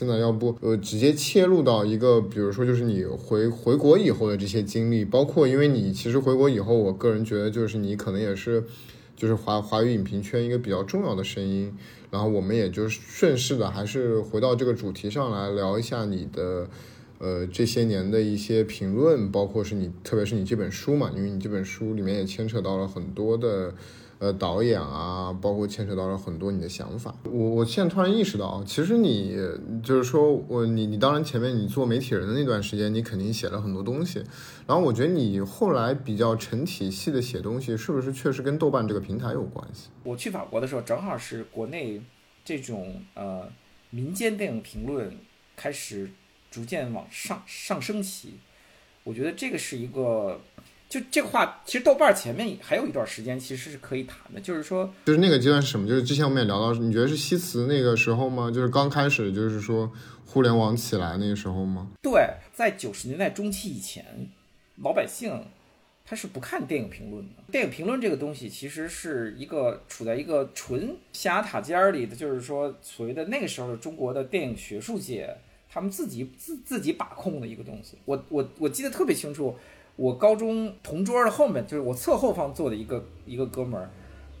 现在要不呃直接切入到一个，比如说就是你回回国以后的这些经历，包括因为你其实回国以后，我个人觉得就是你可能也是就是华华语影评圈一个比较重要的声音。然后我们也就顺势的还是回到这个主题上来聊一下你的呃这些年的一些评论，包括是你特别是你这本书嘛，因为你这本书里面也牵扯到了很多的。呃，导演啊，包括牵扯到了很多你的想法。我我现在突然意识到，其实你就是说我你你当然前面你做媒体人的那段时间，你肯定写了很多东西。然后我觉得你后来比较成体系的写东西，是不是确实跟豆瓣这个平台有关系？我去法国的时候，正好是国内这种呃民间电影评论开始逐渐往上上升期。我觉得这个是一个。就这个话，其实豆瓣前面还有一段时间其实是可以谈的，就是说，就是那个阶段是什么？就是之前我们也聊到，你觉得是西辞那个时候吗？就是刚开始，就是说互联网起来那个时候吗？对，在九十年代中期以前，老百姓他是不看电影评论的。电影评论这个东西其实是一个处在一个纯象牙塔尖儿里的，就是说所谓的那个时候的中国的电影学术界，他们自己自自己把控的一个东西。我我我记得特别清楚。我高中同桌的后面就是我侧后方坐的一个一个哥们儿，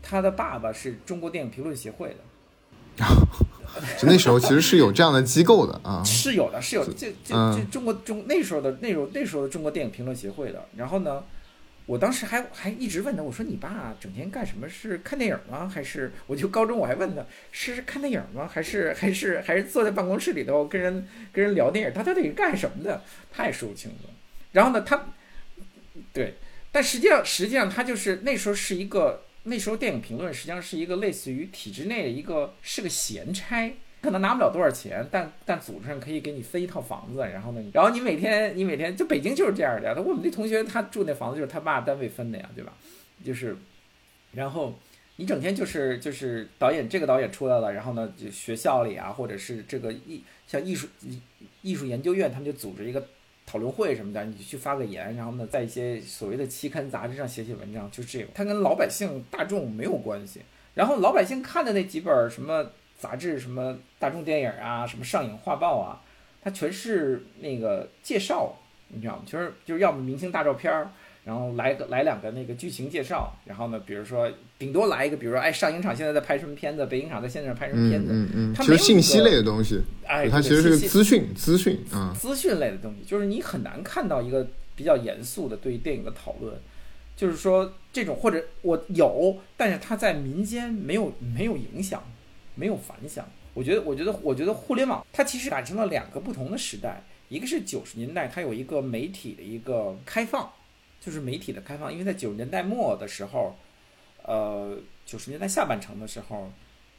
他的爸爸是中国电影评论协会的，就那时候其实是有这样的机构的啊，是有的，是有这这这中国中那时候的那时候那时候的中国电影评论协会的。然后呢，我当时还还一直问他，我说你爸整天干什么？是看电影吗？还是我就高中我还问他，是看电影吗？还是还是还是坐在办公室里头跟人跟人聊电影？他到底是干什么的？他也说不清楚。然后呢，他。对，但实际上，实际上他就是那时候是一个那时候电影评论实际上是一个类似于体制内的一个是个闲差，可能拿不了多少钱，但但组织上可以给你分一套房子，然后呢，然后你每天你每天就北京就是这样的呀。我们那同学他住那房子就是他爸单位分的呀，对吧？就是，然后你整天就是就是导演这个导演出来了，然后呢，就学校里啊，或者是这个艺像艺术艺术研究院，他们就组织一个。讨论会什么的，你去发个言，然后呢，在一些所谓的期刊杂志上写写文章，就是这个，它跟老百姓大众没有关系。然后老百姓看的那几本什么杂志，什么大众电影啊，什么上影画报啊，它全是那个介绍，你知道吗？就是就是要么明星大照片儿。然后来个来两个那个剧情介绍，然后呢，比如说顶多来一个，比如说哎，上影厂现在在拍什么片子，北影厂在现在拍什么片子，嗯嗯，其实信息类的东西，哎，它其实是个资讯资讯啊，资讯类的东西，就是你很难看到一个比较严肃的对于电影的讨论，就是说这种或者我有，但是它在民间没有没有影响，没有反响。我觉得我觉得我觉得互联网它其实赶上了两个不同的时代，一个是九十年代它有一个媒体的一个开放。就是媒体的开放，因为在九十年代末的时候，呃，九十年代下半程的时候，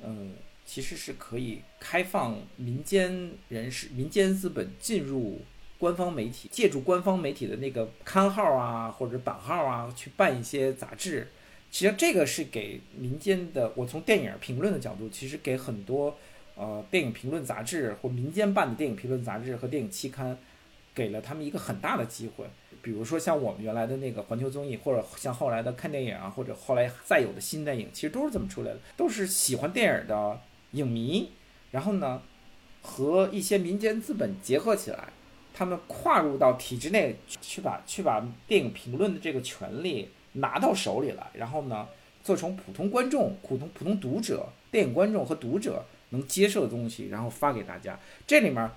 嗯，其实是可以开放民间人士、民间资本进入官方媒体，借助官方媒体的那个刊号啊或者版号啊去办一些杂志。其实，这个是给民间的，我从电影评论的角度，其实给很多呃电影评论杂志或民间办的电影评论杂志和电影期刊，给了他们一个很大的机会。比如说像我们原来的那个环球综艺，或者像后来的看电影啊，或者后来再有的新电影，其实都是这么出来的，都是喜欢电影的影迷，然后呢，和一些民间资本结合起来，他们跨入到体制内去把去把电影评论的这个权利拿到手里来，然后呢，做成普通观众、普通普通读者、电影观众和读者能接受的东西，然后发给大家。这里面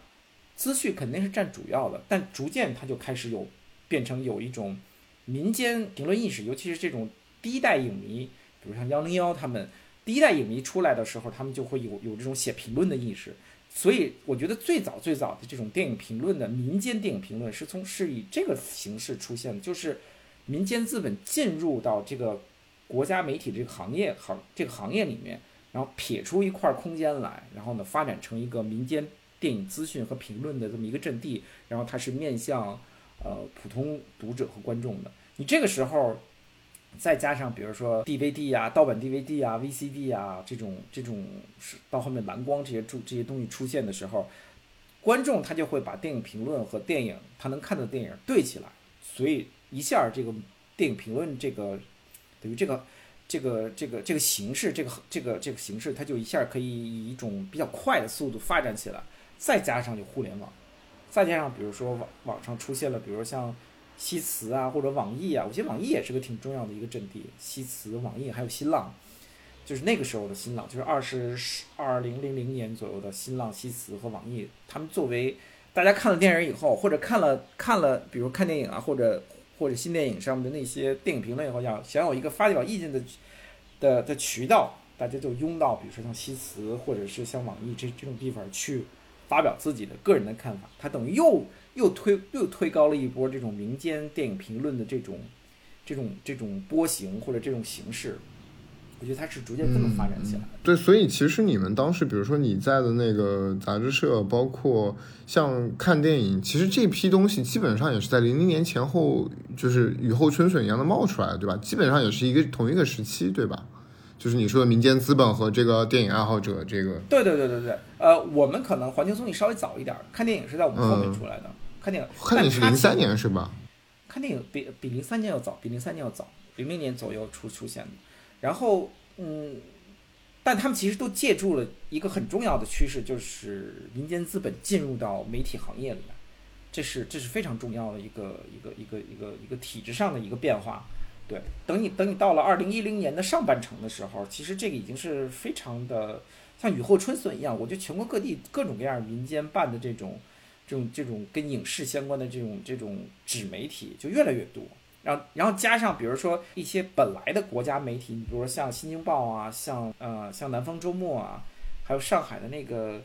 资讯肯定是占主要的，但逐渐它就开始有。变成有一种民间评论意识，尤其是这种第一代影迷，比如像幺零幺他们第一代影迷出来的时候，他们就会有有这种写评论的意识。所以我觉得最早最早的这种电影评论的民间电影评论是从是以这个形式出现的，就是民间资本进入到这个国家媒体这个行业行这个行业里面，然后撇出一块空间来，然后呢发展成一个民间电影资讯和评论的这么一个阵地，然后它是面向。呃，普通读者和观众的，你这个时候再加上比如说 DVD 啊、盗版 DVD 啊、VCD 啊这种这种是到后面蓝光这些注这些东西出现的时候，观众他就会把电影评论和电影他能看的电影对起来，所以一下这个电影评论这个等于这个这个这个这个形式，这个这个这个形式，它就一下可以以一种比较快的速度发展起来。再加上就互联网，再加上比如说网网上出现了，比如像西祠啊或者网易啊，我觉得网易也是个挺重要的一个阵地。西祠、网易还有新浪，就是那个时候的新浪，就是二十二零零零年左右的新浪、西祠和网易，他们作为大家看了电影以后，或者看了看了，比如看电影啊，或者或者新电影上面的那些电影评论以后，想想有一个发表意见的的的渠道。大家就拥到，比如说像西祠或者是像网易这这种地方去发表自己的个人的看法，他等于又又推又推高了一波这种民间电影评论的这种这种这种波形或者这种形式。我觉得它是逐渐这么发展起来。对，所以其实你们当时，比如说你在的那个杂志社，包括像看电影，其实这批东西基本上也是在零零年前后，就是雨后春笋一样的冒出来，对吧？基本上也是一个同一个时期，对吧？就是你说的民间资本和这个电影爱好者，这个对对对对对，呃，我们可能环球综艺稍微早一点，看电影是在我们后面出来的。看电影，看电影是零三年是吧？看电影比比零三年要早，比零三年要早，零零年左右出出现的。然后，嗯，但他们其实都借助了一个很重要的趋势，就是民间资本进入到媒体行业里面，这是这是非常重要的一个一个一个一个一个体制上的一个变化。对，等你等你到了二零一零年的上半程的时候，其实这个已经是非常的像雨后春笋一样。我觉得全国各地各种各样民间办的这种这种这种跟影视相关的这种这种纸媒体就越来越多。然后然后加上比如说一些本来的国家媒体，你比如说像《新京报》啊，像呃像《南方周末》啊，还有上海的那个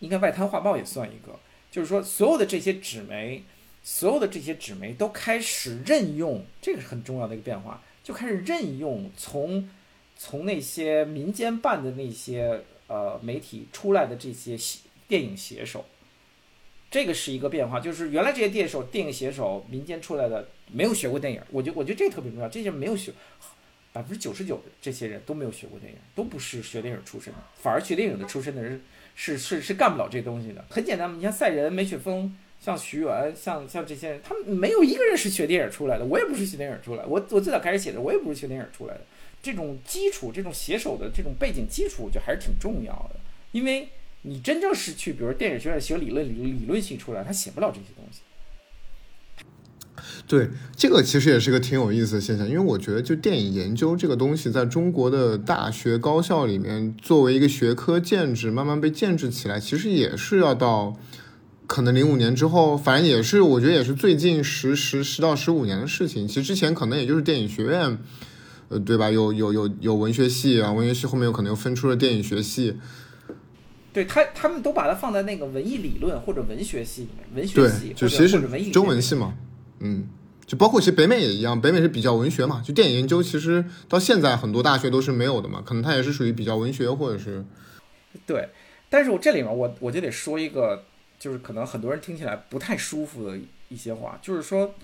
应该《外滩画报》也算一个。就是说所有的这些纸媒。所有的这些纸媒都开始任用，这个是很重要的一个变化，就开始任用从从那些民间办的那些呃媒体出来的这些写电影写手，这个是一个变化，就是原来这些电手电影写手民间出来的没有学过电影，我觉我觉得这特别重要，这些没有学百分之九十九的这些人都没有学过电影，都不是学电影出身的，反而学电影的出身的人是是是干不了这东西的，很简单，你像赛人、梅雪峰。像徐元，像像这些人，他们没有一个人是学电影出来的。我也不是学电影出来，我我最早开始写的，我也不是学电影出来的。这种基础，这种写手的这种背景基础，我觉得还是挺重要的。因为你真正是去，比如电影学院学理论理理论系出来，他写不了这些东西。对，这个其实也是个挺有意思的现象。因为我觉得，就电影研究这个东西，在中国的大学高校里面，作为一个学科建制，慢慢被建制起来，其实也是要到。可能零五年之后，反正也是，我觉得也是最近十十十到十五年的事情。其实之前可能也就是电影学院，呃，对吧？有有有有文学系啊，文学系后面有可能又分出了电影学系。对他，他们都把它放在那个文艺理论或者文学系里面，文学系就其实是中文系嘛。嗯，就包括其实北美也一样，北美是比较文学嘛，就电影研究其实到现在很多大学都是没有的嘛，可能它也是属于比较文学或者是。对，但是我这里面我我就得说一个。就是可能很多人听起来不太舒服的一些话，就是说，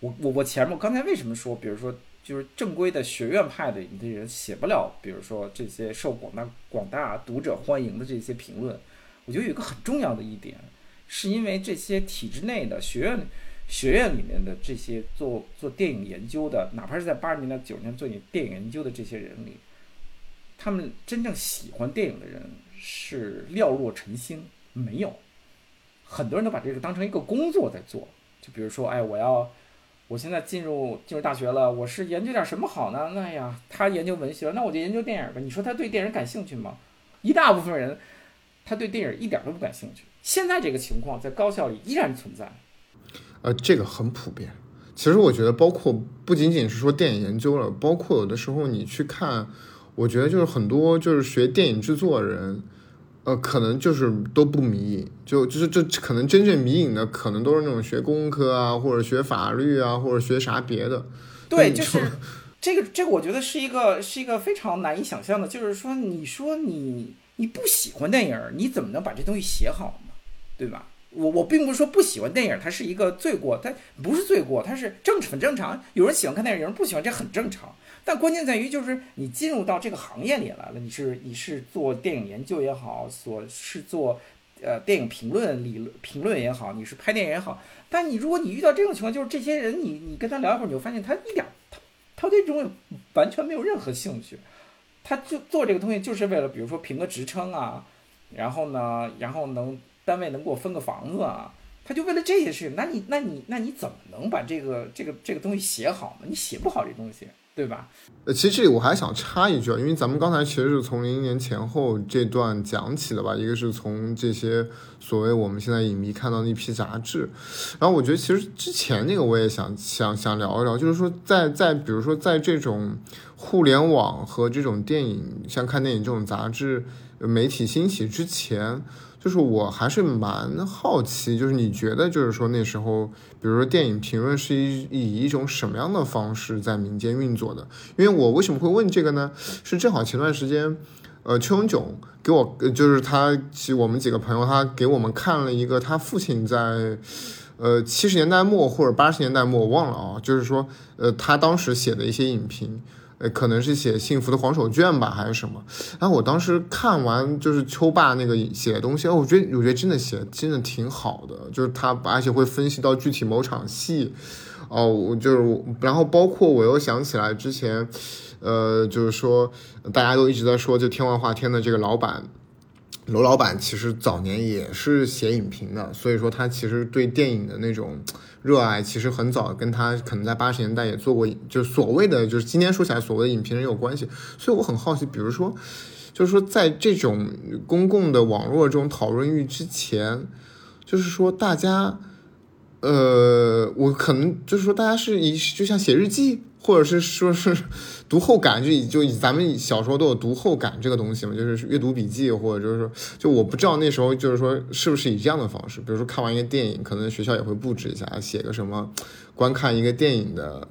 我我我前面刚才为什么说，比如说，就是正规的学院派的你的人写不了，比如说这些受广大广大读者欢迎的这些评论，我觉得有一个很重要的一点，是因为这些体制内的学院学院里面的这些做做电影研究的，哪怕是在八十年代九十年代做电影研究的这些人里，他们真正喜欢电影的人是寥若晨星，没有。很多人都把这个当成一个工作在做，就比如说，哎，我要，我现在进入进入大学了，我是研究点什么好呢？那呀，他研究文学，那我就研究电影吧。你说他对电影感兴趣吗？一大部分人，他对电影一点都不感兴趣。现在这个情况在高校里依然存在。呃，这个很普遍。其实我觉得，包括不仅仅是说电影研究了，包括有的时候你去看，我觉得就是很多就是学电影制作的人。呃，可能就是都不迷影，就就是这可能真正迷影的，可能都是那种学工科啊，或者学法律啊，或者学啥别的。对，就是这个这个，我觉得是一个是一个非常难以想象的，就是说，你说你你不喜欢电影，你怎么能把这东西写好呢？对吧？我我并不是说不喜欢电影，它是一个罪过，它不是罪过，它是正很正常。有人喜欢看电影，有人不喜欢，这很正常。但关键在于，就是你进入到这个行业里来了，你是你是做电影研究也好，所是做呃电影评论理论评论也好，你是拍电影也好。但你如果你遇到这种情况，就是这些人，你你跟他聊一会儿，你就发现他一点他他对这种完全没有任何兴趣，他就做这个东西就是为了，比如说评个职称啊，然后呢，然后能单位能给我分个房子啊？他就为了这些事情，那你那你那你怎么能把这个这个这个东西写好呢？你写不好这东西。对吧？呃，其实这里我还想插一句啊，因为咱们刚才其实是从零一年前后这段讲起的吧，一个是从这些所谓我们现在影迷看到那批杂志，然后我觉得其实之前那个我也想想想聊一聊，就是说在在比如说在这种互联网和这种电影像看电影这种杂志媒体兴起之前。就是我还是蛮好奇，就是你觉得，就是说那时候，比如说电影评论是以以一种什么样的方式在民间运作的？因为我为什么会问这个呢？是正好前段时间，呃，邱永炯给我，就是他其实我们几个朋友，他给我们看了一个他父亲在，呃，七十年代末或者八十年代末，我忘了啊，就是说，呃，他当时写的一些影评。呃，可能是写《幸福的黄手绢》吧，还是什么？然后我当时看完就是秋爸那个写的东西，哦，我觉得我觉得真的写真的挺好的，就是他而且会分析到具体某场戏，哦，我就是，然后包括我又想起来之前，呃，就是说大家都一直在说，就天外画天的这个老板。楼老板其实早年也是写影评的，所以说他其实对电影的那种热爱，其实很早跟他可能在八十年代也做过，就所谓的就是今天说起来所谓的影评人有关系。所以我很好奇，比如说，就是说在这种公共的网络中讨论域之前，就是说大家，呃，我可能就是说大家是一就像写日记。或者是说是读后感，就以就以咱们小时候都有读后感这个东西嘛，就是阅读笔记，或者就是说，就我不知道那时候就是说是不是以这样的方式，比如说看完一个电影，可能学校也会布置一下，写个什么观看一个电影的，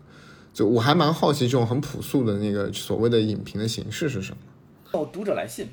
就我还蛮好奇这种很朴素的那个所谓的影评的形式是什么。哦，读者来信，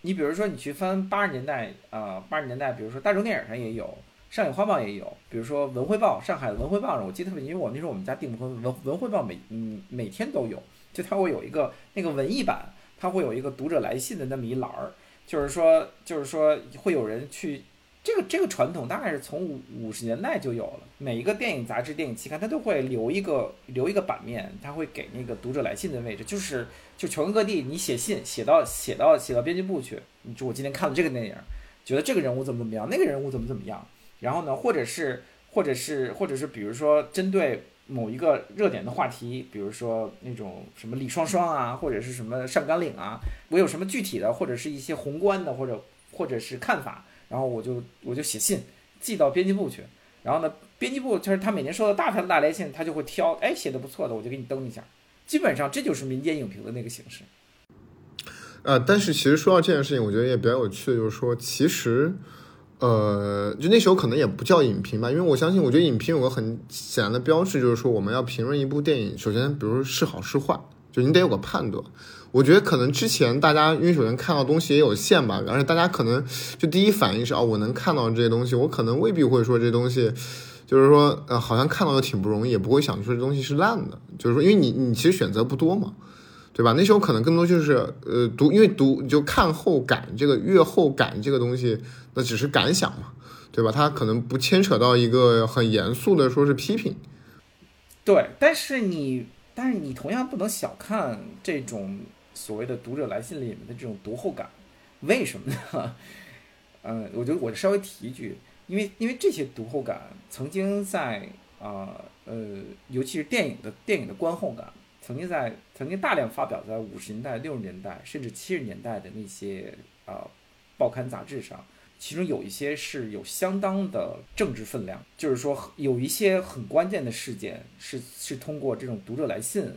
你比如说你去翻八十年代啊，八十年代，比如说大众电影上也有。上海画报也有，比如说文汇报，上海的文汇报上，我记得特别，因为我那时候我们家订文文文汇报每嗯每天都有，就它会有一个那个文艺版，它会有一个读者来信的那么一栏儿，就是说就是说会有人去，这个这个传统大概是从五五十年代就有了，每一个电影杂志、电影期刊它都会留一个留一个版面，它会给那个读者来信的位置，就是就全国各地你写信写到写到写到编辑部去，你说我今天看了这个电影，觉得这个人物怎么怎么样，那个人物怎么怎么样。然后呢，或者是，或者是，或者是，比如说针对某一个热点的话题，比如说那种什么李双双啊，或者是什么上甘岭啊，我有什么具体的，或者是一些宏观的，或者或者是看法，然后我就我就写信寄到编辑部去，然后呢，编辑部就是他每年收到大量大来信，他就会挑，哎，写的不错的，我就给你登一下，基本上这就是民间影评的那个形式。呃，但是其实说到这件事情，我觉得也比较有趣的，就是说其实。呃，就那时候可能也不叫影评吧，因为我相信，我觉得影评有个很显然的标志，就是说我们要评论一部电影，首先，比如是好是坏，就你得有个判断。我觉得可能之前大家因为首先看到东西也有限吧，而且大家可能就第一反应是哦，我能看到这些东西，我可能未必会说这东西，就是说呃，好像看到的挺不容易，也不会想说这东西是烂的，就是说因为你你其实选择不多嘛。对吧？那时候可能更多就是，呃，读，因为读就看后感，这个阅后感这个东西，那只是感想嘛，对吧？它可能不牵扯到一个很严肃的说是批评。对，但是你，但是你同样不能小看这种所谓的读者来信里面的这种读后感，为什么呢？嗯，我觉得我稍微提一句，因为因为这些读后感曾经在啊呃，尤其是电影的电影的观后感。曾经在曾经大量发表在五十年代、六十年代甚至七十年代的那些啊报刊杂志上，其中有一些是有相当的政治分量，就是说有一些很关键的事件是是通过这种读者来信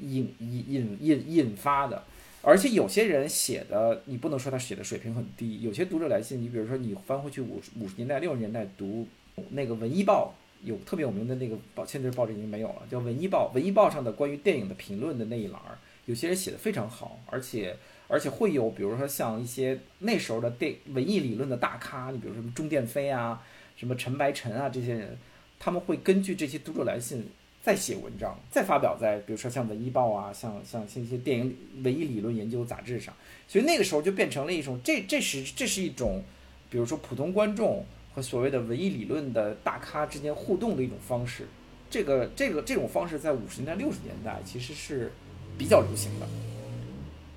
引引引引引发的，而且有些人写的你不能说他写的水平很低，有些读者来信，你比如说你翻回去五五十年代、六十年代读那个《文艺报》。有特别有名的那个报，现在报纸已经没有了，叫《文艺报》。《文艺报》上的关于电影的评论的那一栏，有些人写的非常好，而且而且会有，比如说像一些那时候的电文艺理论的大咖，你比如说什么钟电飞啊，什么陈白尘啊这些人，他们会根据这些读者来信再写文章，再发表在比如说像《文艺报》啊，像像像一些电影文艺理论研究杂志上。所以那个时候就变成了一种，这这是这是一种，比如说普通观众。和所谓的文艺理论的大咖之间互动的一种方式，这个这个这种方式在五十年代六十年代其实是比较流行的，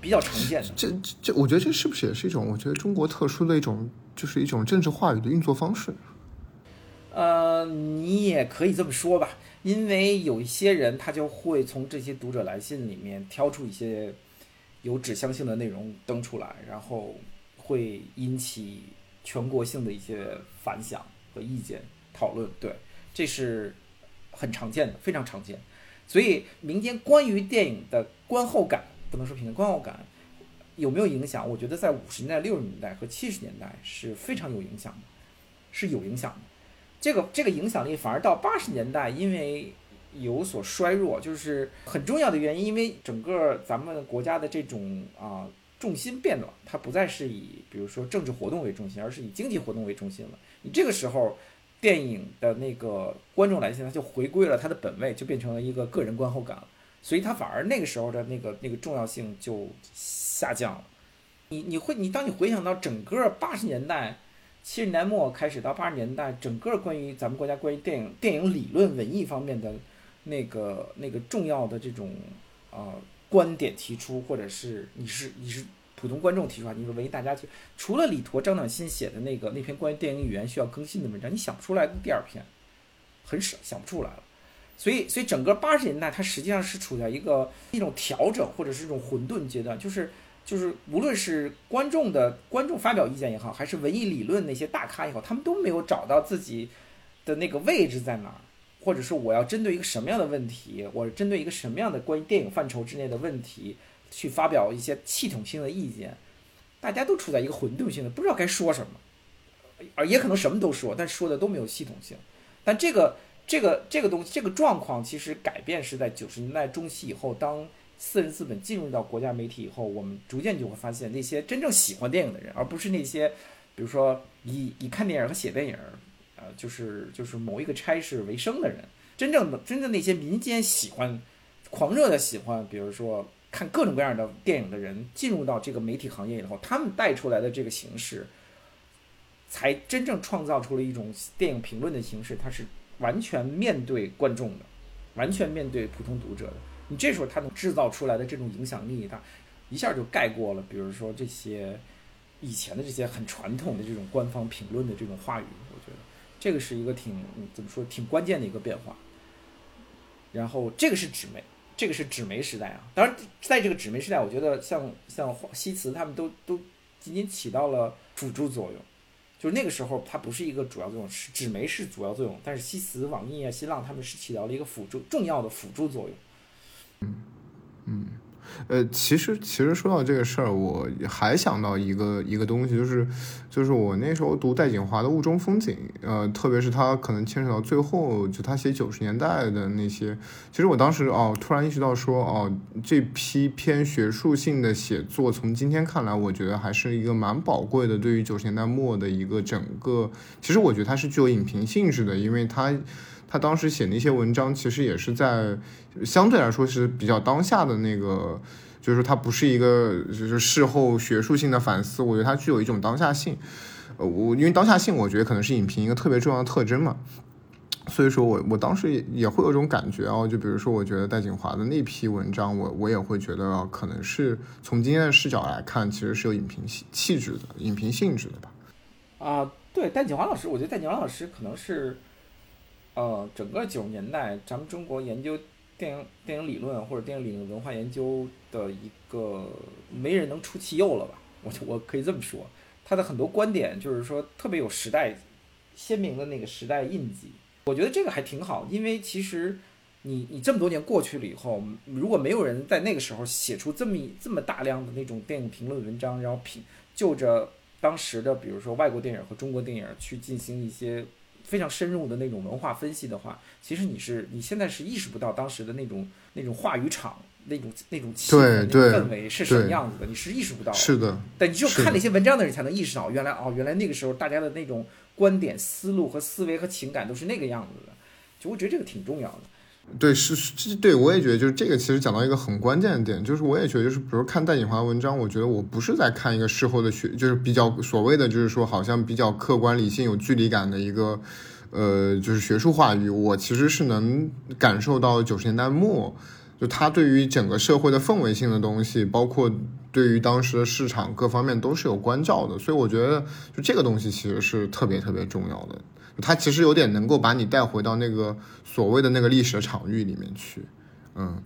比较常见的。这这，我觉得这是不是也是一种我觉得中国特殊的一种就是一种政治话语的运作方式。呃，你也可以这么说吧，因为有一些人他就会从这些读者来信里面挑出一些有指向性的内容登出来，然后会引起全国性的一些反响和意见讨论。对，这是很常见的，非常常见。所以民间关于电影的观后感，不能说评价观后感有没有影响？我觉得在五十年代、六十年代和七十年代是非常有影响的，是有影响的。这个这个影响力反而到八十年代，因为有所衰弱，就是很重要的原因，因为整个咱们国家的这种啊重心变了，它不再是以比如说政治活动为中心，而是以经济活动为中心了。你这个时候，电影的那个观众来信，它就回归了它的本位，就变成了一个个人观后感了，所以它反而那个时候的那个那个重要性就下降了。你你会你当你回想到整个八十年代。七十年末开始到八十年代，整个关于咱们国家关于电影、电影理论、文艺方面的那个那个重要的这种呃观点提出，或者是你是你是普通观众提出来，你说文艺大家就，除了李陀、张暖心写的那个那篇关于电影语言需要更新的文章，你想不出来第二篇，很少想不出来了。所以，所以整个八十年代它实际上是处在一个一种调整或者是一种混沌阶段，就是。就是无论是观众的观众发表意见也好，还是文艺理论那些大咖也好，他们都没有找到自己的那个位置在哪儿，或者是我要针对一个什么样的问题，我针对一个什么样的关于电影范畴之内的问题去发表一些系统性的意见，大家都处在一个混沌性的，不知道该说什么，而也可能什么都说，但说的都没有系统性。但这个这个这个东西这个状况其实改变是在九十年代中期以后，当。私人资本进入到国家媒体以后，我们逐渐就会发现，那些真正喜欢电影的人，而不是那些，比如说以以看电影和写电影，就是就是某一个差事为生的人，真正的真正那些民间喜欢、狂热的喜欢，比如说看各种各样的电影的人，进入到这个媒体行业以后，他们带出来的这个形式，才真正创造出了一种电影评论的形式，它是完全面对观众的，完全面对普通读者的。你这时候他能制造出来的这种影响力，他一下就盖过了，比如说这些以前的这些很传统的这种官方评论的这种话语。这个是一个挺怎么说挺关键的一个变化。然后这个是纸媒，这个是纸媒时代啊。当然，在这个纸媒时代，我觉得像像西祠他们都都仅仅起到了辅助作用。就是那个时候，它不是一个主要作用，是纸媒是主要作用，但是西祠、网易啊、新浪他们是起到了一个辅助重要的辅助作用。嗯嗯，呃，其实其实说到这个事儿，我还想到一个一个东西，就是就是我那时候读戴锦华的《雾中风景》，呃，特别是他可能牵扯到最后，就他写九十年代的那些，其实我当时哦，突然意识到说，哦，这批偏学术性的写作，从今天看来，我觉得还是一个蛮宝贵的，对于九十年代末的一个整个，其实我觉得它是具有影评性质的，因为它。他当时写那些文章，其实也是在相对来说是比较当下的那个，就是他不是一个就是事后学术性的反思，我觉得它具有一种当下性。呃，我因为当下性，我觉得可能是影评一个特别重要的特征嘛。所以说我我当时也会有种感觉啊，就比如说我觉得戴锦华的那批文章，我我也会觉得可能是从今天的视角来看，其实是有影评气气质的、影评性质的吧。啊，对，戴锦华老师，我觉得戴锦华老师可能是。呃，整个九十年代，咱们中国研究电影、电影理论或者电影理论文化研究的一个没人能出其右了吧？我我可以这么说，他的很多观点就是说特别有时代鲜明的那个时代印记。我觉得这个还挺好，因为其实你你这么多年过去了以后，如果没有人在那个时候写出这么这么大量的那种电影评论文章，然后评就着当时的比如说外国电影和中国电影去进行一些。非常深入的那种文化分析的话，其实你是你现在是意识不到当时的那种那种话语场那种那种气氛氛围是什么样子的，你是意识不到。是的。但你只有看那些文章的人才能意识到，原来哦，原来那个时候大家的那种观点、思路和思维和情感都是那个样子的。就我觉得这个挺重要的。对，是是，对我也觉得就是这个，其实讲到一个很关键的点，就是我也觉得就是，比如看戴锦华文章，我觉得我不是在看一个事后的学，就是比较所谓的就是说好像比较客观理性、有距离感的一个，呃，就是学术话语。我其实是能感受到九十年代末就他对于整个社会的氛围性的东西，包括对于当时的市场各方面都是有关照的，所以我觉得就这个东西其实是特别特别重要的。它其实有点能够把你带回到那个所谓的那个历史的场域里面去，嗯。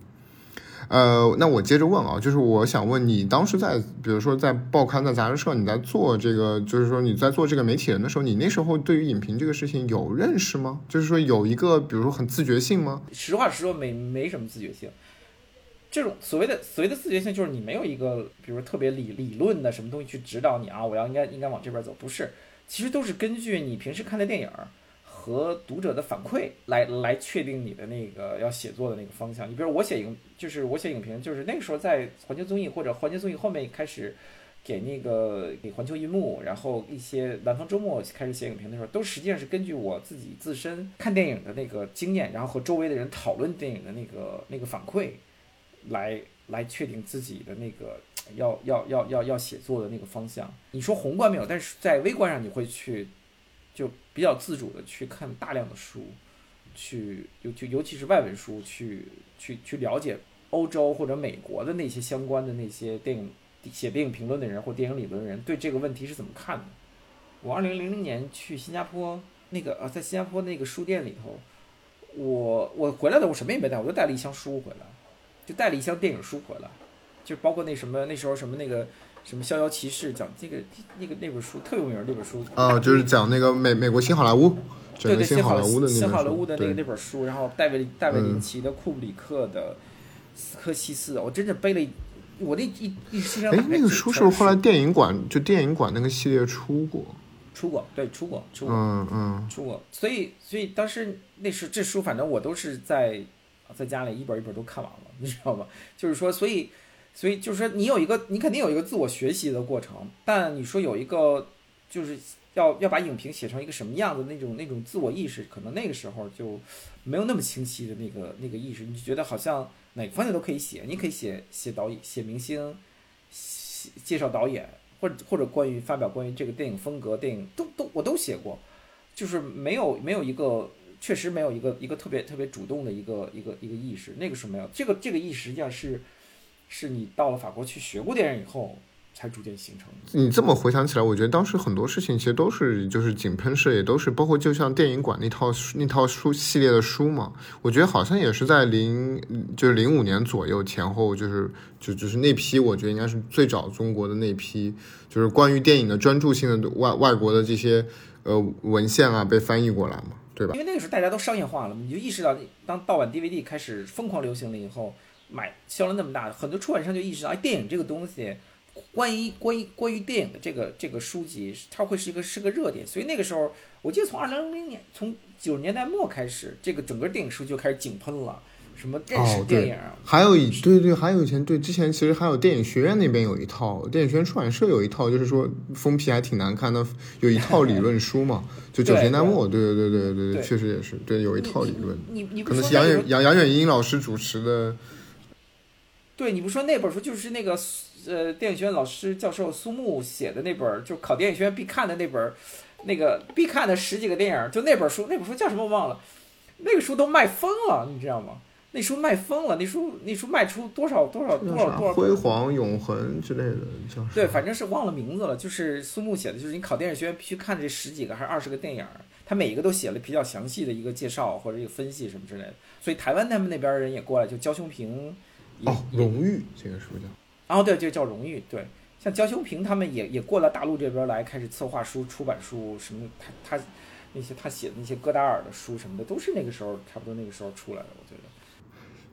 呃，那我接着问啊，就是我想问你，当时在比如说在报刊、在杂志社，你在做这个，就是说你在做这个媒体人的时候，你那时候对于影评这个事情有认识吗？就是说有一个，比如说很自觉性吗？实话实说，没没什么自觉性。这种所谓的所谓的自觉性，就是你没有一个，比如特别理理论的什么东西去指导你啊，我要应该应该往这边走，不是，其实都是根据你平时看的电影。和读者的反馈来来确定你的那个要写作的那个方向。你比如我写影，就是我写影评，就是那个时候在环球综艺或者环球综艺后面开始给那个给环球银幕，然后一些南方周末开始写影评的时候，都实际上是根据我自己自身看电影的那个经验，然后和周围的人讨论电影的那个那个反馈，来来确定自己的那个要要要要要写作的那个方向。你说宏观没有，但是在微观上你会去。就比较自主的去看大量的书，去尤就尤其是外文书，去去去了解欧洲或者美国的那些相关的那些电影写电影评论的人或电影理论的人对这个问题是怎么看的。我二零零零年去新加坡那个呃，在新加坡那个书店里头，我我回来的，我什么也没带，我就带了一箱书回来，就带了一箱电影书回来，就包括那什么那时候什么那个。什么逍遥骑士讲这个那个那本书特有名那本书啊，就是讲那个美美国新好莱坞，对对新好莱坞的新好莱坞的那个那本书，然后戴维戴维林奇的库布里克的斯科西斯，我真的背了我那一一箱。哎，那个书是不是后来电影馆就电影馆那个系列出过？出过，对，出过，出过，嗯嗯，出过。所以所以当时那是这书，反正我都是在在家里一本一本都看完了，你知道吗？就是说，所以。所以就是说，你有一个，你肯定有一个自我学习的过程，但你说有一个，就是要要把影评写成一个什么样的那种那种自我意识，可能那个时候就没有那么清晰的那个那个意识，你觉得好像哪个方向都可以写，你可以写写导演、写明星、写介绍导演，或者或者关于发表关于这个电影风格、电影都都我都写过，就是没有没有一个确实没有一个一个特别特别主动的一个一个一个意识，那个是没有这个这个意识实际上是。是你到了法国去学过电影以后，才逐渐形成的。你这么回想起来，我觉得当时很多事情其实都是就是井喷式，也都是包括就像电影馆那套那套书系列的书嘛。我觉得好像也是在零就是零五年左右前后，就是就就是那批，我觉得应该是最早中国的那批，就是关于电影的专注性的外外国的这些呃文献啊被翻译过来嘛，对吧？因为那个时候大家都商业化了，你就意识到当盗版 DVD 开始疯狂流行了以后。买销量那么大，很多出版商就意识到，哎，电影这个东西，关于关于关于电影的这个这个书籍，它会是一个是个热点。所以那个时候，我记得从二零零零年，从九十年代末开始，这个整个电影书就开始井喷了。什么认识电影？还有一对对，还有以前对之前其实还有电影学院那边有一套，电影学院出版社有一套，就是说封皮还挺难看的，有一套理论书嘛。就九十年代末，对对对对对对，确实也是，对有一套理论。你你可能是杨远杨杨远英老师主持的。对，你不说那本书就是那个呃电影学院老师教授苏木写的那本，就考电影学院必看的那本，那个必看的十几个电影，就那本书，那本书叫什么我忘了，那个书都卖疯了，你知道吗？那书卖疯了，那书那书卖出多少多少多少多少辉煌永恒之类的叫对，反正是忘了名字了，就是苏木写的，就是你考电影学院必须看这十几个还是二十个电影，他每一个都写了比较详细的一个介绍或者一个分析什么之类的，所以台湾他们那边人也过来，就焦雄平。哦，荣誉这个是不是叫，哦对，就叫荣誉。对，像焦修平他们也也过了大陆这边来，开始策划书、出版书什么。他他那些他写的那些戈达尔的书什么的，都是那个时候差不多那个时候出来的，我觉得。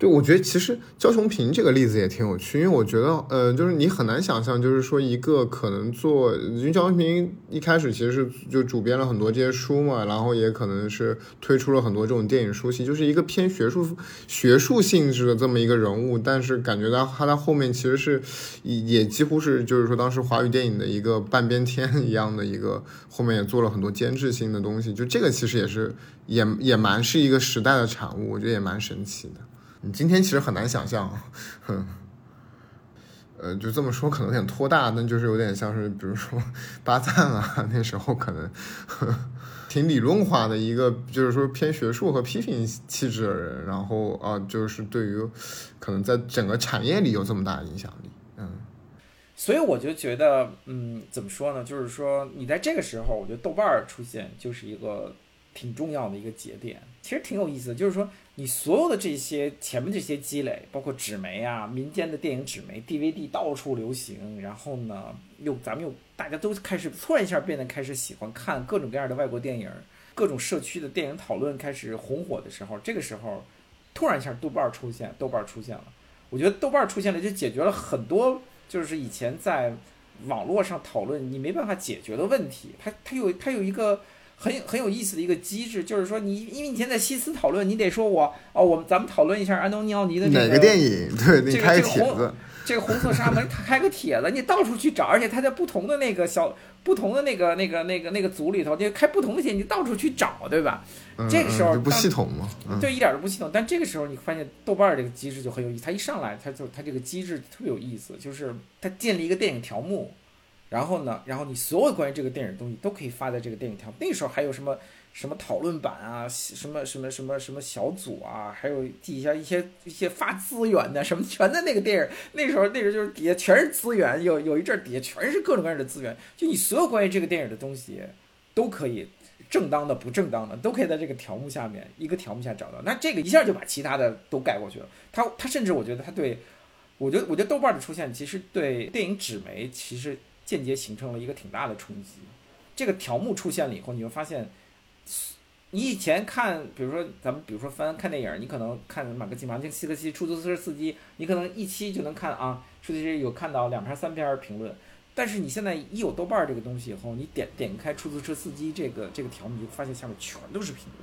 对，我觉得其实焦雄平这个例子也挺有趣，因为我觉得，呃，就是你很难想象，就是说一个可能做，因为焦雄平一开始其实是就主编了很多这些书嘛，然后也可能是推出了很多这种电影书系，就是一个偏学术学术性质的这么一个人物，但是感觉到他在后面其实是也几乎是就是说当时华语电影的一个半边天 一样的一个，后面也做了很多监制性的东西，就这个其实也是也也蛮是一个时代的产物，我觉得也蛮神奇的。你今天其实很难想象，哼，呃，就这么说可能有点拖大，那就是有点像是，比如说 巴赞啊，那时候可能，挺理论化的一个，就是说偏学术和批评气质的人，然后啊，就是对于可能在整个产业里有这么大的影响力，嗯。所以我就觉得，嗯，怎么说呢？就是说，你在这个时候，我觉得豆瓣儿出现就是一个挺重要的一个节点。其实挺有意思，就是说，你所有的这些前面这些积累，包括纸媒啊、民间的电影纸媒、DVD 到处流行，然后呢，又咱们又大家都开始突然一下变得开始喜欢看各种各样的外国电影，各种社区的电影讨论开始红火的时候，这个时候，突然一下豆瓣出现，豆瓣出现了。我觉得豆瓣出现了，就解决了很多。就是以前在网络上讨论你没办法解决的问题，它它有它有一个很很有意思的一个机制，就是说你因为你现在西斯讨论，你得说我哦，我们咱们讨论一下安东尼奥尼的哪个电影？对，你开帖子。这个红色沙门开个帖子，你到处去找，而且他在不同的那个小、不同的那个、那个、那个、那个组里头，就开不同的帖，你到处去找，对吧？这个时候不系统吗？对，一点都不系统。但这个时候你发现豆瓣这个机制就很有意思，他一上来，他就他这个机制特别有意思，就是他建立一个电影条目，然后呢，然后你所有关于这个电影的东西都可以发在这个电影条。那时候还有什么？什么讨论版啊，什么什么什么什么小组啊，还有底下一些一些发资源的什么，全在那个电影。那时候那时候就是底下全是资源，有有一阵底下全是各种各样的资源。就你所有关于这个电影的东西，都可以正当的、不正当的，都可以在这个条目下面一个条目下找到。那这个一下就把其他的都盖过去了。他他甚至我觉得他对，我觉得我觉得豆瓣的出现其实对电影纸媒其实间接形成了一个挺大的冲击。这个条目出现了以后，你会发现。你以前看，比如说咱们，比如说翻看电影，你可能看马克西马丁西克西出租车司机，你可能一期就能看啊，出租车有看到两篇三篇评论。但是你现在一有豆瓣这个东西以后，你点点开出租车司机这个这个条目，你就发现下面全都是评论，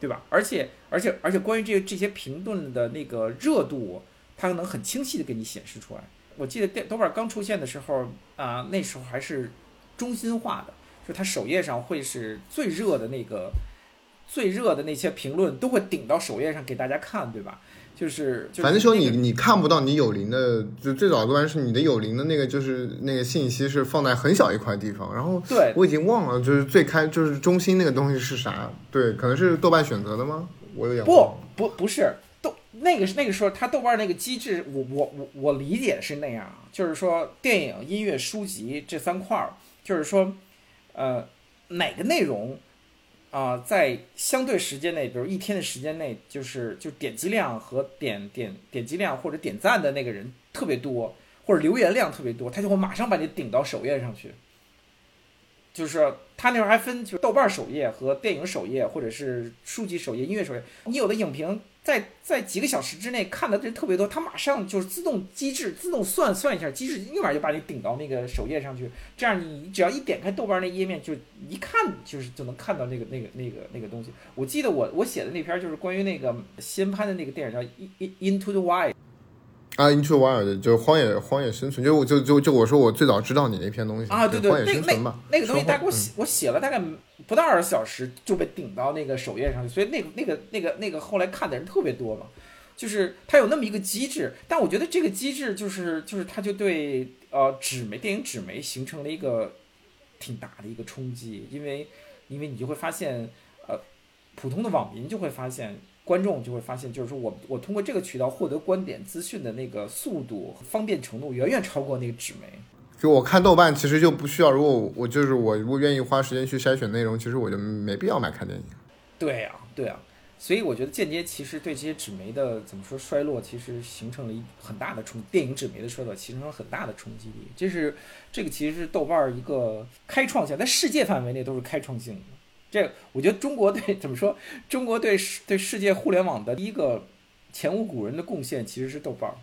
对吧？而且而且而且关于这这些评论的那个热度，它能很清晰的给你显示出来。我记得电豆瓣刚出现的时候啊，那时候还是中心化的。就它首页上会是最热的那个，最热的那些评论都会顶到首页上给大家看，对吧？就是，反正说你你看不到你有灵的，就最早端是你的有灵的那个，就是那个信息是放在很小一块地方，然后对我已经忘了，就是最开就是中心那个东西是啥？对，可能是豆瓣选择的吗？我有点不不不是豆那个那个时候他豆瓣那个机制，我我我我理解是那样，就是说电影、音乐、书籍这三块儿，就是说。呃，哪个内容啊，在相对时间内，比如一天的时间内，就是就点击量和点点点击量或者点赞的那个人特别多，或者留言量特别多，他就会马上把你顶到首页上去。就是他那时候还分，就豆瓣首页和电影首页，或者是书籍首页、音乐首页，你有的影评。在在几个小时之内看的人特别多，它马上就是自动机制自动算算一下，机制立马就把你顶到那个首页上去。这样你只要一点开豆瓣那页面，就一看就是就能看到那个那个那个那个东西。我记得我我写的那篇就是关于那个新拍的那个电影叫《In Into the Wild》。啊，Into Wild 就是荒野荒野生存，就我就就就我说我最早知道你那篇东西啊，对对，那那那个东西大概我写我写了大概不到二十小时就被顶到那个首页上去，所以那个那个那个那个后来看的人特别多嘛，就是它有那么一个机制，但我觉得这个机制就是就是它就对呃纸媒电影纸媒形成了一个挺大的一个冲击，因为因为你就会发现呃普通的网民就会发现。观众就会发现，就是说我我通过这个渠道获得观点资讯的那个速度方便程度远远超过那个纸媒。就我看豆瓣，其实就不需要，如果我就是我如果愿意花时间去筛选内容，其实我就没必要买看电影。对呀，对呀，所以我觉得间接其实对这些纸媒的怎么说衰落，其实形成了一很大的冲电影纸媒的衰落，形成了很大的冲击力。这是这个其实是豆瓣一个开创性，在世界范围内都是开创性的。这我觉得中国对 怎么说？中国对世对世界互联网的第一个前无古人的贡献其实是豆瓣儿，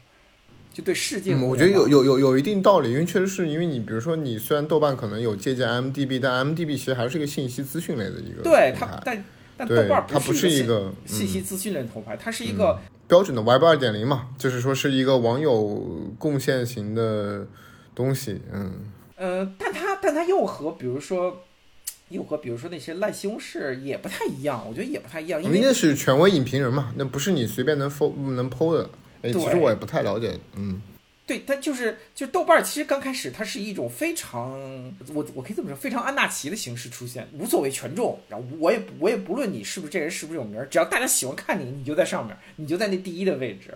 就对世界。我觉得有有有有一定道理，因为确实是因为你比如说你虽然豆瓣可能有借鉴 M D B，但 M D B 其实还是一个信息资讯类的一个对它，但但豆瓣它不是一个信息资讯类的头牌，它是一个标准的 Web 二点零嘛，就是说是一个网友贡献型的东西，嗯呃，但它但它又和比如说。又和比如说那些烂西红柿也不太一样，我觉得也不太一样，因为那是权威影评人嘛，那不是你随便能剖能 PO 的。哎，其实我也不太了解，嗯。对，它就是就豆瓣儿，其实刚开始它是一种非常，我我可以这么说，非常安纳奇的形式出现，无所谓权重，然后我也我也不论你是不是这人是不是有名儿，只要大家喜欢看你，你就在上面，你就在那第一的位置。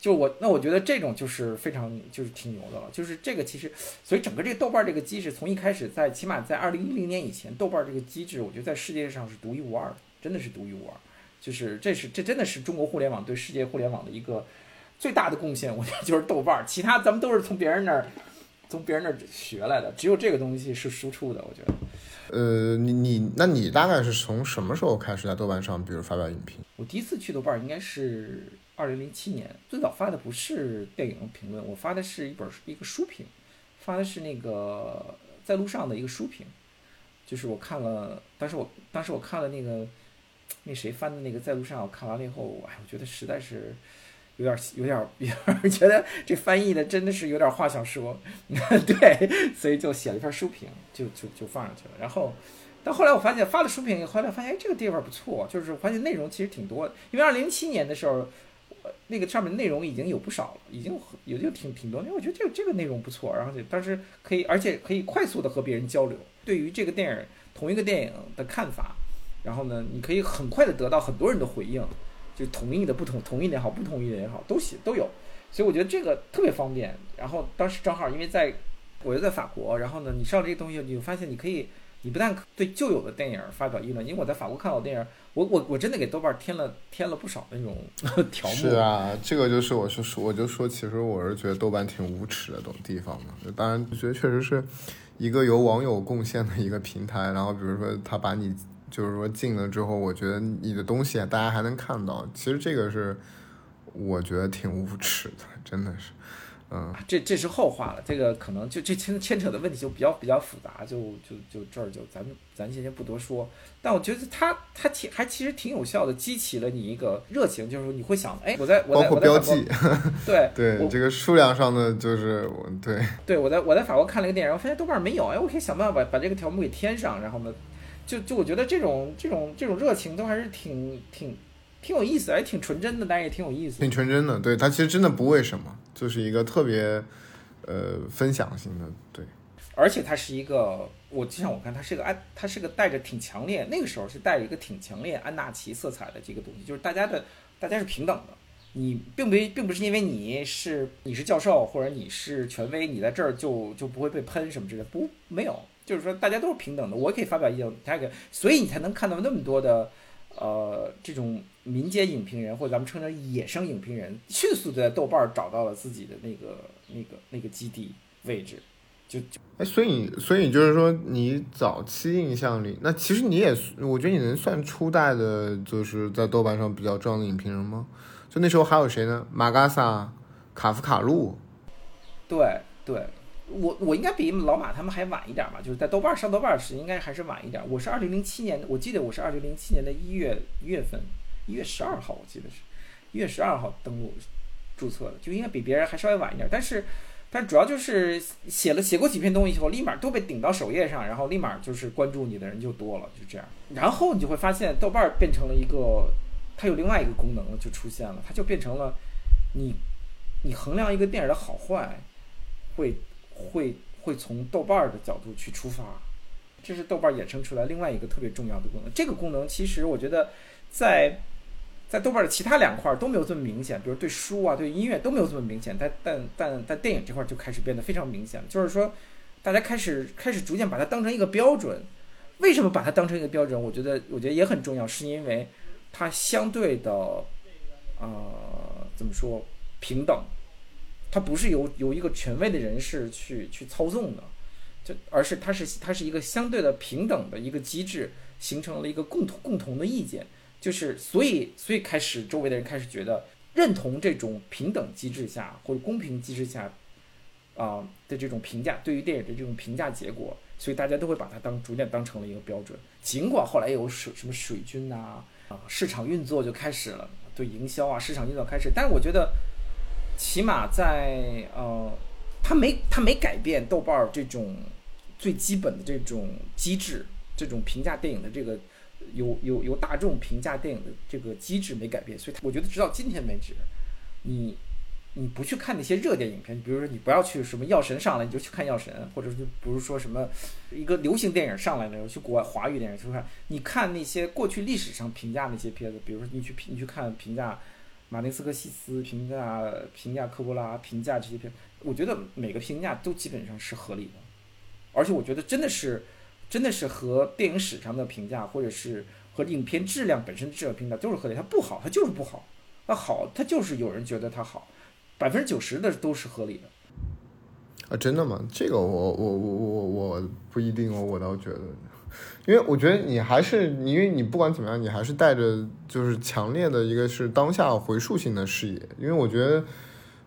就我那我觉得这种就是非常就是挺牛的了，就是这个其实，所以整个这个豆瓣儿这个机制从一开始在起码在二零一零年以前，豆瓣儿这个机制，我觉得在世界上是独一无二的，真的是独一无二。就是这是这真的是中国互联网对世界互联网的一个最大的贡献，我觉得就是豆瓣儿，其他咱们都是从别人那儿从别人那儿学来的，只有这个东西是输出的，我觉得。呃，你你那你大概是从什么时候开始在豆瓣上，比如发表影评？我第一次去豆瓣儿应该是二零零七年，最早发的不是电影评论，我发的是一本一个书评，发的是那个在路上的一个书评，就是我看了，当时我当时我看了那个那谁翻的那个在路上，我看完了以后，哎，我觉得实在是有点有点 有点觉得这翻译的真的是有点话想说，对，所以就写了一篇书评，就就就放上去了，然后。但后来我发现发了书评以后，来发现哎这个地方不错，就是发现内容其实挺多的。因为二零零七年的时候，那个上面内容已经有不少了，已经很也就挺挺多。因为我觉得这个这个内容不错，然后就当时可以，而且可以快速的和别人交流，对于这个电影同一个电影的看法，然后呢，你可以很快的得到很多人的回应，就同意的、不同同意的也好，不同意的也好，都写都有。所以我觉得这个特别方便。然后当时正好因为在，我就在法国，然后呢，你上这个东西，你就发现你可以。你不但对旧有的电影发表议论，因为我在法国看到电影，我我我真的给豆瓣添了添了不少那种 条目。是啊，这个就是我是说我就说，其实我是觉得豆瓣挺无耻的这种地方嘛。当然，觉得确实是一个由网友贡献的一个平台。然后比如说他把你就是说禁了之后，我觉得你的东西大家还能看到。其实这个是我觉得挺无耻的，真的是。嗯，这这是后话了，这个可能就这牵牵扯的问题就比较比较复杂，就就就这儿就咱们咱先先不多说。但我觉得它它其还其实挺有效的，激起了你一个热情，就是说你会想，哎，我在我在包括标记，对 对，这个数量上的就是我对对，我在我在法国看了一个电影，我发现豆瓣没有，哎，我可以想办法把把这个条目给添上，然后呢，就就我觉得这种这种这种热情都还是挺挺。挺有意思，还挺纯真的，但是也挺有意思。挺纯真的，对他其实真的不为什么，就是一个特别呃分享型的，对。而且它是一个，我就像我看，它是个安，它是个带着挺强烈，那个时候是带着一个挺强烈安纳奇色彩的这个东西，就是大家的大家是平等的，你并不并不是因为你是你是教授或者你是权威，你在这儿就就不会被喷什么之类的，不没有，就是说大家都是平等的，我可以发表意见，他可以，所以你才能看到那么多的。呃，这种民间影评人或者咱们称之野生影评人，迅速的在豆瓣找到了自己的那个、那个、那个基地位置，就哎，所以所以就是说，你早期印象里，那其实你也，我觉得你能算初代的，就是在豆瓣上比较重要的影评人吗？就那时候还有谁呢？马嘎萨、卡夫卡路，对对。我我应该比老马他们还晚一点吧，就是在豆瓣上豆瓣时应该还是晚一点。我是二零零七年，我记得我是二零零七年的一月一月份，一月十二号，我记得是一月十二号登录注册的，就应该比别人还稍微晚一点。但是，但主要就是写了写过几篇东西以后，立马都被顶到首页上，然后立马就是关注你的人就多了，就这样。然后你就会发现豆瓣变成了一个，它有另外一个功能就出现了，它就变成了你你衡量一个电影的好坏会。会会从豆瓣的角度去出发，这是豆瓣衍生出来另外一个特别重要的功能。这个功能其实我觉得在在豆瓣的其他两块都没有这么明显，比如对书啊、对音乐都没有这么明显，但但但但电影这块就开始变得非常明显。就是说，大家开始开始逐渐把它当成一个标准。为什么把它当成一个标准？我觉得我觉得也很重要，是因为它相对的呃怎么说平等。它不是由由一个权威的人士去去操纵的，就而是它是它是一个相对的平等的一个机制，形成了一个共同共同的意见，就是所以所以开始周围的人开始觉得认同这种平等机制下或者公平机制下啊的这种评价，对于电影的这种评价结果，所以大家都会把它当逐渐当成了一个标准。尽管后来有水什么水军呐啊市场运作就开始了，对营销啊市场运作开始，但是我觉得。起码在呃，他没他没改变豆瓣儿这种最基本的这种机制，这种评价电影的这个有有有大众评价电影的这个机制没改变，所以我觉得直到今天为止，你你不去看那些热点影片，比如说你不要去什么药神上来你就去看药神，或者是不是说什么一个流行电影上来了去国外华语电影去看，你看那些过去历史上评价那些片子，比如说你去你去看评价马丁斯科西斯评价评价科波拉评价这些片，我觉得每个评价都基本上是合理的，而且我觉得真的是真的是和电影史上的评价或者是和影片质量本身质量评价都是合理，它不好它就是不好，那好它就是有人觉得它好。百分之九十的都是合理的，啊，真的吗？这个我我我我我不一定哦，我倒觉得，因为我觉得你还是你，因为你不管怎么样，你还是带着就是强烈的一个是当下回溯性的视野，因为我觉得，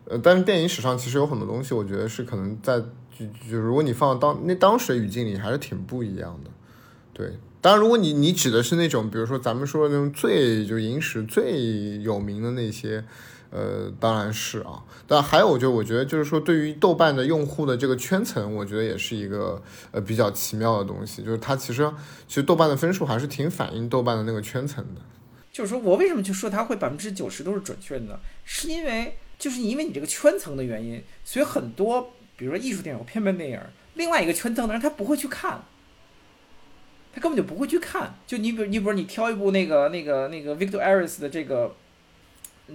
呃，但是电影史上其实有很多东西，我觉得是可能在就就如果你放到当那当时的语境里，还是挺不一样的，对。当然，如果你你指的是那种，比如说咱们说的那种最就影史最有名的那些。呃，当然是啊，但还有就我觉得就是说，对于豆瓣的用户的这个圈层，我觉得也是一个呃比较奇妙的东西，就是它其实其实豆瓣的分数还是挺反映豆瓣的那个圈层的。就是说我为什么就说它会百分之九十都是准确的呢？是因为就是因为你这个圈层的原因，所以很多比如说艺术电影、偏门电影，另外一个圈层的人他不会去看，他根本就不会去看。就你比如你比如你挑一部那个那个那个 Victor Aris 的这个。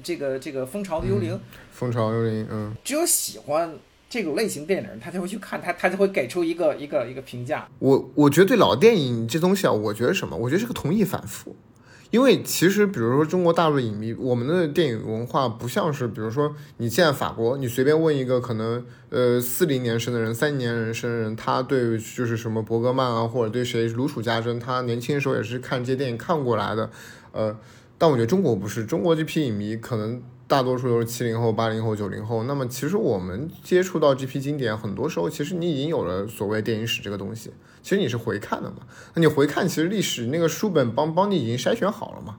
这个这个蜂巢的幽灵，蜂巢幽灵，嗯，只有喜欢这种类型电影，他才会去看，他他才会给出一个一个一个评价。我我觉得对老电影这东西啊，我觉得什么？我觉得是个同意反复，因为其实比如说中国大陆影迷，我们的电影文化不像是，比如说你现在法国，你随便问一个可能呃四零年生的人、三年人生的人，他对就是什么伯格曼啊，或者对谁如数家珍，他年轻的时候也是看这些电影看过来的，呃。但我觉得中国不是，中国这批影迷可能大多数都是七零后、八零后、九零后。那么其实我们接触到这批经典，很多时候其实你已经有了所谓电影史这个东西，其实你是回看的嘛。那你回看，其实历史那个书本帮帮你已经筛选好了嘛，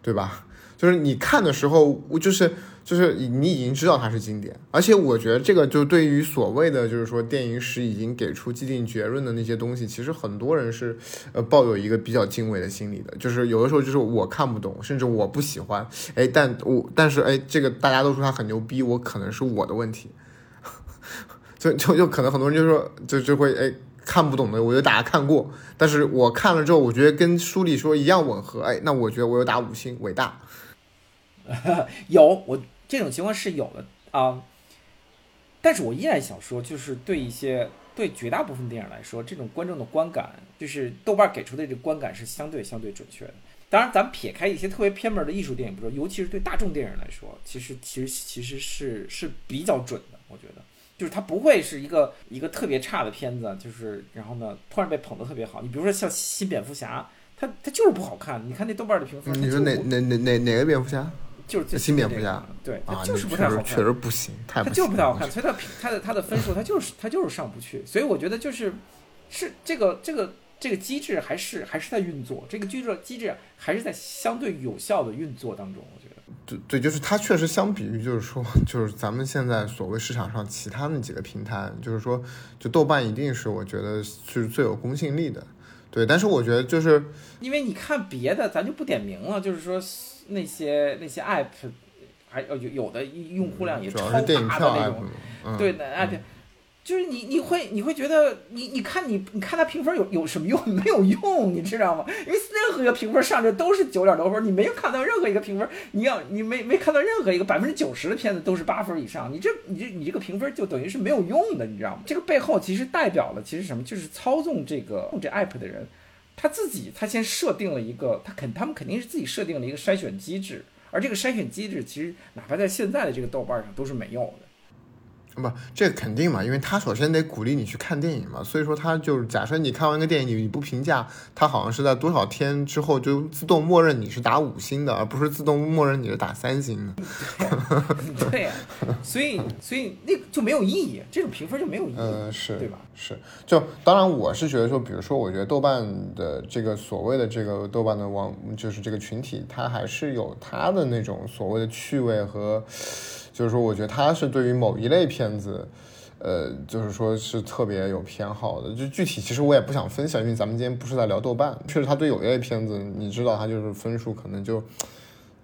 对吧？就是你看的时候，我就是就是你已经知道它是经典，而且我觉得这个就对于所谓的就是说电影史已经给出既定结论的那些东西，其实很多人是呃抱有一个比较敬畏的心理的。就是有的时候就是我看不懂，甚至我不喜欢，哎，但我但是哎，这个大家都说他很牛逼，我可能是我的问题，就就就可能很多人就说就就会哎看不懂的，我就大家看过，但是我看了之后，我觉得跟书里说一样吻合，哎，那我觉得我有打五星，伟大。有我这种情况是有的啊，但是我依然想说，就是对一些对绝大部分电影来说，这种观众的观感，就是豆瓣给出的这个观感是相对相对准确的。当然，咱们撇开一些特别偏门的艺术电影不说，尤其是对大众电影来说，其实其实其实是是比较准的。我觉得，就是它不会是一个一个特别差的片子，就是然后呢突然被捧得特别好。你比如说像新蝙蝠侠，它它就是不好看。你看那豆瓣的评分，你说哪哪哪哪哪个蝙蝠侠？就是新蝙蝠侠，对，它就是不太好看，确实不行，太它就是不太好看，所以它它的它的分数它就是它就是上不去，所以我觉得就是是这个这个这个机制还是还是在运作，这个机制机制还是在相对有效的运作当中，我觉得。对对，就是它确实相比于就是说 就是咱们现在所谓市场上其他那几个平台，就是说就豆瓣一定是我觉得是最有公信力的，对，但是我觉得就是因为你看别的咱就不点名了，就是说。那些那些 app，还有有的用户量也超大的那种，对的 app，就是你你会你会觉得你你看你你看它评分有有什么用？没有用，你知道吗？因为任何一个评分上去都是九点多分，你没有看到任何一个评分，你要你没没看到任何一个百分之九十的片子都是八分以上，你这你这你这个评分就等于是没有用的，你知道吗？这个背后其实代表了其实什么？就是操纵这个控制 app 的人。他自己，他先设定了一个，他肯，他们肯定是自己设定了一个筛选机制，而这个筛选机制其实哪怕在现在的这个豆瓣上都是没有的。不，这肯定嘛，因为他首先得鼓励你去看电影嘛，所以说他就是假设你看完一个电影，你你不评价，他好像是在多少天之后就自动默认你是打五星的，而不是自动默认你是打三星的。对 呀，所以所以那就没有意义，这种评分就没有意义，嗯，是对吧？是，就当然我是觉得说，比如说，我觉得豆瓣的这个所谓的这个豆瓣的网，就是这个群体，它还是有它的那种所谓的趣味和。就是说，我觉得他是对于某一类片子，呃，就是说是特别有偏好的。就具体，其实我也不想分享，因为咱们今天不是在聊豆瓣。确实，他对有一类片子，你知道，他就是分数可能就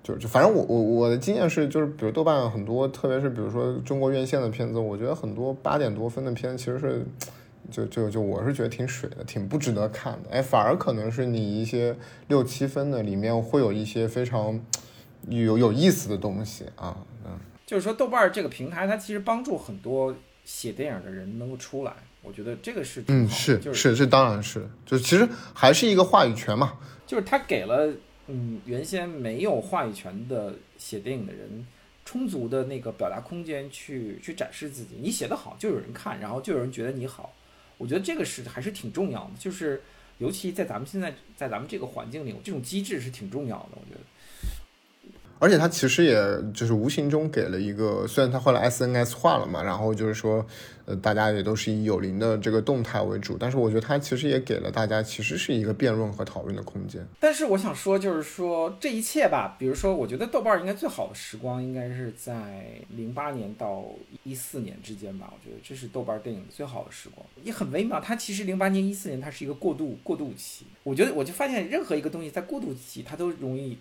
就就反正我我我的经验是，就是比如豆瓣很多，特别是比如说中国院线的片子，我觉得很多八点多分的片其实是，就就就我是觉得挺水的，挺不值得看的。哎，反而可能是你一些六七分的里面会有一些非常有有意思的东西啊，就是说豆瓣这个平台，它其实帮助很多写电影的人能够出来，我觉得这个是嗯是是这当然是，就其实还是一个话语权嘛，就是他给了。嗯，原先没有话语权的写电影的人，充足的那个表达空间去去展示自己。你写得好，就有人看，然后就有人觉得你好。我觉得这个是还是挺重要的，就是尤其在咱们现在在咱们这个环境里，这种机制是挺重要的。我觉得。而且它其实也就是无形中给了一个，虽然它后来 SNS 化了嘛，然后就是说，呃，大家也都是以有灵的这个动态为主，但是我觉得它其实也给了大家其实是一个辩论和讨论的空间。但是我想说，就是说这一切吧，比如说，我觉得豆瓣应该最好的时光应该是在零八年到一四年之间吧，我觉得这是豆瓣电影最好的时光，也很微妙。它其实零八年一四年它是一个过渡过渡期，我觉得我就发现任何一个东西在过渡期，它都容易。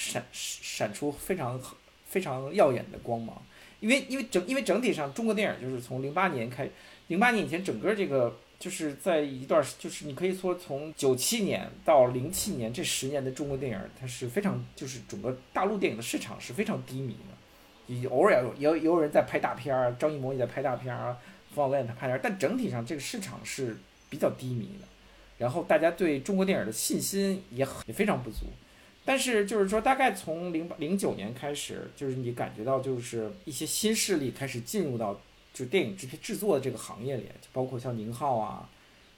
闪闪出非常非常耀眼的光芒，因为因为整因为整体上中国电影就是从零八年开，零八年以前整个这个就是在一段就是你可以说从九七年到零七年这十年的中国电影，它是非常就是整个大陆电影的市场是非常低迷的，也偶尔有有也有人在拍大片儿，张艺谋也在拍大片儿，冯小刚也在拍片儿，但整体上这个市场是比较低迷的，然后大家对中国电影的信心也也非常不足。但是就是说，大概从零八零九年开始，就是你感觉到，就是一些新势力开始进入到就电影制片制作的这个行业里，就包括像宁浩啊，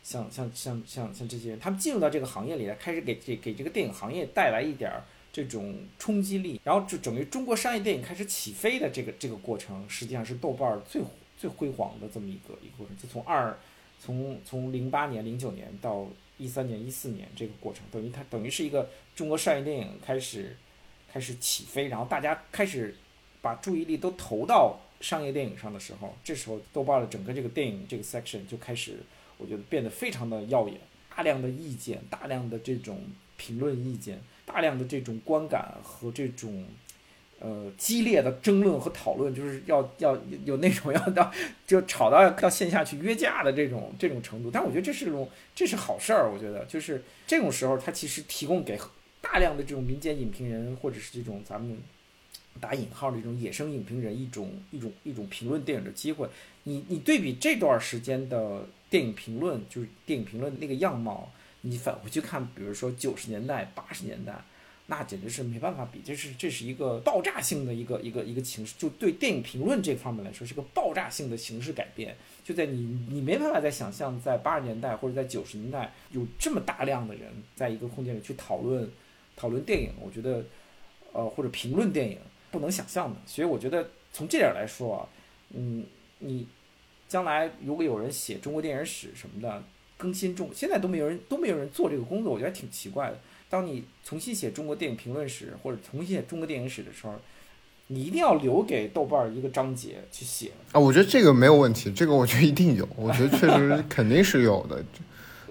像像像像像这些，他们进入到这个行业里来，开始给给给这个电影行业带来一点儿这种冲击力，然后就等于中国商业电影开始起飞的这个这个过程，实际上是豆瓣最最辉煌的这么一个一个过程，就从二从从零八年零九年到。一三年、一四年这个过程，等于它等于是一个中国商业电影开始开始起飞，然后大家开始把注意力都投到商业电影上的时候，这时候豆瓣的整个这个电影这个 section 就开始，我觉得变得非常的耀眼，大量的意见，大量的这种评论意见，大量的这种观感和这种。呃，激烈的争论和讨论，就是要要有那种要到就吵到要到线下去约架的这种这种程度。但我觉得这是一种这是好事儿。我觉得就是这种时候，它其实提供给大量的这种民间影评人，或者是这种咱们打引号的这种野生影评人一种一种一种评论电影的机会。你你对比这段时间的电影评论，就是电影评论那个样貌，你返回去看，比如说九十年代、八十年代。那简直是没办法比，这是这是一个爆炸性的一个一个一个形式，就对电影评论这方面来说是个爆炸性的形式改变。就在你你没办法再想象，在八十年代或者在九十年代有这么大量的人在一个空间里去讨论讨论电影，我觉得呃或者评论电影不能想象的。所以我觉得从这点来说啊，嗯，你将来如果有人写中国电影史什么的更新中，现在都没有人都没有人做这个工作，我觉得挺奇怪的。当你重新写中国电影评论史或者重新写中国电影史的时候，你一定要留给豆瓣一个章节去写啊！我觉得这个没有问题，这个我觉得一定有，我觉得确实 肯定是有的。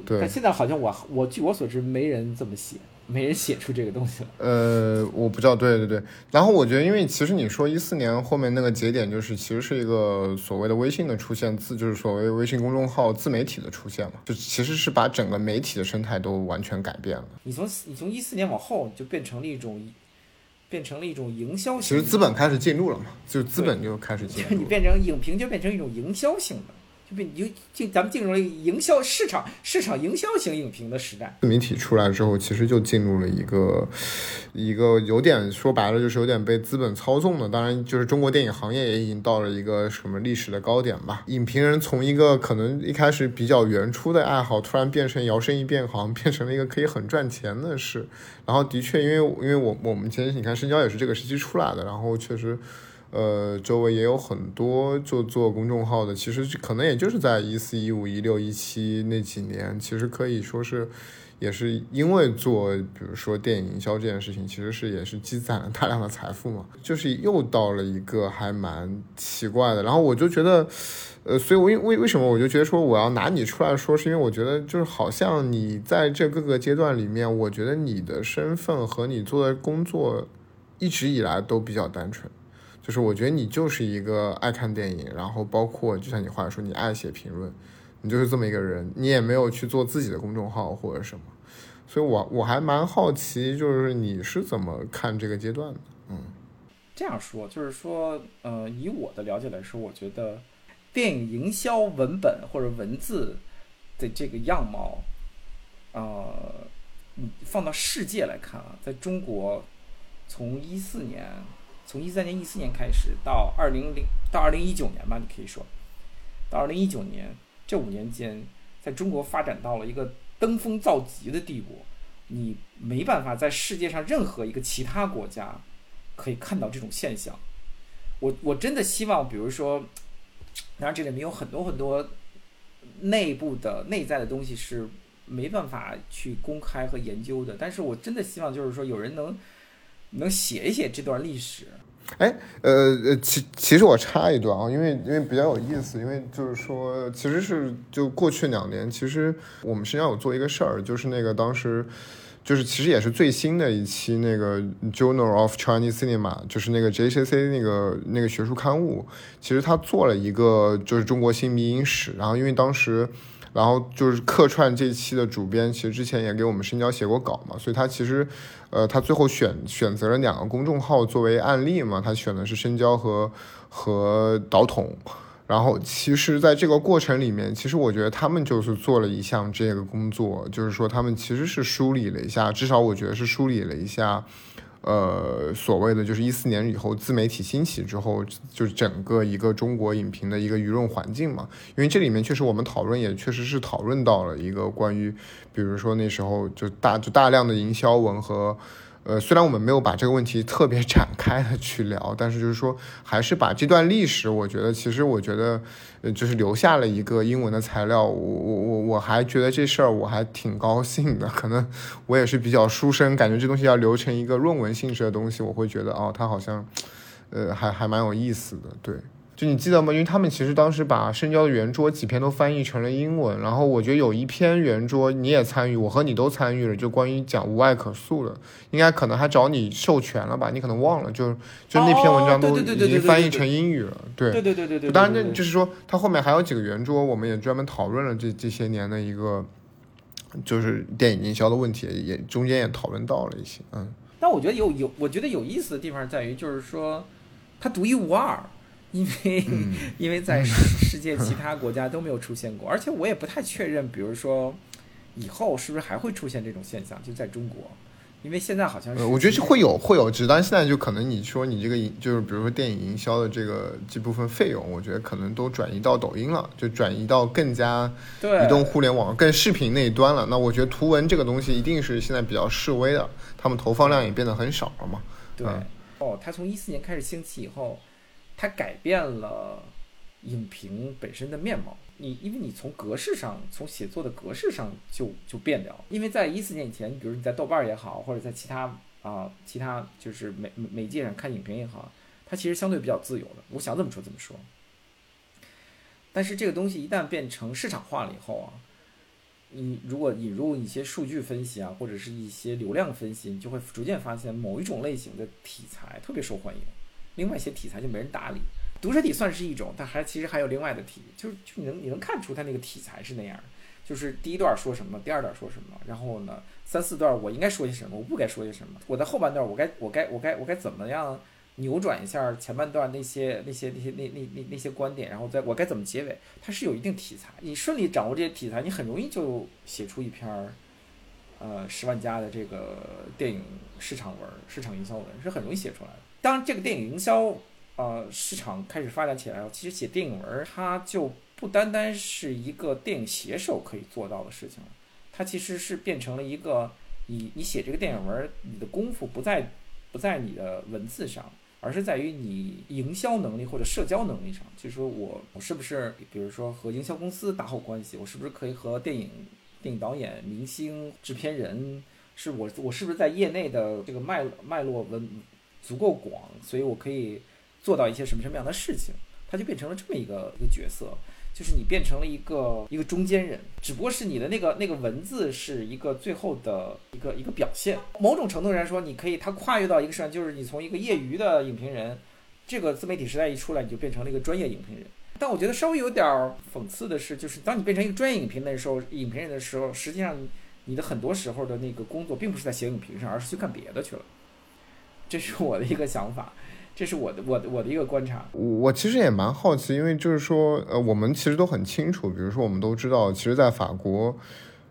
对，但现在好像我我据我所知，没人这么写。没人写出这个东西了。呃，我不知道，对对对。然后我觉得，因为其实你说一四年后面那个节点，就是其实是一个所谓的微信的出现，自就是所谓微信公众号自媒体的出现嘛，就其实是把整个媒体的生态都完全改变了。你从你从一四年往后，就变成了一种，变成了一种营销。其实资本开始进入了嘛，就资本就开始进入。你变成影评，就变成一种营销性的。就进咱们进入了营销市场市场营销型影评的时代。自媒体出来之后，其实就进入了一个一个有点说白了，就是有点被资本操纵的。当然，就是中国电影行业也已经到了一个什么历史的高点吧。影评人从一个可能一开始比较原初的爱好，突然变成摇身一变，好像变成了一个可以很赚钱的事。然后，的确，因为因为我我们其实你看深交也是这个时期出来的，然后确实。呃，周围也有很多就做公众号的，其实可能也就是在一四一五一六一七那几年，其实可以说是，也是因为做，比如说电影营销这件事情，其实是也是积攒了大量的财富嘛。就是又到了一个还蛮奇怪的，然后我就觉得，呃，所以我为为什么我就觉得说我要拿你出来说，是因为我觉得就是好像你在这各个阶段里面，我觉得你的身份和你做的工作。一直以来都比较单纯，就是我觉得你就是一个爱看电影，然后包括就像你话说，你爱写评论，你就是这么一个人，你也没有去做自己的公众号或者什么，所以我我还蛮好奇，就是你是怎么看这个阶段的？嗯，这样说就是说，呃，以我的了解来说，我觉得电影营销文本或者文字的这个样貌，呃，你放到世界来看啊，在中国。从一四年，从一三年、一四年开始，到二零零到二零一九年吧，你可以说，到二零一九年这五年间，在中国发展到了一个登峰造极的地步，你没办法在世界上任何一个其他国家可以看到这种现象。我我真的希望，比如说，当然这里面有很多很多内部的内在的东西是没办法去公开和研究的，但是我真的希望，就是说有人能。能写一写这段历史？哎，呃呃，其其实我插一段啊，因为因为比较有意思，因为就是说，其实是就过去两年，其实我们实际上有做一个事儿，就是那个当时就是其实也是最新的一期那个 Journal of Chinese Cinema，就是那个 JCC 那个那个学术刊物，其实他做了一个就是中国新迷影史，然后因为当时。然后就是客串这期的主编，其实之前也给我们深交写过稿嘛，所以他其实，呃，他最后选选择了两个公众号作为案例嘛，他选的是深交和和导统。然后其实在这个过程里面，其实我觉得他们就是做了一项这个工作，就是说他们其实是梳理了一下，至少我觉得是梳理了一下。呃，所谓的就是一四年以后自媒体兴起之后，就是整个一个中国影评的一个舆论环境嘛。因为这里面确实我们讨论也确实是讨论到了一个关于，比如说那时候就大就大量的营销文和。呃，虽然我们没有把这个问题特别展开的去聊，但是就是说，还是把这段历史，我觉得其实我觉得，呃，就是留下了一个英文的材料。我我我我还觉得这事儿我还挺高兴的，可能我也是比较书生，感觉这东西要留成一个论文性质的东西，我会觉得哦，它好像，呃，还还蛮有意思的，对。就你记得吗？因为他们其实当时把深交的圆桌几篇都翻译成了英文，然后我觉得有一篇圆桌你也参与，我和你都参与了，就关于讲无爱可诉的，应该可能还找你授权了吧？你可能忘了，就就那篇文章都已经翻译成英语了。对对对对对对。当然，那就是说它后面还有几个圆桌，我们也专门讨论了这这些年的一个就是电影营销的问题，也中间也讨论到了一些。嗯。但我觉得有有，我觉得有意思的地方在于，就是说它独一无二。因为 因为在 世界其他国家都没有出现过，而且我也不太确认，比如说以后是不是还会出现这种现象，就在中国，因为现在好像是我觉得是会有会有，只但现在就可能你说你这个营就是比如说电影营销的这个这部分费用，我觉得可能都转移到抖音了，就转移到更加移动互联网更视频那一端了。那我觉得图文这个东西一定是现在比较示威的，他们投放量也变得很少了嘛。对，哦，它从一四年开始兴起以后。它改变了影评本身的面貌。你因为你从格式上，从写作的格式上就就变掉了。因为在一四年以前，比如你在豆瓣也好，或者在其他啊其他就是媒媒介上看影评也好，它其实相对比较自由的。我想怎么说怎么说。但是这个东西一旦变成市场化了以后啊，你如果引入一些数据分析啊，或者是一些流量分析，你就会逐渐发现某一种类型的题材特别受欢迎。另外一些题材就没人搭理，读者体算是一种，但还其实还有另外的题，就是就你能你能看出他那个题材是那样，就是第一段说什么，第二段说什么，然后呢三四段我应该说些什么，我不该说些什么，我在后半段我该我该我该我该怎么样扭转一下前半段那些那些那些那那那那些观点，然后在我该怎么结尾，它是有一定题材，你顺利掌握这些题材，你很容易就写出一篇儿，呃十万加的这个电影市场文、市场营销文是很容易写出来的。当这个电影营销呃市场开始发展起来，其实写电影文它就不单单是一个电影写手可以做到的事情了，它其实是变成了一个你你写这个电影文，你的功夫不在不在你的文字上，而是在于你营销能力或者社交能力上。就是说我我是不是比如说和营销公司打好关系，我是不是可以和电影电影导演、明星、制片人，是我我是不是在业内的这个脉脉络文。足够广，所以我可以做到一些什么什么样的事情，他就变成了这么一个一个角色。就是你变成了一个一个中间人，只不过是你的那个那个文字是一个最后的一个一个表现。某种程度上说，你可以它跨越到一个上，就是你从一个业余的影评人，这个自媒体时代一出来，你就变成了一个专业影评人。但我觉得稍微有点讽刺的是，就是当你变成一个专业影评的时候，影评人的时候，实际上你的很多时候的那个工作并不是在写影评上，而是去干别的去了。这是我的一个想法。这是我的我的我的一个观察。我其实也蛮好奇，因为就是说，呃，我们其实都很清楚，比如说，我们都知道，其实，在法国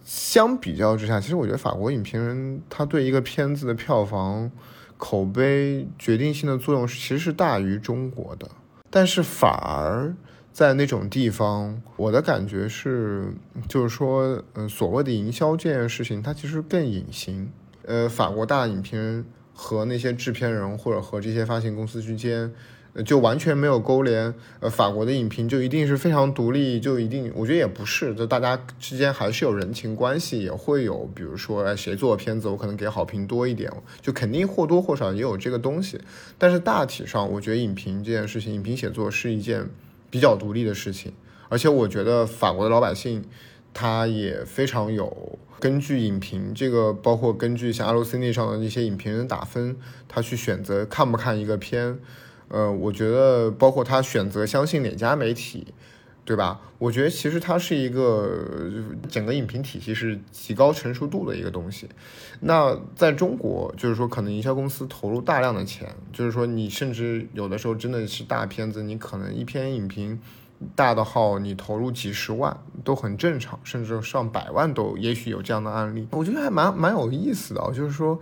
相比较之下，其实我觉得法国影评人他对一个片子的票房口碑决定性的作用，其实是大于中国的。但是反而在那种地方，我的感觉是，就是说，呃，所谓的营销这件事情，它其实更隐形。呃，法国大影评。和那些制片人或者和这些发行公司之间，呃，就完全没有勾连。呃，法国的影评就一定是非常独立，就一定，我觉得也不是，就大家之间还是有人情关系，也会有，比如说，哎，谁做的片子，我可能给好评多一点，就肯定或多或少也有这个东西。但是大体上，我觉得影评这件事情，影评写作是一件比较独立的事情，而且我觉得法国的老百姓他也非常有。根据影评，这个包括根据像 Allociné 上的那些影评人打分，他去选择看不看一个片，呃，我觉得包括他选择相信哪家媒体，对吧？我觉得其实它是一个整个影评体系是极高成熟度的一个东西。那在中国，就是说可能营销公司投入大量的钱，就是说你甚至有的时候真的是大片子，你可能一篇影评。大的号你投入几十万都很正常，甚至上百万都也许有这样的案例，我觉得还蛮蛮有意思的。就是说，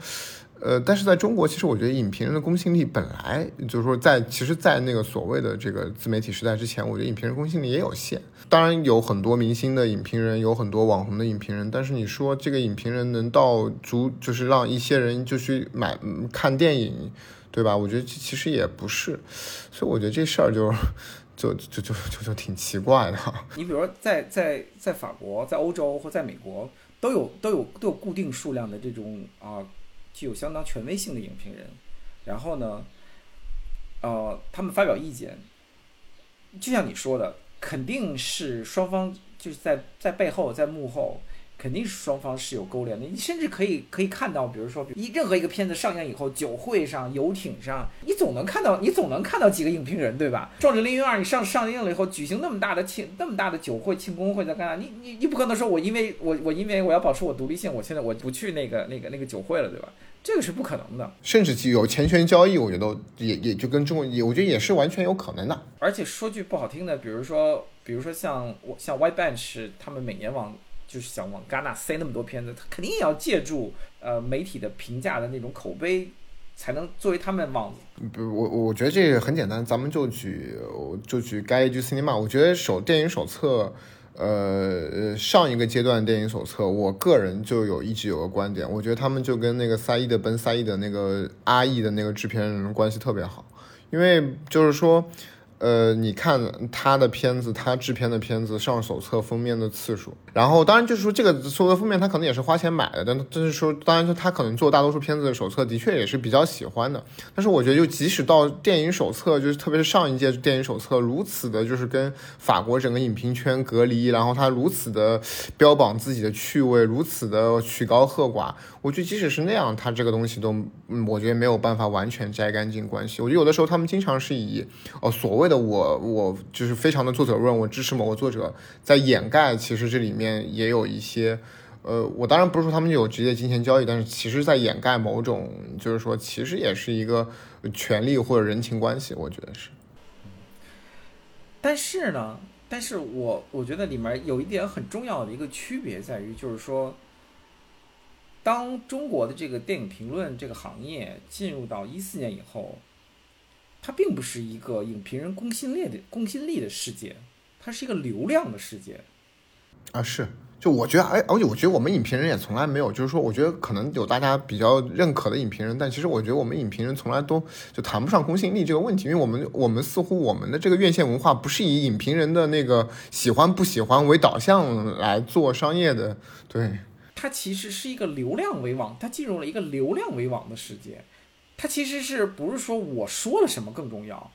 呃，但是在中国，其实我觉得影评人的公信力本来就是说，在其实，在那个所谓的这个自媒体时代之前，我觉得影评人公信力也有限。当然有很多明星的影评人，有很多网红的影评人，但是你说这个影评人能到足，就是让一些人就去买看电影，对吧？我觉得其实也不是，所以我觉得这事儿就。就就就就就挺奇怪的。你比如说，在在在法国、在欧洲或在美国，都有都有都有固定数量的这种啊，具有相当权威性的影评人。然后呢，呃，他们发表意见，就像你说的，肯定是双方就是在在背后在幕后。肯定是双方是有勾连的，你甚至可以可以看到，比如说一任何一个片子上映以后，酒会上、游艇上，你总能看到，你总能看到几个影评人，对吧？《壮志凌云二》你上上映了以后，举行那么大的庆那么大的酒会庆功会，在干啥？你你你不可能说我因为我我因为我要保持我独立性，我现在我不去那个那个那个酒会了，对吧？这个是不可能的。甚至有钱权交易，我觉得也也就跟中国也，我觉得也是完全有可能的。而且说句不好听的，比如说比如说像我像 White Bench，他们每年往就是想往戛纳塞那么多片子，他肯定也要借助呃媒体的评价的那种口碑，才能作为他们往。不，我我觉得这个很简单，咱们就举就举《该剧 cinema》，我觉得手电影手册，呃上一个阶段电影手册，我个人就有一直有个观点，我觉得他们就跟那个萨伊的奔萨伊的那个阿义的那个制片人关系特别好，因为就是说。呃，你看他的片子，他制片的片子上手册封面的次数，然后当然就是说这个所有的封面他可能也是花钱买的，但就是说，当然他可能做大多数片子的手册的确也是比较喜欢的。但是我觉得，就即使到电影手册，就是特别是上一届电影手册如此的，就是跟法国整个影评圈隔离，然后他如此的标榜自己的趣味，如此的曲高和寡，我觉得即使是那样，他这个东西都，我觉得没有办法完全摘干净关系。我觉得有的时候他们经常是以哦所谓。的我我就是非常的作者论，我支持某个作者，在掩盖其实这里面也有一些，呃，我当然不是说他们有直接金钱交易，但是其实在掩盖某种，就是说其实也是一个权利或者人情关系，我觉得是。但是呢，但是我我觉得里面有一点很重要的一个区别在于，就是说，当中国的这个电影评论这个行业进入到一四年以后。它并不是一个影评人公信力的公信力的世界，它是一个流量的世界。啊，是，就我觉得，哎，而且我觉得我们影评人也从来没有，就是说，我觉得可能有大家比较认可的影评人，但其实我觉得我们影评人从来都就谈不上公信力这个问题，因为我们我们似乎我们的这个院线文化不是以影评人的那个喜欢不喜欢为导向来做商业的。对，它其实是一个流量为王，它进入了一个流量为王的世界。它其实是不是说我说了什么更重要，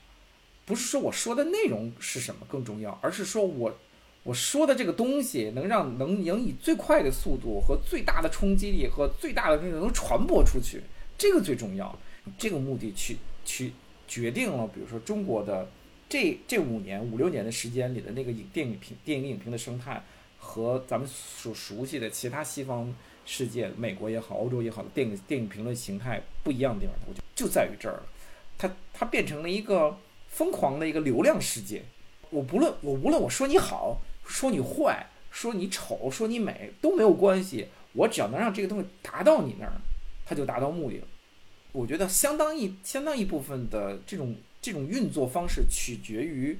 不是说我说的内容是什么更重要，而是说我我说的这个东西能让能能以最快的速度和最大的冲击力和最大的那个能传播出去，这个最重要。这个目的去去决定了，比如说中国的这这五年五六年的时间里的那个影电影评电影影评的生态，和咱们所熟悉的其他西方世界，美国也好，欧洲也好电影电影评论形态不一样的地方，我觉得就在于这儿了。它它变成了一个疯狂的一个流量世界。我不论我无论我说你好。说你坏，说你丑，说你美都没有关系，我只要能让这个东西达到你那儿，它就达到目的了。我觉得相当一相当一部分的这种这种运作方式取决于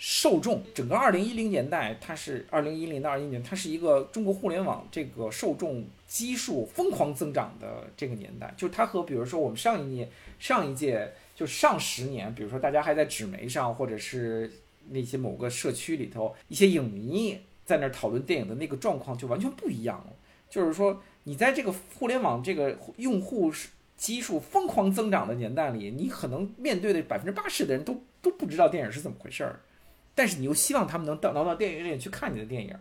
受众。整个二零一零年代，它是二零一零到二一年，它是一个中国互联网这个受众基数疯狂增长的这个年代。就它和比如说我们上一年上一届就上十年，比如说大家还在纸媒上或者是。那些某个社区里头，一些影迷在那儿讨论电影的那个状况就完全不一样了。就是说，你在这个互联网这个用户基数疯狂增长的年代里，你可能面对的百分之八十的人都都不知道电影是怎么回事儿，但是你又希望他们能到能到电影院去看你的电影。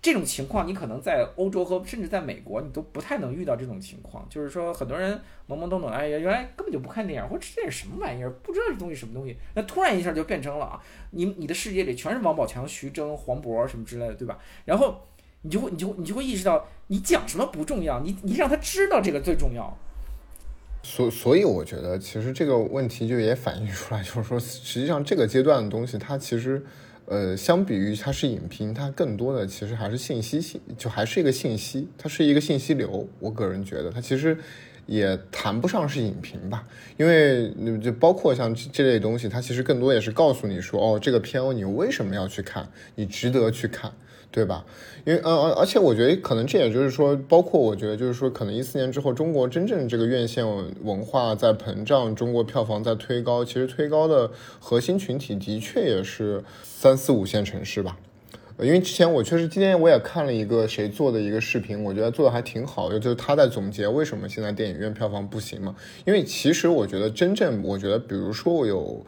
这种情况，你可能在欧洲和甚至在美国，你都不太能遇到这种情况。就是说，很多人懵懵懂懂，哎呀，原来根本就不看电影，或者这电影什么玩意儿，不知道这东西什么东西。那突然一下就变成了啊，你你的世界里全是王宝强、徐峥、黄渤什么之类的，对吧？然后你就会你就你就会意识到，你讲什么不重要，你你让他知道这个最重要。所所以，我觉得其实这个问题就也反映出来，就是说，实际上这个阶段的东西，它其实。呃，相比于它是影评，它更多的其实还是信息性，就还是一个信息，它是一个信息流。我个人觉得，它其实也谈不上是影评吧，因为就包括像这类东西，它其实更多也是告诉你说，哦，这个片你为什么要去看，你值得去看。对吧？因为呃而而且我觉得可能这也就是说，包括我觉得就是说，可能一四年之后，中国真正这个院线文化在膨胀，中国票房在推高，其实推高的核心群体的确也是三四五线城市吧。因为之前我确实今天我也看了一个谁做的一个视频，我觉得做的还挺好，就是他在总结为什么现在电影院票房不行嘛。因为其实我觉得真正我觉得，比如说我有。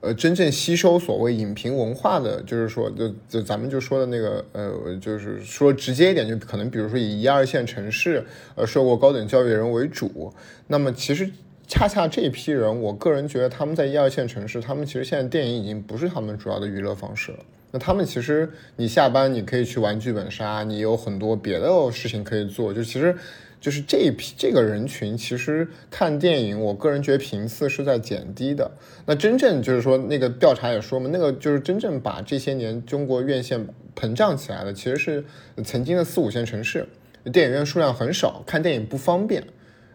呃，真正吸收所谓影评文化的，就是说，就就咱们就说的那个，呃，就是说直接一点，就可能比如说以一二线城市，呃，受过高等教育的人为主。那么其实恰恰这批人，我个人觉得他们在一二线城市，他们其实现在电影已经不是他们主要的娱乐方式了。那他们其实你下班你可以去玩剧本杀，你有很多别的事情可以做，就其实。就是这一批这个人群，其实看电影，我个人觉得频次是在减低的。那真正就是说，那个调查也说嘛，那个就是真正把这些年中国院线膨胀起来的，其实是曾经的四五线城市，电影院数量很少，看电影不方便。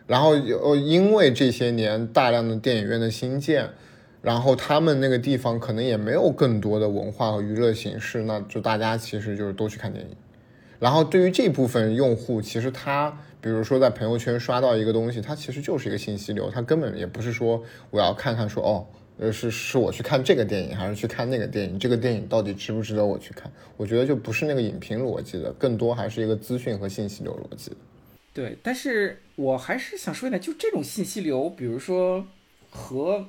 然后又因为这些年大量的电影院的新建，然后他们那个地方可能也没有更多的文化和娱乐形式，那就大家其实就是都去看电影。然后对于这部分用户，其实他。比如说在朋友圈刷到一个东西，它其实就是一个信息流，它根本也不是说我要看看说哦，呃是是我去看这个电影还是去看那个电影，这个电影到底值不值得我去看？我觉得就不是那个影评逻辑的，更多还是一个资讯和信息流逻辑。对，但是我还是想说一点，就这种信息流，比如说和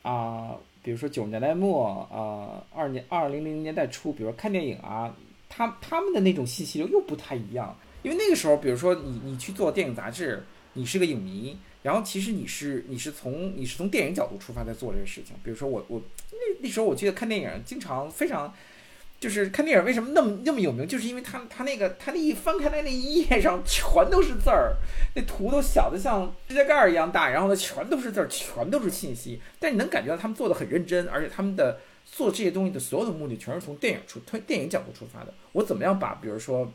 啊，比如说九十年代末啊，二年二零零年代初，比如说看电影啊，他他们的那种信息流又不太一样。因为那个时候，比如说你你去做电影杂志，你是个影迷，然后其实你是你是从你是从电影角度出发在做这个事情。比如说我我那那时候我记得看电影经常非常，就是看电影为什么那么那么有名，就是因为他他那个他那一翻开来那一页上全都是字儿，那图都小的像指甲盖儿一样大，然后呢全都是字儿，全都是信息。但你能感觉到他们做的很认真，而且他们的做这些东西的所有的目的全是从电影出推电影角度出发的。我怎么样把比如说。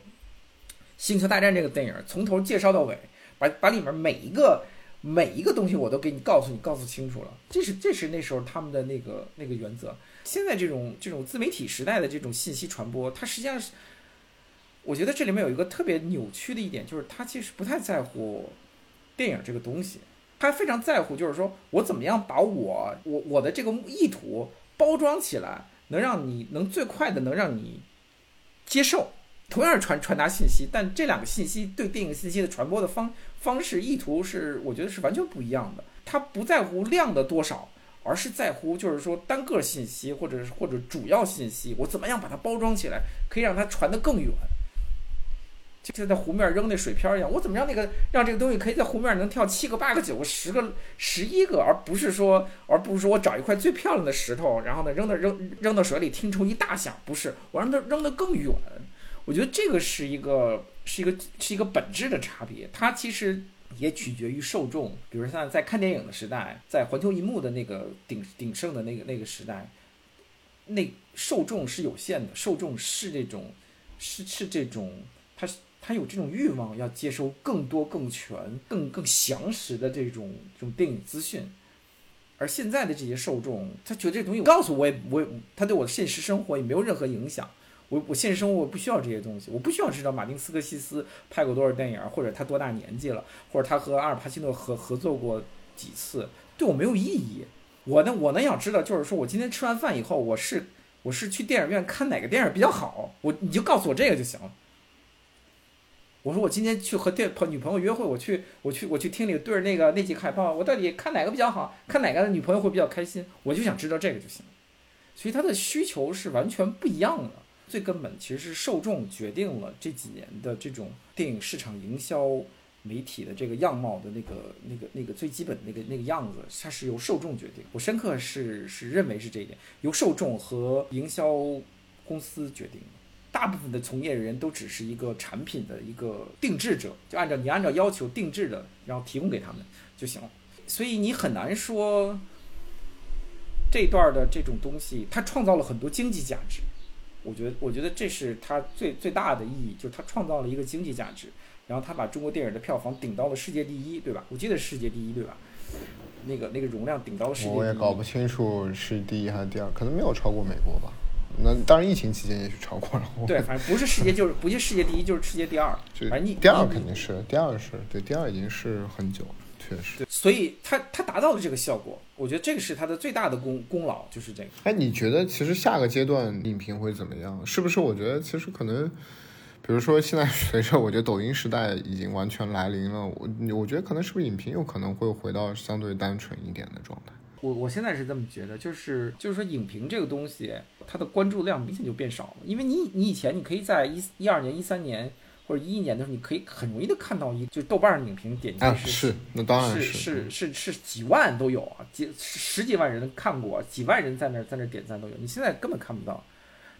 星球大战这个电影从头介绍到尾，把把里面每一个每一个东西我都给你告诉你告诉清楚了。这是这是那时候他们的那个那个原则。现在这种这种自媒体时代的这种信息传播，它实际上是，我觉得这里面有一个特别扭曲的一点，就是他其实不太在乎电影这个东西，他非常在乎就是说我怎么样把我我我的这个意图包装起来，能让你能最快的能让你接受。同样是传传达信息，但这两个信息对电影信息的传播的方方式意图是，我觉得是完全不一样的。它不在乎量的多少，而是在乎就是说单个信息或者是或者主要信息，我怎么样把它包装起来，可以让它传得更远。就像在湖面扔那水漂一样，我怎么让那个让这个东西可以在湖面能跳七个、八个、九个、十个、十一个，而不是说，而不是说我找一块最漂亮的石头，然后呢扔到扔扔到水里听出一大响，不是，我让它扔得更远。我觉得这个是一个是一个是一个本质的差别，它其实也取决于受众。比如像在看电影的时代，在环球银幕的那个鼎鼎盛的那个那个时代，那受众是有限的，受众是这种是是这种，他。他有这种欲望，要接收更多、更全、更更详实的这种这种电影资讯，而现在的这些受众，他觉得这东西告诉我也我也，他对我的现实生活也没有任何影响。我我现实生活不需要这些东西，我不需要知道马丁斯科西斯拍过多少电影，或者他多大年纪了，或者他和阿尔帕西诺合合作过几次，对我没有意义。我呢，我呢想知道，就是说我今天吃完饭以后，我是我是去电影院看哪个电影比较好，我你就告诉我这个就行了。我说我今天去和电朋女朋友约会，我去我去我去厅里对着那个那几个海报，我到底看哪个比较好看哪个女朋友会比较开心，我就想知道这个就行。所以他的需求是完全不一样的。最根本其实是受众决定了这几年的这种电影市场营销媒体的这个样貌的那个那个那个最基本那个那个样子，它是由受众决定。我深刻是是认为是这一点，由受众和营销公司决定。大部分的从业人员都只是一个产品的一个定制者，就按照你按照要求定制的，然后提供给他们就行了。所以你很难说这段的这种东西，它创造了很多经济价值。我觉得，我觉得这是它最最大的意义，就是它创造了一个经济价值，然后它把中国电影的票房顶到了世界第一，对吧？我记得世界第一，对吧？那个那个容量顶到了世界第一。我也搞不清楚是第一还是第二，可能没有超过美国吧。那当然，疫情期间也许超过了。对，反正不是世界就是不是世界第一，就是世界第二。反正你第二肯定是，第二是对，第二已经是很久，确实。所以他他达到了这个效果，我觉得这个是他的最大的功功劳，就是这个。哎，你觉得其实下个阶段影评会怎么样？是不是？我觉得其实可能，比如说现在随着我觉得抖音时代已经完全来临了，我我觉得可能是不是影评有可能会回到相对单纯一点的状态。我我现在是这么觉得，就是就是说，影评这个东西，它的关注量明显就变少了。因为你你以前你可以在一一二年、一三年或者一一年的时候，你可以很容易的看到一就是豆瓣影评点击是是那当然是是是是几万都有啊，几十几万人看过，几万人在那在那点赞都有。你现在根本看不到。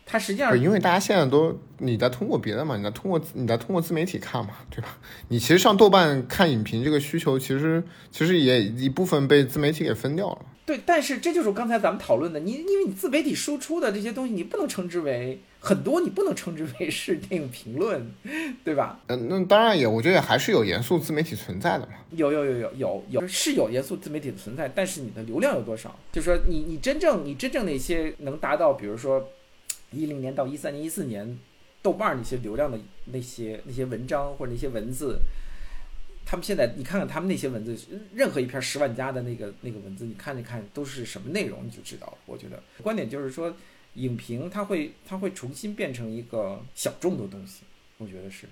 它实际上，因为大家现在都你在通过别的嘛，你在通过你在通过自媒体看嘛，对吧？你其实上豆瓣看影评这个需求，其实其实也一部分被自媒体给分掉了。对，但是这就是刚才咱们讨论的，你因为你自媒体输出的这些东西，你不能称之为很多，你不能称之为是电影评论，对吧？嗯，那当然也，我觉得还是有严肃自媒体存在的嘛。有有有有有有是有严肃自媒体的存在，但是你的流量有多少？就是说，你你真正你真正那些能达到，比如说一零年到一三年、一四年豆瓣那些流量的那些那些文章或者那些文字。他们现在，你看看他们那些文字，任何一篇十万加的那个那个文字，你看一看都是什么内容，你就知道了。我觉得观点就是说，影评它会它会重新变成一个小众的东西。我觉得是，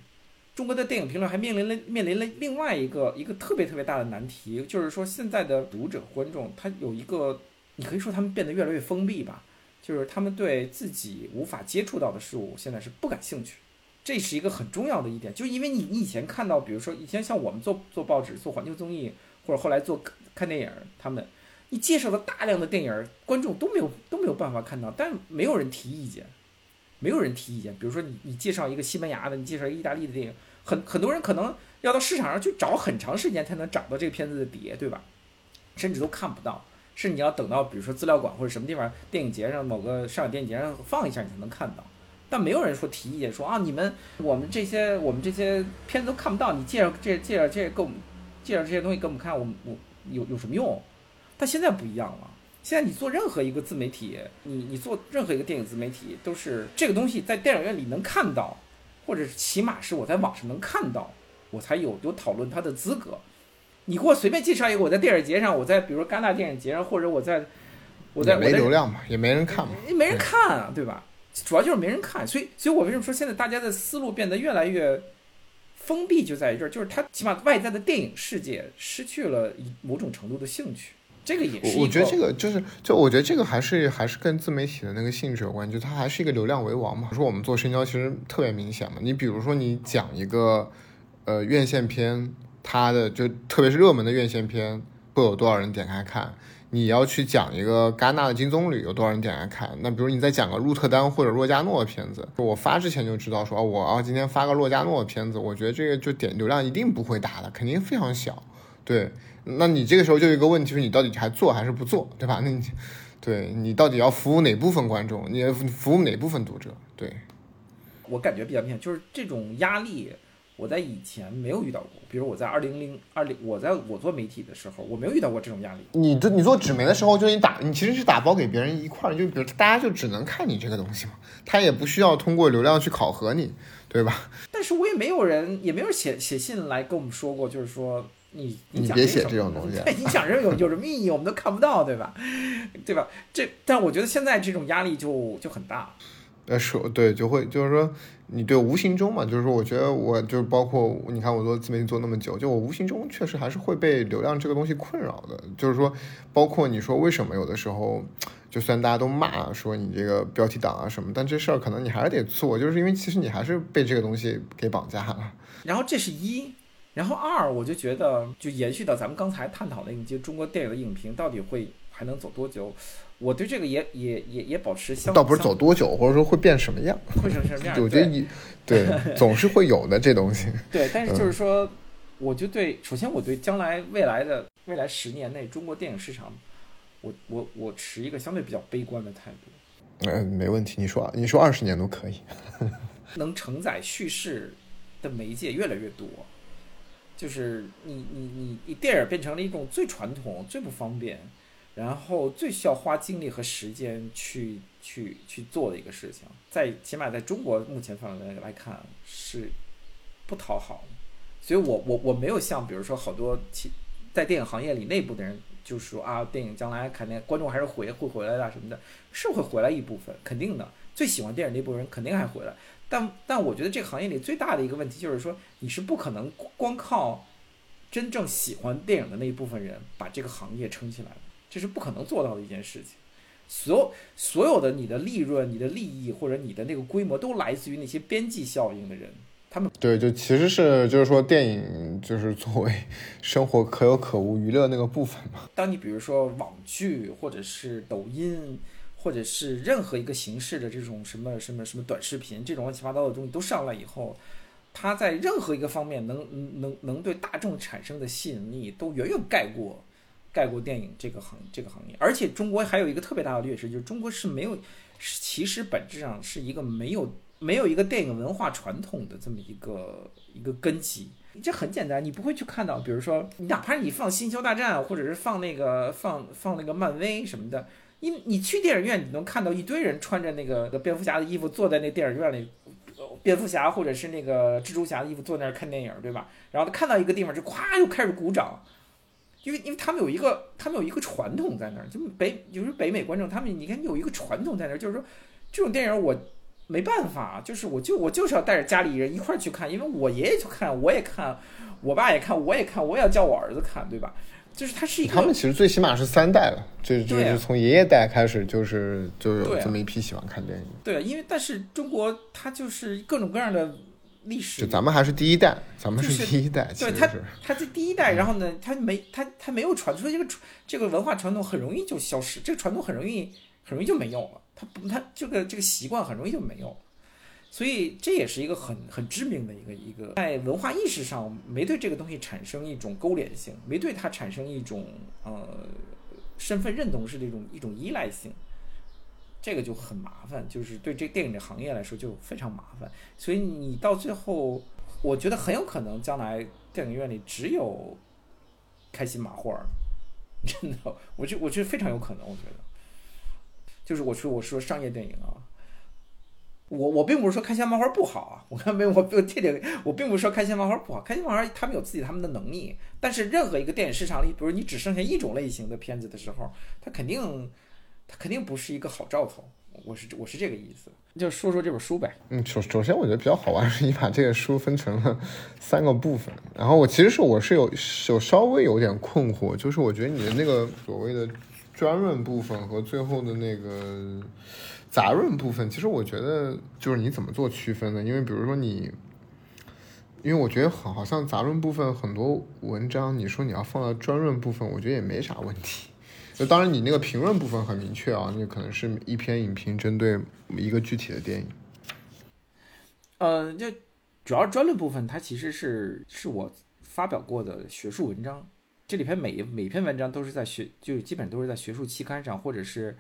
中国的电影评论还面临了面临了另外一个一个特别特别大的难题，就是说现在的读者观众他有一个，你可以说他们变得越来越封闭吧，就是他们对自己无法接触到的事物现在是不感兴趣。这是一个很重要的一点，就因为你你以前看到，比如说以前像我们做做报纸、做环球综艺，或者后来做看电影，他们你介绍了大量的电影，观众都没有都没有办法看到，但没有人提意见，没有人提意见。比如说你你介绍一个西班牙的，你介绍一个意大利的电影，很很多人可能要到市场上去找很长时间才能找到这个片子的碟，对吧？甚至都看不到，是你要等到比如说资料馆或者什么地方电影节上某个上海电影节上放一下，你才能看到。但没有人说提意见，说啊，你们我们这些我们这些片子都看不到，你介绍这介绍这给我们介绍这些东西给我们看，我们我有有什么用？但现在不一样了，现在你做任何一个自媒体，你你做任何一个电影自媒体，都是这个东西在电影院里能看到，或者起码是我在网上能看到，我才有有讨论它的资格。你给我随便介绍一个，我在电影节上，我在比如说戛纳电影节上，或者我在我在没流量嘛，也没人看嘛，没人看啊，对吧？主要就是没人看，所以，所以我为什么说现在大家的思路变得越来越封闭，就在于这儿，就是他起码外在的电影世界失去了某种程度的兴趣。这个也是我我觉得这个就是，就我觉得这个还是还是跟自媒体的那个性质有关，就它还是一个流量为王嘛。说我们做深交其实特别明显嘛，你比如说你讲一个呃院线片，它的就特别是热门的院线片，会有多少人点开看？你要去讲一个戛纳的金棕榈，有多少人点开看？那比如你再讲个鹿特丹或者洛迦诺的片子，我发之前就知道说，哦，我要今天发个洛迦诺的片子，我觉得这个就点流量一定不会大的，肯定非常小。对，那你这个时候就有一个问题，是你到底还做还是不做，对吧？那你，对你到底要服务哪部分观众？你服务哪部分读者？对，我感觉比较明显，就是这种压力。我在以前没有遇到过，比如我在二零零二零，我在我做媒体的时候，我没有遇到过这种压力。你做你做纸媒的时候，就你打你其实是打包给别人一块儿，就比如大家就只能看你这个东西嘛，他也不需要通过流量去考核你，对吧？但是我也没有人，也没有写写信来跟我们说过，就是说你你别写这种东西，你讲这种有什么意义？我们都看不到，对吧？对吧？这但我觉得现在这种压力就就很大。呃，说对，就会就是说，你对无形中嘛，就是说，我觉得我就是包括你看我做自媒体做那么久，就我无形中确实还是会被流量这个东西困扰的。就是说，包括你说为什么有的时候，就虽然大家都骂说你这个标题党啊什么，但这事儿可能你还是得做，就是因为其实你还是被这个东西给绑架了。然后这是一，然后二，我就觉得就延续到咱们刚才探讨的，一些中国电影的影评到底会还能走多久？我对这个也也也也保持相，倒不是走多久，或者说会变什么样，会成什么样？我觉得你，对，总是会有的这东西。对，但是就是说，我就对，首先我对将来未来的未来十年内中国电影市场，我我我持一个相对比较悲观的态度。嗯，没问题，你说你说二十年都可以。能承载叙事的媒介越来越多，就是你你你你电影变成了一种最传统、最不方便。然后最需要花精力和时间去去去做的一个事情，在起码在中国目前范围内来看是不讨好，所以我我我没有像比如说好多其在电影行业里内部的人就说啊，电影将来肯定观众还是回会回来的什么的，是会回来一部分，肯定的，最喜欢电影那部分人肯定还回来，但但我觉得这个行业里最大的一个问题就是说，你是不可能光靠真正喜欢电影的那一部分人把这个行业撑起来的。这是不可能做到的一件事情，所有所有的你的利润、你的利益或者你的那个规模，都来自于那些边际效应的人。他们对，就其实是就是说，电影就是作为生活可有可无娱乐那个部分嘛。当你比如说网剧，或者是抖音，或者是任何一个形式的这种什么什么什么短视频，这种乱七八糟的东西都上来以后，它在任何一个方面能能能对大众产生的吸引力，都远远盖过。盖过电影这个行这个行业，而且中国还有一个特别大的劣势，就是中国是没有，其实本质上是一个没有没有一个电影文化传统的这么一个一个根基。这很简单，你不会去看到，比如说，哪怕你放《星球大战》，或者是放那个放放那个漫威什么的，你你去电影院，你能看到一堆人穿着那个蝙蝠侠的衣服坐在那电影院里，蝙蝠侠或者是那个蜘蛛侠的衣服坐那儿看电影，对吧？然后他看到一个地方就咵就开始鼓掌。因为因为他们有一个，他们有一个传统在那儿，就北就是北美观众，他们你看有一个传统在那儿，就是说这种电影我没办法，就是我就我就是要带着家里人一块儿去看，因为我爷爷去看，我也看，我爸也看，我也看，我也要叫我儿子看，对吧？就是他是一个，他们其实最起码是三代了，就就是从爷爷代开始，就是就有这么一批喜欢看电影。对，因为但是中国它就是各种各样的。历史，就咱们还是第一代，咱们是第一代，对他，他这第一代，然后呢，他没他他没有传，所以这个这个文化传统很容易就消失，这个传统很容易很容易就没有了，他不他这个这个习惯很容易就没有，所以这也是一个很很致命的一个一个在文化意识上没对这个东西产生一种勾连性，没对它产生一种呃身份认同式的一种一种依赖性。这个就很麻烦，就是对这电影这行业来说就非常麻烦，所以你到最后，我觉得很有可能将来电影院里只有开心麻花儿，真的，我就我觉得非常有可能，我觉得，就是我说我说商业电影啊，我我并不是说开心麻花不好啊，我看没有我我天天我并不是说开心麻花不好，开心麻花他们有自己他们的能力，但是任何一个电影市场里，比如你只剩下一种类型的片子的时候，它肯定。它肯定不是一个好兆头，我是我是这个意思，就说说这本书呗。嗯，首首先我觉得比较好玩是你把这个书分成了三个部分，然后我其实是我是有有稍微有点困惑，就是我觉得你的那个所谓的专论部分和最后的那个杂论部分，其实我觉得就是你怎么做区分呢？因为比如说你，因为我觉得好好像杂论部分很多文章，你说你要放到专论部分，我觉得也没啥问题。就当然，你那个评论部分很明确啊，那可能是一篇影评针对一个具体的电影。呃，就主要专论部分，它其实是是我发表过的学术文章。这里边每每篇文章都是在学，就基本都是在学术期刊上，或者是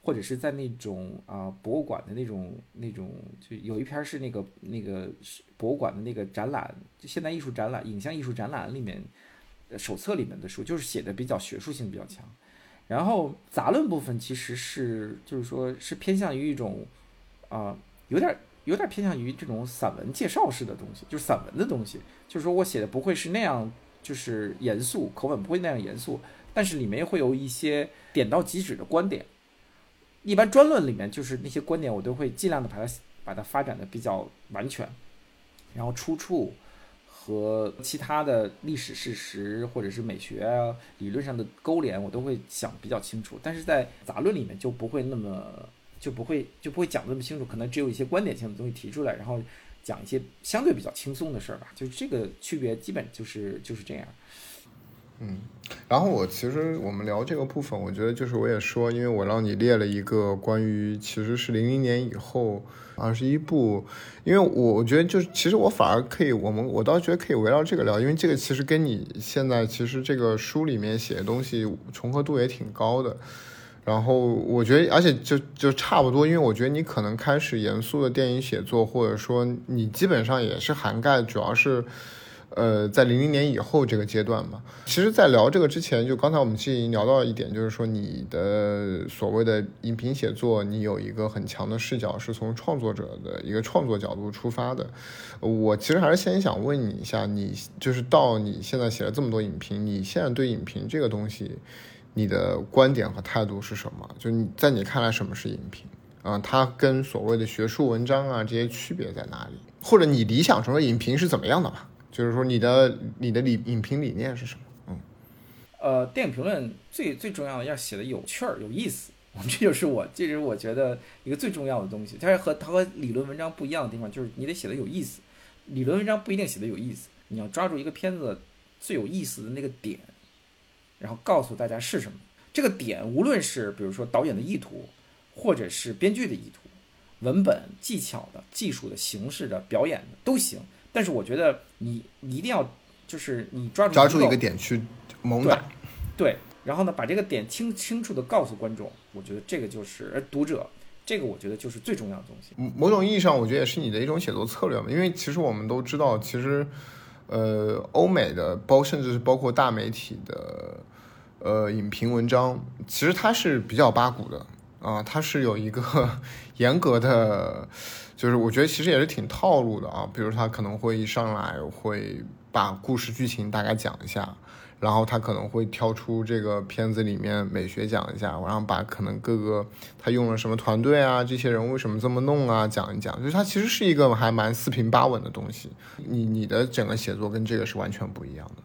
或者是在那种啊博物馆的那种那种，就有一篇是那个那个博物馆的那个展览，就现代艺术展览、影像艺术展览里面手册里面的书，就是写的比较学术性比较强。然后杂论部分其实是就是说是偏向于一种，啊，有点有点偏向于这种散文介绍式的东西，就是散文的东西。就是说我写的不会是那样，就是严肃，口吻不会那样严肃，但是里面会有一些点到即止的观点。一般专论里面就是那些观点，我都会尽量的把它把它发展的比较完全，然后出处。和其他的历史事实或者是美学啊理论上的勾连，我都会想比较清楚。但是在杂论里面就不会那么就不会就不会讲那么清楚，可能只有一些观点性的东西提出来，然后讲一些相对比较轻松的事儿吧。就这个区别，基本就是就是这样。嗯，然后我其实我们聊这个部分，我觉得就是我也说，因为我让你列了一个关于其实是零零年以后。二十一部，因为我我觉得就是，其实我反而可以，我们我倒觉得可以围绕这个聊，因为这个其实跟你现在其实这个书里面写的东西重合度也挺高的。然后我觉得，而且就就差不多，因为我觉得你可能开始严肃的电影写作，或者说你基本上也是涵盖，主要是。呃，在零零年以后这个阶段嘛，其实，在聊这个之前，就刚才我们其实已经聊到一点，就是说你的所谓的影评写作，你有一个很强的视角，是从创作者的一个创作角度出发的。我其实还是先想问你一下，你就是到你现在写了这么多影评，你现在对影评这个东西，你的观点和态度是什么？就你在你看来，什么是影评？啊，它跟所谓的学术文章啊这些区别在哪里？或者你理想中的影评是怎么样的嘛？就是说，你的你的理影评理念是什么？嗯，呃，电影评论最最重要的要写的有趣儿、有意思，这就是我，这是我觉得一个最重要的东西。但是和它和理论文章不一样的地方，就是你得写的有意思。理论文章不一定写的有意思，你要抓住一个片子最有意思的那个点，然后告诉大家是什么。这个点，无论是比如说导演的意图，或者是编剧的意图，文本技巧的、技术的、形式的、表演的都行。但是我觉得你你一定要，就是你抓住抓住一个点去猛打，对，然后呢，把这个点清清楚的告诉观众，我觉得这个就是而读者，这个我觉得就是最重要的东西。某种意义上，我觉得也是你的一种写作策略嘛，因为其实我们都知道，其实，呃，欧美的包甚至是包括大媒体的，呃，影评文章，其实它是比较八股的啊，它是有一个 严格的。就是我觉得其实也是挺套路的啊，比如他可能会一上来会把故事剧情大概讲一下，然后他可能会挑出这个片子里面美学讲一下，然后把可能各个他用了什么团队啊，这些人为什么这么弄啊讲一讲，就是他其实是一个还蛮四平八稳的东西。你你的整个写作跟这个是完全不一样的。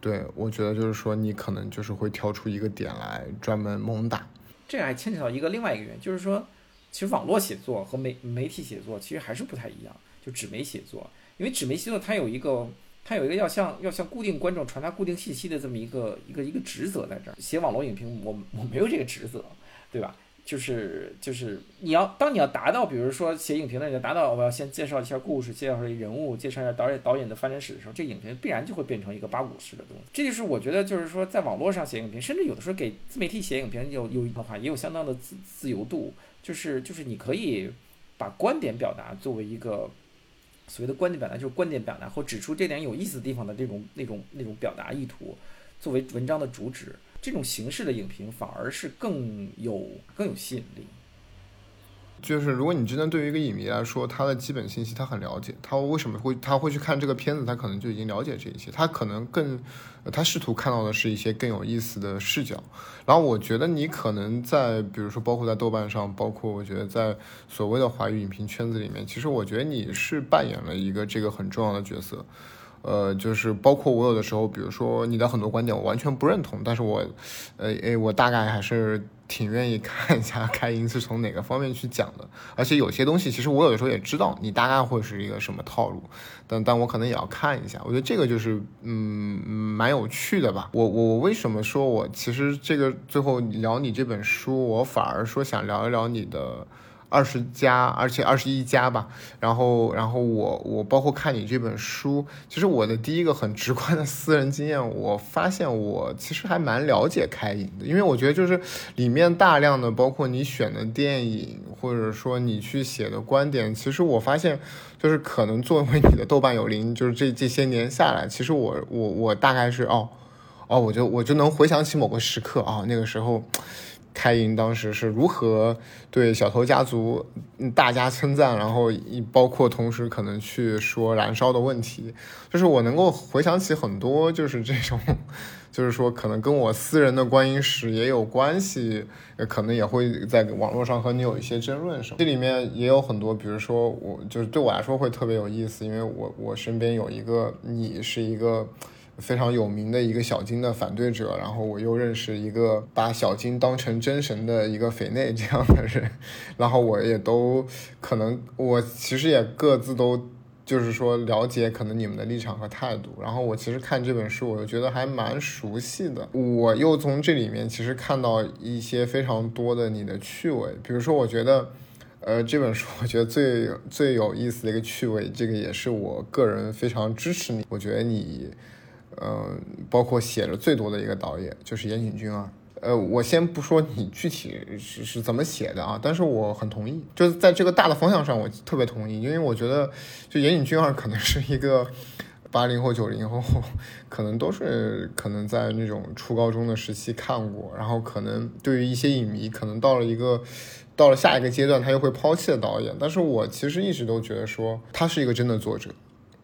对我觉得就是说你可能就是会挑出一个点来专门猛打。这还牵扯到一个另外一个原因，就是说。其实网络写作和媒媒体写作其实还是不太一样，就纸媒写作，因为纸媒写作它有一个它有一个要向要向固定观众传达固定信息的这么一个一个一个职责在这儿。写网络影评，我我没有这个职责，对吧？就是就是你要当你要达到，比如说写影评的你要达到我要先介绍一下故事，介绍一下人物，介绍一下导演导演的发展史的时候，这影评必然就会变成一个八股式的东西。这就是我觉得就是说在网络上写影评，甚至有的时候给自媒体写影评有有的话也有相当的自自由度。就是就是你可以把观点表达作为一个所谓的观点表达，就是观点表达或指出这点有意思的地方的这种那种那种表达意图，作为文章的主旨，这种形式的影评反而是更有更有吸引力。就是如果你真的对于一个影迷来说，他的基本信息他很了解，他为什么会他会去看这个片子，他可能就已经了解这一些，他可能更他试图看到的是一些更有意思的视角。然后我觉得你可能在比如说包括在豆瓣上，包括我觉得在所谓的华语影评圈子里面，其实我觉得你是扮演了一个这个很重要的角色。呃，就是包括我有的时候，比如说你的很多观点我完全不认同，但是我，呃，诶，我大概还是挺愿意看一下开音是从哪个方面去讲的，而且有些东西其实我有的时候也知道你大概会是一个什么套路，但但我可能也要看一下，我觉得这个就是嗯蛮有趣的吧。我我我为什么说我其实这个最后聊你这本书，我反而说想聊一聊你的。二十加，而且二十一加吧。然后，然后我我包括看你这本书，其实我的第一个很直观的私人经验，我发现我其实还蛮了解开影的，因为我觉得就是里面大量的包括你选的电影，或者说你去写的观点，其实我发现就是可能作为你的豆瓣有灵，就是这这些年下来，其实我我我大概是哦哦，我就我就能回想起某个时刻啊，那个时候。开营当时是如何对小偷家族大加称赞，然后包括同时可能去说燃烧的问题，就是我能够回想起很多，就是这种，就是说可能跟我私人的观影史也有关系，可能也会在网络上和你有一些争论什么。这里面也有很多，比如说我就是对我来说会特别有意思，因为我我身边有一个你是一个。非常有名的一个小金的反对者，然后我又认识一个把小金当成真神的一个肥内这样的人，然后我也都可能，我其实也各自都就是说了解可能你们的立场和态度，然后我其实看这本书，我又觉得还蛮熟悉的，我又从这里面其实看到一些非常多的你的趣味，比如说我觉得，呃，这本书我觉得最最有意思的一个趣味，这个也是我个人非常支持你，我觉得你。嗯，包括写的最多的一个导演就是岩井俊二。呃，我先不说你具体是是怎么写的啊，但是我很同意，就是在这个大的方向上，我特别同意，因为我觉得就岩井俊二可能是一个八零后、九零后，可能都是可能在那种初高中的时期看过，然后可能对于一些影迷，可能到了一个到了下一个阶段，他又会抛弃的导演。但是我其实一直都觉得说他是一个真的作者。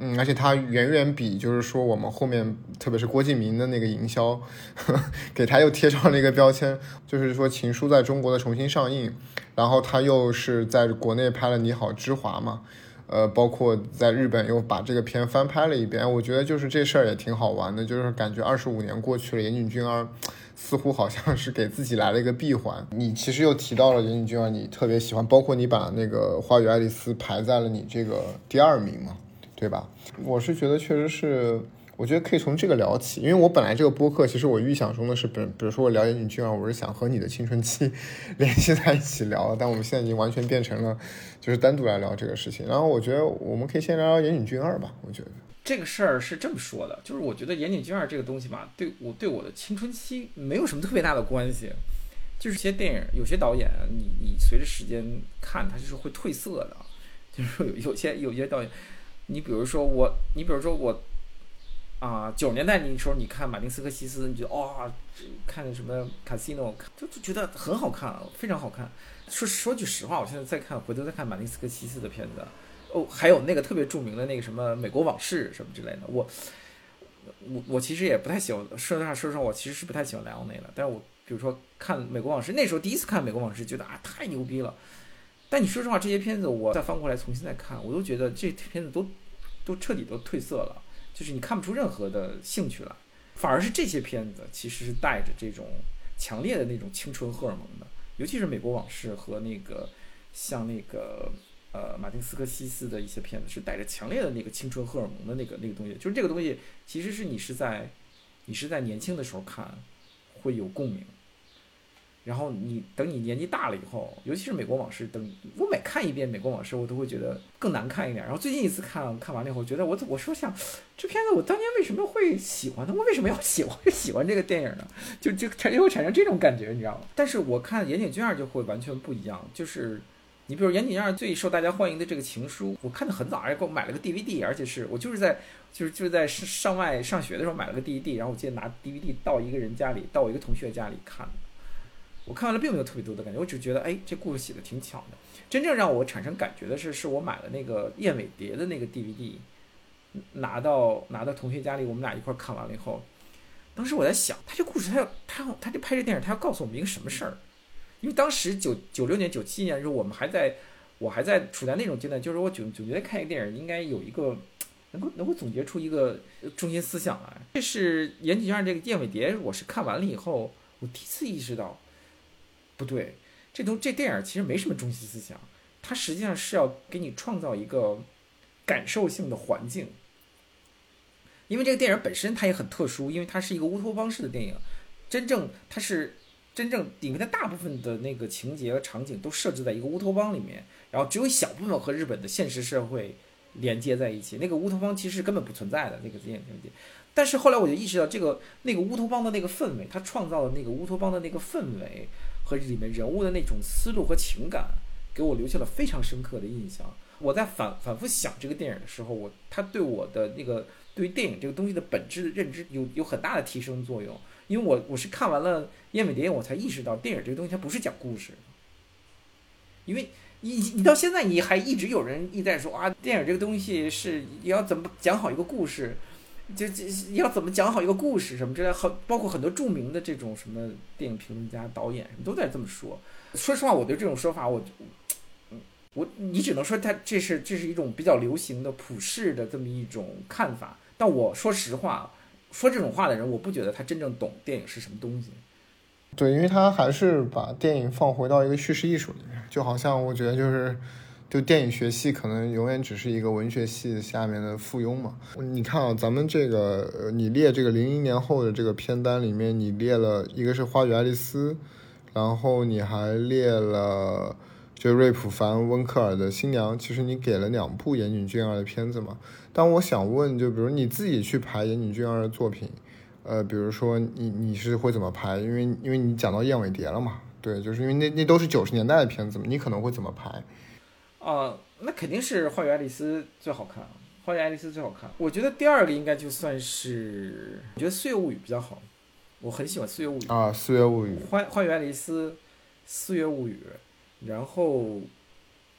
嗯，而且他远远比就是说我们后面，特别是郭敬明的那个营销，给他又贴上了一个标签，就是说《情书》在中国的重新上映，然后他又是在国内拍了《你好，之华》嘛，呃，包括在日本又把这个片翻拍了一遍。我觉得就是这事儿也挺好玩的，就是感觉二十五年过去了，岩井俊二似乎好像是给自己来了一个闭环。你其实又提到了岩井俊二，你特别喜欢，包括你把那个《花与爱丽丝》排在了你这个第二名嘛。对吧？我是觉得确实是，我觉得可以从这个聊起，因为我本来这个播客其实我预想中的是，比比如说我聊言女君啊，我是想和你的青春期 联系在一起聊，但我们现在已经完全变成了就是单独来聊这个事情。然后我觉得我们可以先聊聊言女君二吧。我觉得这个事儿是这么说的，就是我觉得言女君二这个东西吧，对我对我的青春期没有什么特别大的关系，就是些电影有些导演，你你随着时间看，他就是会褪色的，就是说有有些有些导演。你比如说我，你比如说我，啊，九十年代那时候你看马丁斯科西斯，你觉得哇，看什么卡西诺，就就觉得很好看，非常好看。说说句实话，我现在再看，回头再看马丁斯科西斯的片子，哦，还有那个特别著名的那个什么美国往事什么之类的，我，我我其实也不太喜欢。说实话，说实话，我其实是不太喜欢莱昂内的。但是我比如说看美国往事，那时候第一次看美国往事，觉得啊太牛逼了。但你说实话，这些片子我再翻过来重新再看，我都觉得这片子都都彻底都褪色了，就是你看不出任何的兴趣来，反而是这些片子其实是带着这种强烈的那种青春荷尔蒙的，尤其是《美国往事》和那个像那个呃马丁斯科西斯的一些片子，是带着强烈的那个青春荷尔蒙的那个那个东西，就是这个东西其实是你是在你是在年轻的时候看会有共鸣。然后你等你年纪大了以后，尤其是《美国往事》，等我每看一遍《美国往事》，我都会觉得更难看一点。然后最近一次看看完了以后，觉得我我说想这片子我当年为什么会喜欢它？我为什么要喜欢 喜欢这个电影呢？就就产就会产生这种感觉，你知道吗？但是我看岩井俊二就会完全不一样。就是你比如岩井俊二最受大家欢迎的这个《情书》，我看的很早，而且给我买了个 DVD，而且是我就是在就是就是在上外上学的时候买了个 DVD，然后我记得拿 DVD 到一个人家里，到我一个同学家里看。我看完了并没有特别多的感觉，我只觉得哎，这故事写的挺巧的。真正让我产生感觉的是，是我买了那个燕尾蝶的那个 DVD，拿到拿到同学家里，我们俩一块儿看完了以后，当时我在想，他这故事他要他要他这拍这电影，他要告诉我们一个什么事儿？因为当时九九六年、九七年的时候，我们还在，我还在处在那种阶段，就是我总总觉得看一个电影应该有一个能够能够总结出一个中心思想来。这是《岩井俊二这个燕尾蝶，我是看完了以后，我第一次意识到。不对，这东这电影其实没什么中心思想，它实际上是要给你创造一个感受性的环境。因为这个电影本身它也很特殊，因为它是一个乌托邦式的电影，真正它是真正里面的大部分的那个情节和场景都设置在一个乌托邦里面，然后只有小部分和日本的现实社会连接在一起。那个乌托邦其实根本不存在的那个电影情节，但是后来我就意识到，这个那个乌托邦的那个氛围，它创造的那个乌托邦的那个氛围。和里面人物的那种思路和情感，给我留下了非常深刻的印象。我在反反复想这个电影的时候，我他对我的那个对于电影这个东西的本质的认知有有很大的提升作用。因为我我是看完了《燕尾蝶》，我才意识到电影这个东西它不是讲故事。因为你你到现在你还一直有人一再说啊，电影这个东西是要怎么讲好一个故事。就这要怎么讲好一个故事什么之类，很包括很多著名的这种什么电影评论家、导演什么都在这么说。说实话，我对这种说法，我，嗯，我你只能说他这是这是一种比较流行的、普世的这么一种看法。但我说实话，说这种话的人，我不觉得他真正懂电影是什么东西。对，因为他还是把电影放回到一个叙事艺术里面，就好像我觉得就是。就电影学系可能永远只是一个文学系下面的附庸嘛？你看啊，咱们这个，你列这个零一年后的这个片单里面，你列了一个是《花与爱丽丝》，然后你还列了就瑞普凡温克尔的新娘。其实你给了两部岩井俊二的片子嘛？但我想问，就比如你自己去排岩井俊二的作品，呃，比如说你你是会怎么排？因为因为你讲到燕尾蝶了嘛？对，就是因为那那都是九十年代的片子嘛，你可能会怎么排？哦，那肯定是《花与爱丽丝》最好看，《花与爱丽丝》最好看。我觉得第二个应该就算是，我觉得《岁月物语》比较好，我很喜欢《岁月物语》啊，《岁月物语》。花花与爱丽丝，《岁月物语》，然后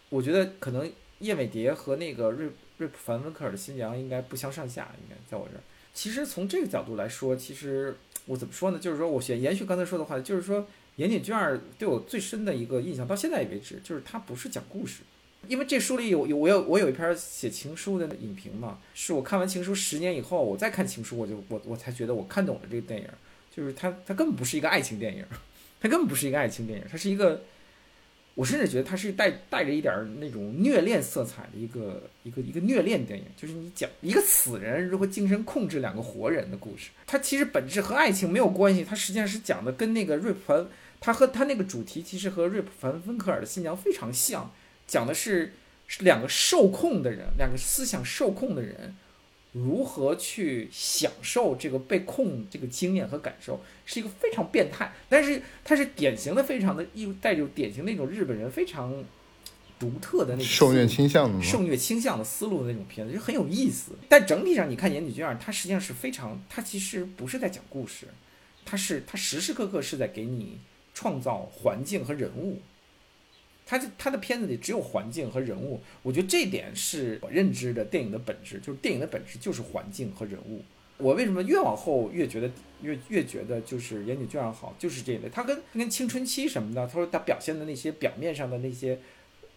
我觉得可能叶美蝶和那个瑞瑞普凡温克尔的新娘应该不相上下，应该在我这儿。其实从这个角度来说，其实我怎么说呢？就是说我选延续刚才说的话，就是说岩井俊二对我最深的一个印象，到现在为止，就是他不是讲故事。因为这书里有有我有我有一篇写情书的影评嘛，是我看完情书十年以后，我再看情书，我就我我才觉得我看懂了这个电影，就是它它根本不是一个爱情电影，它根本不是一个爱情电影，它是一个，我甚至觉得它是带带着一点那种虐恋色彩的一个一个一个虐恋电影，就是你讲一个死人如何精神控制两个活人的故事，它其实本质和爱情没有关系，它实际上是讲的跟那个瑞普凡，他和他那个主题其实和瑞普凡芬克尔的新娘非常像。讲的是是两个受控的人，两个思想受控的人如何去享受这个被控这个经验和感受，是一个非常变态，但是它是典型的非常的又带有典型那种日本人非常独特的那种受虐倾向的受虐倾向的思路的那种片子，就很有意思。但整体上你看《岩井俊二》，他实际上是非常，他其实不是在讲故事，他是他时时刻刻是在给你创造环境和人物。他这他的片子里只有环境和人物，我觉得这点是我认知的电影的本质，就是电影的本质就是环境和人物。我为什么越往后越觉得越越觉得就是岩井俊二好，就是这一类。他跟跟青春期什么的，他说他表现的那些表面上的那些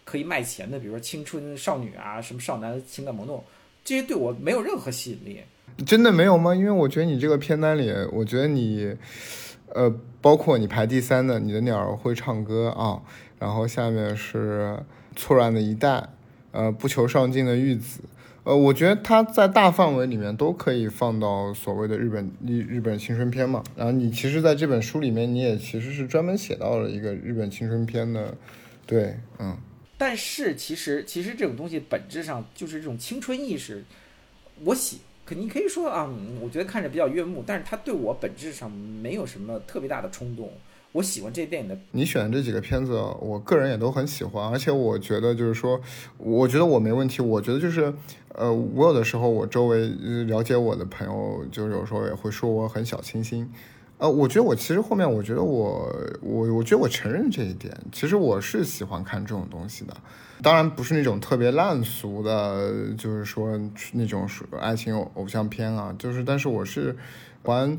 可以卖钱的，比如说青春少女啊，什么少男情感萌动，这些对我没有任何吸引力。真的没有吗？因为我觉得你这个片单里，我觉得你，呃，包括你排第三的，你的鸟儿会唱歌啊。然后下面是错乱的一代，呃，不求上进的玉子，呃，我觉得它在大范围里面都可以放到所谓的日本日日本青春片嘛。然后你其实在这本书里面，你也其实是专门写到了一个日本青春片的，对，嗯。但是其实其实这种东西本质上就是这种青春意识，我喜，肯定可以说啊，我觉得看着比较悦目，但是它对我本质上没有什么特别大的冲动。我喜欢这电影的，你选的这几个片子，我个人也都很喜欢，而且我觉得就是说，我觉得我没问题。我觉得就是，呃，我有的时候我周围了解我的朋友，就有时候也会说我很小清新，呃，我觉得我其实后面，我觉得我我我觉得我承认这一点，其实我是喜欢看这种东西的，当然不是那种特别烂俗的，就是说那种爱情偶偶像片啊，就是但是我是玩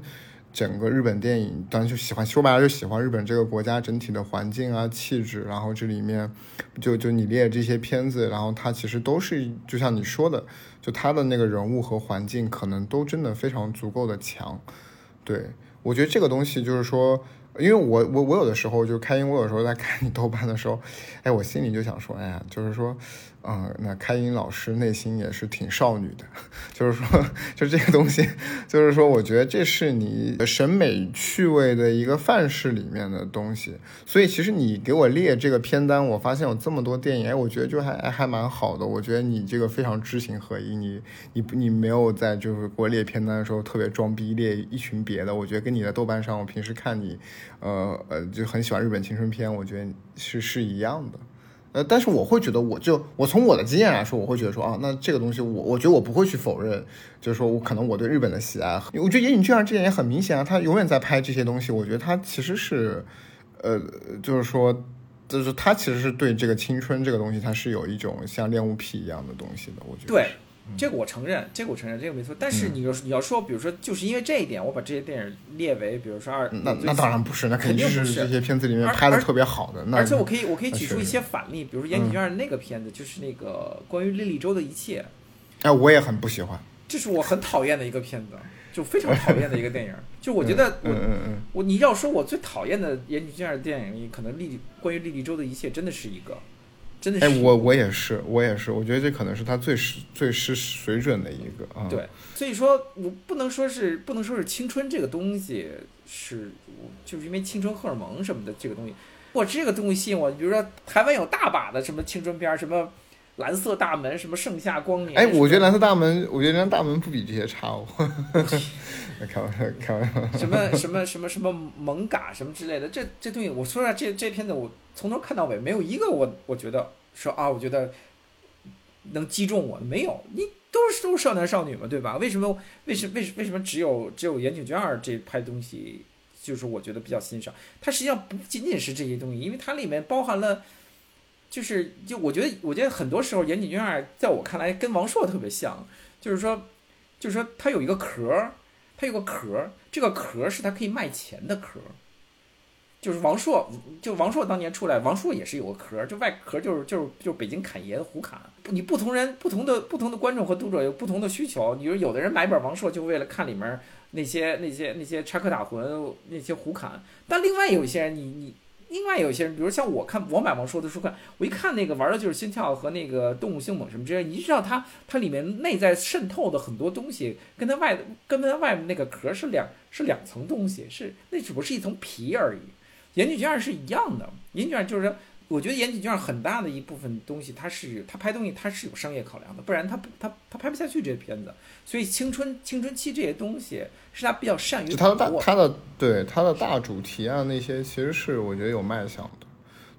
整个日本电影，当然就喜欢说白了就喜欢日本这个国家整体的环境啊气质，然后这里面就就你列这些片子，然后它其实都是就像你说的，就它的那个人物和环境可能都真的非常足够的强，对。我觉得这个东西就是说，因为我我我有的时候就开音，我有时候在看你豆瓣的时候，哎，我心里就想说，哎呀，就是说。嗯，那开音老师内心也是挺少女的，就是说，就这个东西，就是说，我觉得这是你审美趣味的一个范式里面的东西。所以，其实你给我列这个片单，我发现有这么多电影，哎，我觉得就还还蛮好的。我觉得你这个非常知行合一，你你你没有在就是给我列片单的时候特别装逼列一群别的。我觉得跟你的豆瓣上，我平时看你，呃呃，就很喜欢日本青春片，我觉得是是一样的。呃，但是我会觉得，我就我从我的经验来说，我会觉得说啊，那这个东西，我我觉得我不会去否认，就是说我可能我对日本的喜爱，我觉得岩井俊二这点也很明显啊，他永远在拍这些东西，我觉得他其实是，呃，就是说，就是他其实是对这个青春这个东西，他是有一种像恋物癖一样的东西的，我觉得。对。这个我承认，这个我承认，这个没错。但是你要你要说，比如说，就是因为这一点，我把这些电影列为，比如说二，那那当然不是，那肯定是这些片子里面拍的特别好的。而且我可以我可以举出一些反例，比如说岩井俊二那个片子，就是那个关于莉莉周的一切。哎，我也很不喜欢。这是我很讨厌的一个片子，就非常讨厌的一个电影。就我觉得，我我你要说我最讨厌的岩井俊二的电影里，可能莉关于莉莉周的一切真的是一个。真的是，哎，我我也是，我也是，我觉得这可能是他最失最失水准的一个啊。对，所以说我不能说是不能说是青春这个东西是，就是因为青春荷尔蒙什么的这个东西，我这个东西吸引我。比如说台湾有大把的什么青春片，什么蓝色大门，什么盛夏光年。哎，我觉得蓝色大门，我觉得蓝色大门不比这些差哦。开玩笑，开玩笑。什么什么什么什么萌嘎什么之类的，这这东西，我说实话，这这片子我。从头看到尾，没有一个我我觉得说啊，我觉得能击中我，没有，你都是都是少男少女嘛，对吧？为什么为什为什为什么只有只有岩井俊二这拍东西，就是我觉得比较欣赏。它实际上不仅仅是这些东西，因为它里面包含了，就是就我觉得我觉得很多时候岩井俊二在我看来跟王朔特别像，就是说就是说他有一个壳，它有个壳，这个壳是它可以卖钱的壳。就是王朔，就王朔当年出来，王朔也是有个壳，就外壳就是就是就是北京侃爷的胡侃。你不同人不同的不同的观众和读者有不同的需求。你说有的人买本王朔就为了看里面那些那些那些插科打诨那些胡侃，但另外有一些人，你你另外有些人，比如像我看我买王朔的书看，我一看那个玩的就是心跳和那个动物性猛什么之类，你知道它它里面内在渗透的很多东西，跟它外跟它外面那个壳是两是两层东西，是那只不过是一层皮而已。严谨卷二是一样的，严谨卷二就是说，我觉得严谨卷二很大的一部分东西，他是他拍东西他是有商业考量的，不然他他他拍不下去这些片子。所以青春青春期这些东西是他比较善于他的大他的对他的大主题啊那些其实是我觉得有卖相的，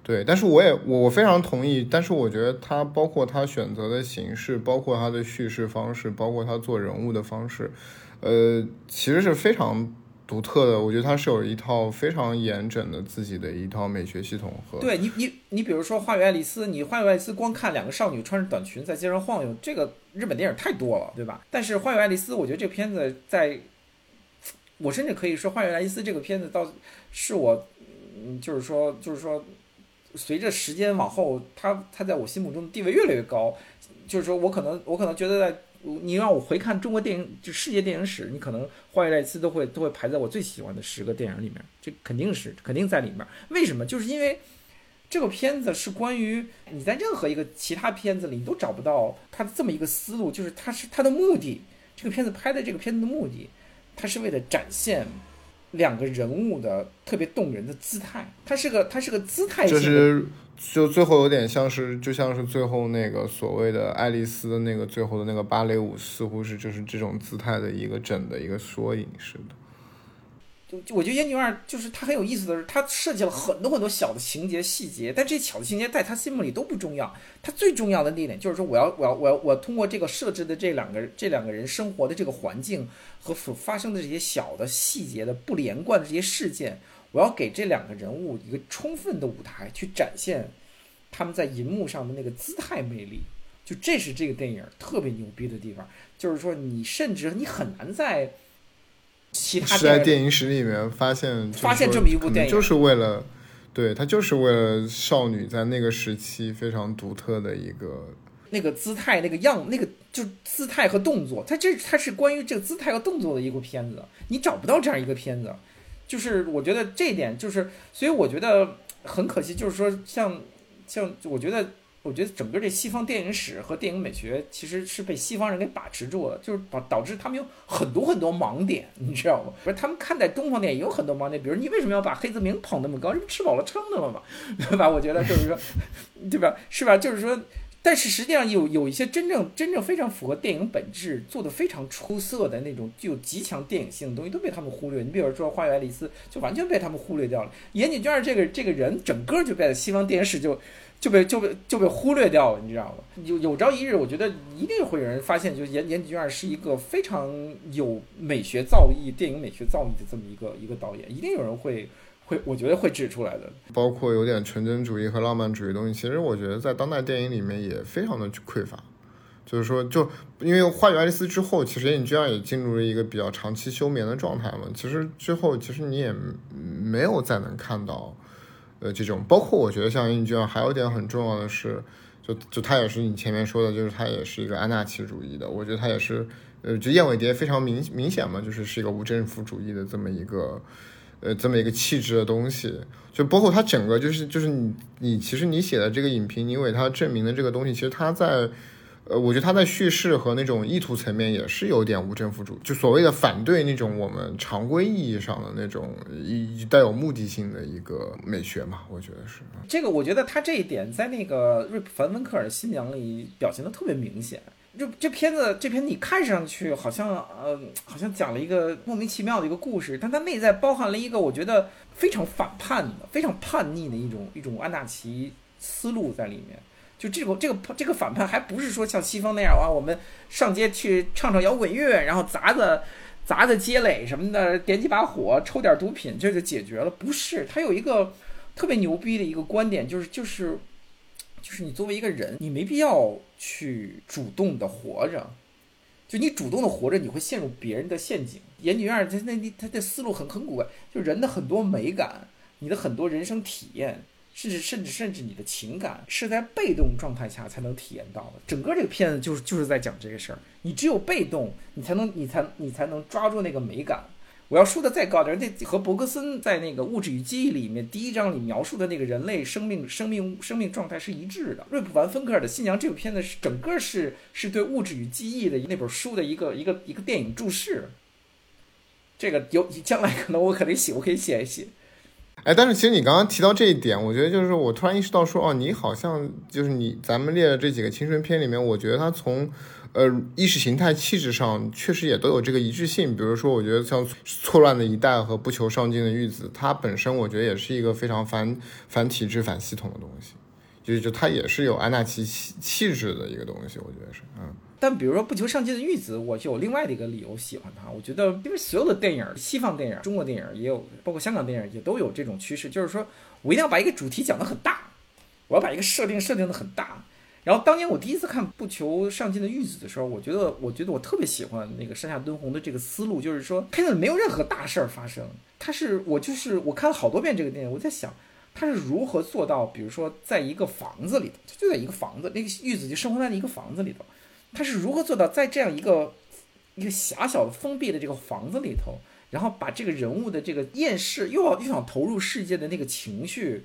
对。但是我也我我非常同意，但是我觉得他包括他选择的形式，包括他的叙事方式，包括他做人物的方式，呃，其实是非常。独特的，我觉得它是有一套非常严整的自己的一套美学系统和。对你，你，你比如说《花与爱丽丝》，你《花与爱丽丝》光看两个少女穿着短裙在街上晃悠，这个日本电影太多了，对吧？但是《花与爱丽丝》，我觉得这片子在，我甚至可以说，《花与爱丽丝》这个片子倒是我，嗯，就是说，就是说，随着时间往后，它它在我心目中的地位越来越高，就是说我可能我可能觉得在。你让我回看中国电影，就世界电影史，你可能《花与爱丽丝》都会都会排在我最喜欢的十个电影里面，这肯定是肯定在里面。为什么？就是因为这个片子是关于你在任何一个其他片子里你都找不到它的这么一个思路，就是它是它的目的。这个片子拍的这个片子的目的，它是为了展现两个人物的特别动人的姿态，它是个它是个姿态就是。就最后有点像是，就像是最后那个所谓的爱丽丝的那个最后的那个芭蕾舞，似乎是就是这种姿态的一个整的一个缩影似的。就我觉得岩井俊二就是他很有意思的是，他设计了很多很多小的情节细节，但这些小的情节在他心目里都不重要。他最重要的那一点就是说，我要我要我要我通过这个设置的这两个这两个人生活的这个环境和所发生的这些小的细节的不连贯的这些事件，我要给这两个人物一个充分的舞台去展现他们在银幕上的那个姿态魅力。就这是这个电影特别牛逼的地方，就是说你甚至你很难在。其他是在电影史里面发现发现这么一部电影，就是为了，对他就是为了少女在那个时期非常独特的一个那个姿态、那个样、那个就姿态和动作。它这它是关于这个姿态和动作的一部片子，你找不到这样一个片子。就是我觉得这一点就是，所以我觉得很可惜，就是说像像我觉得。我觉得整个这西方电影史和电影美学其实是被西方人给把持住了，就是导导致他们有很多很多盲点，你知道吗？不是他们看待东方电影有很多盲点，比如你为什么要把黑泽明捧那么高？你不吃饱了撑的了嘛，对吧？我觉得就是说，对吧？是吧？就是说，但是实际上有有一些真正真正非常符合电影本质、做的非常出色的那种具有极强电影性的东西都被他们忽略。你比如说《花园爱丽丝》，就完全被他们忽略掉了。岩井俊二这个这个人，整个就被西方电影史就。就被就被就被忽略掉了，你知道吗？有有朝一日，我觉得一定会有人发现，就岩岩井俊二是一个非常有美学造诣、电影美学造诣的这么一个一个导演，一定有人会会，我觉得会指出来的。包括有点纯真主义和浪漫主义东西，其实我觉得在当代电影里面也非常的匮乏。就是说，就因为《花与爱丽丝》之后，其实岩井俊二也进入了一个比较长期休眠的状态嘛。其实之后，其实你也没有再能看到。呃，这种包括我觉得像英俊还有一点很重要的是，就就他也是你前面说的，就是他也是一个安纳奇主义的。我觉得他也是，呃，就燕尾蝶非常明明显嘛，就是是一个无政府主义的这么一个，呃，这么一个气质的东西。就包括他整个就是就是你你其实你写的这个影评，你为他证明的这个东西，其实他在。呃，我觉得他在叙事和那种意图层面也是有点无政府主，就所谓的反对那种我们常规意义上的那种一带有目的性的一个美学嘛，我觉得是。这个我觉得他这一点在那个瑞普·凡文克尔新娘里表现的特别明显。就这片子，这片你看上去好像呃，好像讲了一个莫名其妙的一个故事，但它内在包含了一个我觉得非常反叛的、非常叛逆的一种一种安纳奇思路在里面。就这个这个这个反叛还不是说像西方那样啊，我们上街去唱唱摇滚乐，然后砸的砸的街垒什么的，点几把火，抽点毒品，这就解决了。不是，他有一个特别牛逼的一个观点，就是就是就是你作为一个人，你没必要去主动的活着，就你主动的活着，你会陷入别人的陷阱。严女二他那他的思路很很古怪，就人的很多美感，你的很多人生体验。甚至甚至甚至你的情感是在被动状态下才能体验到的。整个这个片子就是就是在讲这个事儿。你只有被动，你才能你才你才能抓住那个美感。我要说的再高点，那和伯格森在那个《物质与记忆》里面第一章里描述的那个人类生命生命生命状态是一致的。瑞普·凡芬克尔的《新娘》这部片子是整个是是对《物质与记忆》的那本书的一个一个一个电影注释。这个有将来可能我可得写，我可以写一写。哎，但是其实你刚刚提到这一点，我觉得就是我突然意识到说，哦，你好像就是你咱们列的这几个青春片里面，我觉得它从呃意识形态气质上确实也都有这个一致性。比如说，我觉得像《错乱的一代》和《不求上进的玉子》，它本身我觉得也是一个非常反反体制、反系统的东西，就就它也是有安纳奇气气质的一个东西，我觉得是，嗯。但比如说不求上进的玉子，我就有另外的一个理由喜欢他。我觉得，因为所有的电影，西方电影、中国电影也有，包括香港电影也都有这种趋势，就是说我一定要把一个主题讲得很大，我要把一个设定设定的很大。然后当年我第一次看不求上进的玉子的时候，我觉得，我觉得我特别喜欢那个山下敦弘的这个思路，就是说片子里没有任何大事儿发生，他是我就是我看了好多遍这个电影，我在想他是如何做到，比如说在一个房子里头，就在一个房子，那个玉子就生活在一个房子里头。他是如何做到在这样一个一个狭小的封闭的这个房子里头，然后把这个人物的这个厌世又要又想投入世界的那个情绪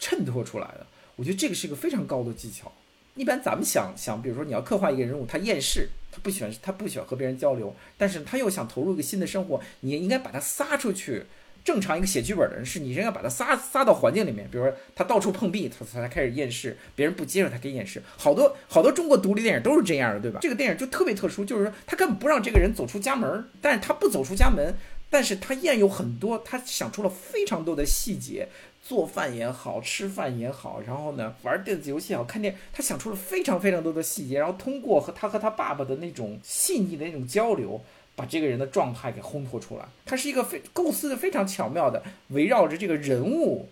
衬托出来的？我觉得这个是一个非常高的技巧。一般咱们想想，比如说你要刻画一个人物，他厌世，他不喜欢他不喜欢和别人交流，但是他又想投入一个新的生活，你应该把他撒出去。正常一个写剧本的人是，你应该把他撒撒到环境里面，比如说他到处碰壁，他才开始厌世，别人不接受他可以厌世。好多好多中国独立电影都是这样的，对吧？这个电影就特别特殊，就是说他根本不让这个人走出家门，但是他不走出家门，但是他依然有很多，他想出了非常多的细节，做饭也好，吃饭也好，然后呢玩电子游戏也好，看电影，他想出了非常非常多的细节，然后通过和他和他爸爸的那种细腻的那种交流，把这个人的状态给烘托出来。他是一个非构思的非常巧妙的，围绕着这个人物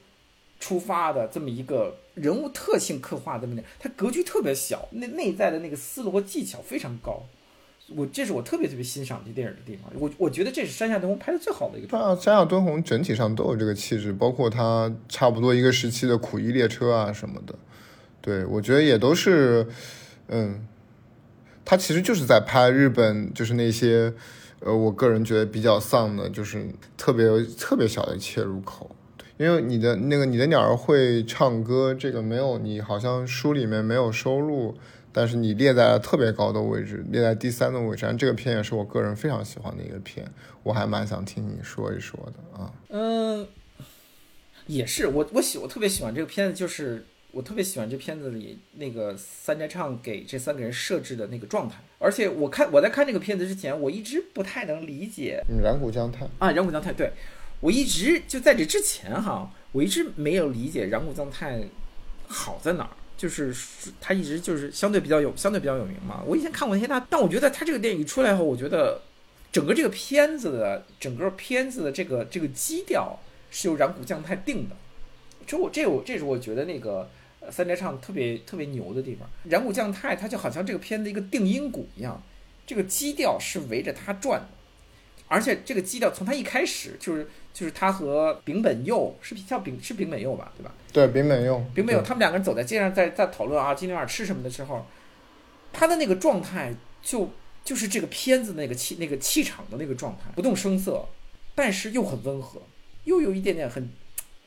出发的这么一个人物特性刻画的那么，他格局特别小，内内在的那个思路和技巧非常高。我这是我特别特别欣赏这电影的地方，我我觉得这是山下敦弘拍的最好的一个。啊，山下敦弘整体上都有这个气质，包括他差不多一个时期的《苦役列车》啊什么的，对我觉得也都是，嗯，他其实就是在拍日本，就是那些，呃，我个人觉得比较丧的，就是特别特别小的切入口，因为你的那个你的鸟儿会唱歌，这个没有，你好像书里面没有收录。但是你列在了特别高的位置，列在第三的位置。这个片也是我个人非常喜欢的一个片，我还蛮想听你说一说的啊。嗯，也是我我喜我特别喜欢这个片子，就是我特别喜欢这片子里那个三宅唱给这三个人设置的那个状态。而且我看我在看这个片子之前，我一直不太能理解。嗯染谷将太啊，染谷将太，对我一直就在这之前哈，我一直没有理解染谷将太好在哪儿。就是他一直就是相对比较有相对比较有名嘛。我以前看过那些他，但我觉得他这个电影出来后，我觉得整个这个片子的整个片子的这个这个基调是由染谷将太定的。这我这我这是我觉得那个三宅唱特别特别牛的地方。染谷将太他就好像这个片子一个定音鼓一样，这个基调是围着他转的，而且这个基调从他一开始就是就是他和丙本佑是叫丙是丙本佑吧，对吧？对，丙本佑，丙本佑，他们两个人走在街上，在在讨论啊，今天晚上吃什么的时候，他的那个状态就就是这个片子那个气那个气场的那个状态，不动声色，但是又很温和，又有一点点很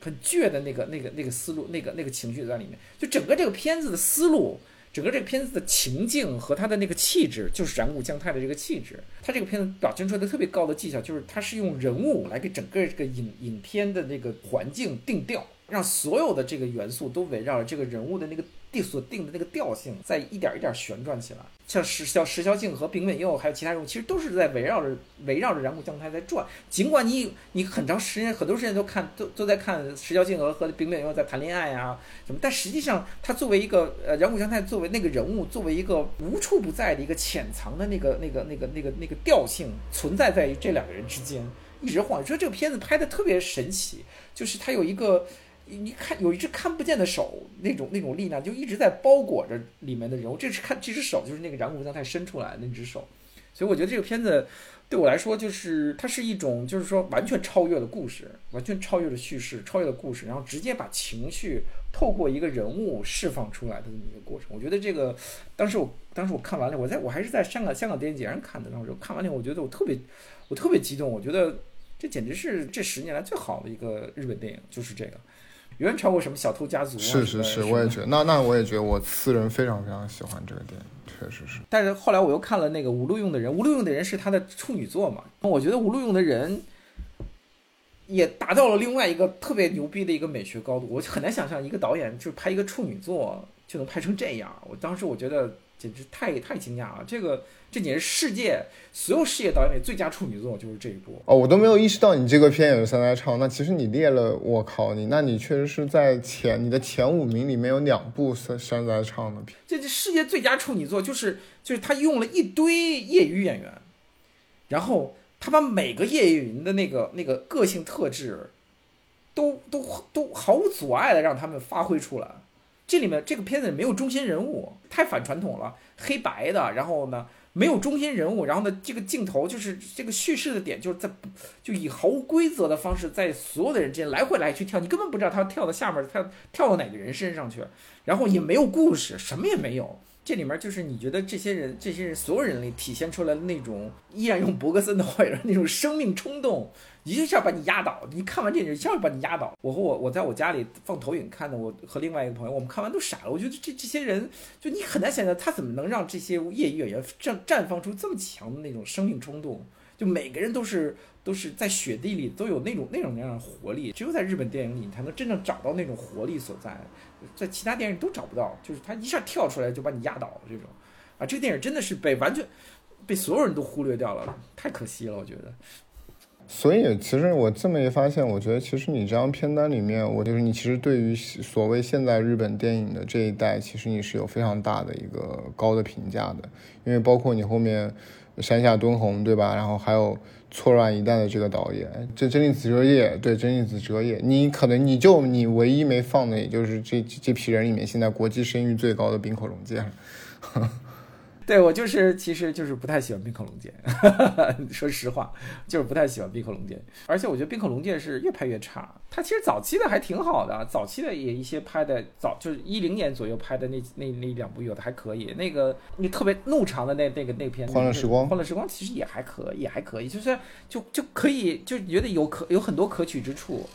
很倔的那个那个那个思路，那个那个情绪在里面。就整个这个片子的思路，整个这个片子的情境和他的那个气质，就是染谷将太的这个气质。他这个片子表现出来的特别高的技巧，就是他是用人物来给整个这个影影片的那个环境定调。让所有的这个元素都围绕着这个人物的那个定所定的那个调性，在一点一点旋转起来。像石像石桥静和丙本佑还有其他人物，其实都是在围绕着围绕着染谷将太在转。尽管你你很长时间很多时间都看都都在看石桥静和和丙本佑在谈恋爱啊什么，但实际上他作为一个呃染谷将太作为那个人物，作为一个无处不在的一个潜藏的那个那个那个那个那个调性存在在于这两个人之间一直晃。你说这个片子拍的特别神奇，就是他有一个。你看，有一只看不见的手，那种那种力量就一直在包裹着里面的人物。这是看这只手，就是那个染谷将太伸出来的那只手。所以我觉得这个片子对我来说，就是它是一种，就是说完全超越了故事，完全超越了叙事，超越了故事，然后直接把情绪透过一个人物释放出来的这么一个过程。我觉得这个当时我当时我看完了，我在我还是在香港香港电影节上看的，当时看完了，我觉得我特别我特别激动，我觉得这简直是这十年来最好的一个日本电影，就是这个。远超过什么小偷家族？是是是，我也觉得。那那我也觉得，我私人非常非常喜欢这个电影，确实是。但是后来我又看了那个无路用的人，无路用的人是他的处女作嘛？我觉得无路用的人也达到了另外一个特别牛逼的一个美学高度。我很难想象一个导演就拍一个处女作就能拍成这样。我当时我觉得简直太太惊讶了，这个。这简直世界所有世界导演里最佳处女作就是这一部哦！我都没有意识到你这个片也是三代唱。那其实你列了，我靠你，那你确实是在前你的前五名里面有两部三三代唱的片。这这世界最佳处女作就是就是他用了一堆业余演员，然后他把每个业余的那个那个个性特质都都都毫无阻碍的让他们发挥出来。这里面这个片子里没有中心人物，太反传统了，黑白的，然后呢？没有中心人物，然后呢，这个镜头就是这个叙事的点，就是在就以毫无规则的方式，在所有的人之间来回来去跳，你根本不知道他跳到下面，他跳到哪个人身上去，然后也没有故事，什么也没有。这里面就是你觉得这些人，这些人所有人里体现出来的那种，依然用伯格森的话说，那种生命冲动。一下把你压倒，你看完电影一下把你压倒。我和我我在我家里放投影看的，我和另外一个朋友，我们看完都傻了。我觉得这这些人，就你很难想象他怎么能让这些业余演员绽绽放出这么强的那种生命冲动。就每个人都是都是在雪地里都有那种那种那样的活力，只有在日本电影里你才能真正找到那种活力所在，在其他电影都找不到。就是他一下跳出来就把你压倒这种。啊，这个电影真的是被完全被所有人都忽略掉了，太可惜了，我觉得。所以其实我这么一发现，我觉得其实你这张片单里面，我就是你其实对于所谓现在日本电影的这一代，其实你是有非常大的一个高的评价的，因为包括你后面山下敦弘对吧？然后还有错乱一代的这个导演，这真理子哲也对真理子哲也，你可能你就你唯一没放的，也就是这这批人里面现在国际声誉最高的冰口龙介了。对我就是，其实就是不太喜欢冰口龙介，说实话，就是不太喜欢冰口龙介。而且我觉得冰口龙介是越拍越差。他其实早期的还挺好的，早期的也一些拍的早，就是一零年左右拍的那那那两部有的还可以。那个你特别怒长的那那个那片《欢乐时光》，欢乐时光其实也还可以，也还可以，就是就就可以就觉得有可有很多可取之处。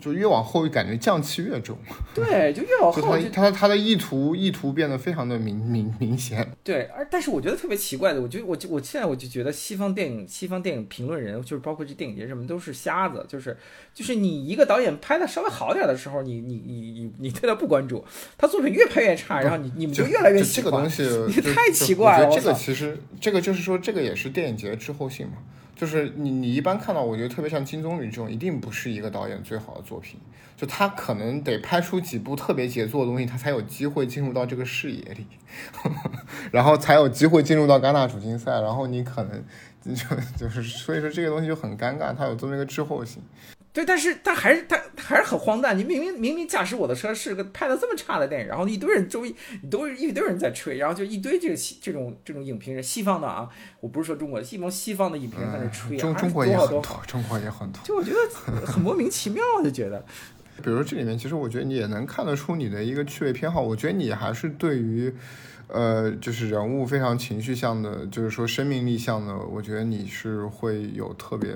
就越往后，感觉降气越重。对，就越往后，他他他的意图意图变得非常的明明明显。对，而但是我觉得特别奇怪的，我觉得我我现在我就觉得西方电影西方电影评论人，就是包括这电影节什么都是瞎子，就是就是你一个导演拍的稍微好点的时候，你你你你你对他不关注，他作品越拍越差，然后你你们就越来越喜欢。这个东西 太奇怪了。这个其实这个就是说，这个也是电影节的滞后性嘛。就是你，你一般看到，我觉得特别像金棕榈这种，一定不是一个导演最好的作品。就他可能得拍出几部特别杰作的东西，他才有机会进入到这个视野里，然后才有机会进入到戛纳主竞赛。然后你可能就就是，所以说这个东西就很尴尬，它有这么一个滞后性。对，但是他还是他还是很荒诞。你明明明明驾驶我的车是个拍的这么差的电影，然后一堆人周围都一堆人在吹，然后就一堆这个这种这种影评人，西方的啊，我不是说中国的，西方西方的影评人在那吹，中中国也很多，中国也很多。就我觉得很莫名其妙，就觉得。比如这里面，其实我觉得你也能看得出你的一个趣味偏好。我觉得你还是对于，呃，就是人物非常情绪向的，就是说生命力向的，我觉得你是会有特别。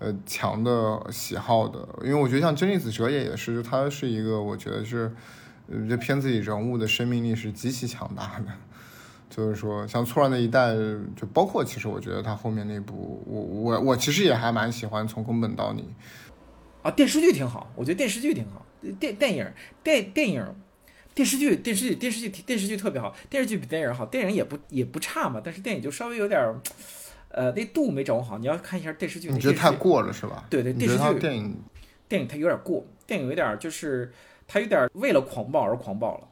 呃，强的喜好的，因为我觉得像真理子哲也也是，他是一个，我觉得是，这片子里人物的生命力是极其强大的。就是说，像错乱的一代，就包括其实我觉得他后面那部，我我我其实也还蛮喜欢从宫本到你。啊，电视剧挺好，我觉得电视剧挺好，电电影电电影电视剧电视剧电视剧电视剧特别好，电视剧比电影好，电影也不也不差嘛，但是电影就稍微有点。呃，那度没掌握好，你要看一下电视剧。你觉得太过了是吧？对对，电视剧、电影、电影它有点过，电影有点就是它有点为了狂暴而狂暴了。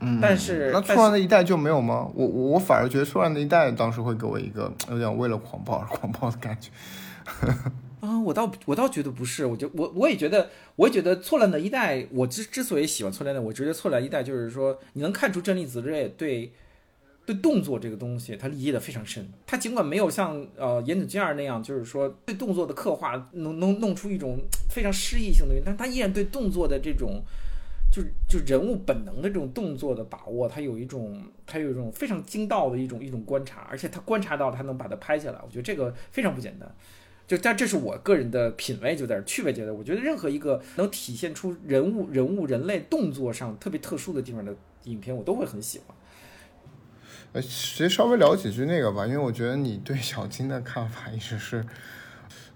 嗯，但是那错乱的一代就没有吗？我我反而觉得错乱的一代当时会给我一个有点为了狂暴而狂暴的感觉。啊，我倒我倒觉得不是，我就我我也觉得，我也觉得错乱的一代，我之之所以喜欢错乱的，我觉得错乱一代就是说，你能看出真理子睿对。对动作这个东西，他理解的非常深。他尽管没有像呃岩井俊二那样，就是说对动作的刻画能能弄出一种非常诗意性的，但他依然对动作的这种，就是就人物本能的这种动作的把握，他有一种他有一种非常精到的一种一种观察，而且他观察到他能把它拍下来，我觉得这个非常不简单。就但这是我个人的品味，就在这趣味阶段。我觉得任何一个能体现出人物人物人类动作上特别特殊的地方的影片，我都会很喜欢。呃，其实稍微聊几句那个吧，因为我觉得你对小金的看法一直是，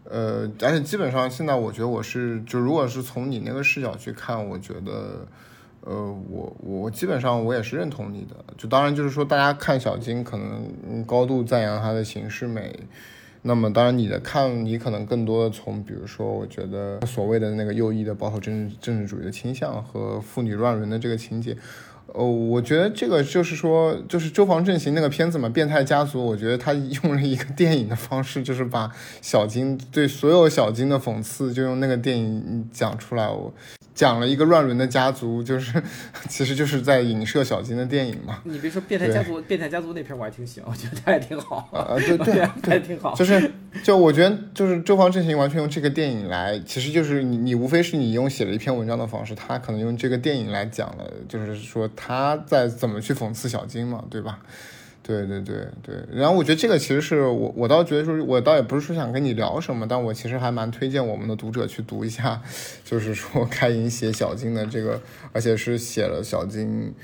呃，而且基本上现在我觉得我是，就如果是从你那个视角去看，我觉得，呃，我我基本上我也是认同你的。就当然就是说，大家看小金可能高度赞扬他的形式美，那么当然你的看，你可能更多的从，比如说，我觉得所谓的那个右翼的保守政治政治主义的倾向和妇女乱伦的这个情节。哦，我觉得这个就是说，就是周防正行那个片子嘛，《变态家族》，我觉得他用了一个电影的方式，就是把小金对所有小金的讽刺，就用那个电影讲出来。我。讲了一个乱伦的家族，就是 其实就是在影射小金的电影嘛。你别说变态家族，变态家族那片我还挺喜欢，我觉得他也挺好啊。对对，他也挺好。就是就我觉得就是周防正行完全用这个电影来，其实就是你你无非是你用写了一篇文章的方式，他可能用这个电影来讲了，就是说他在怎么去讽刺小金嘛，对吧？对对对对，然后我觉得这个其实是我我倒觉得说，我倒也不是说想跟你聊什么，但我其实还蛮推荐我们的读者去读一下，就是说开银写小金的这个，而且是写了小金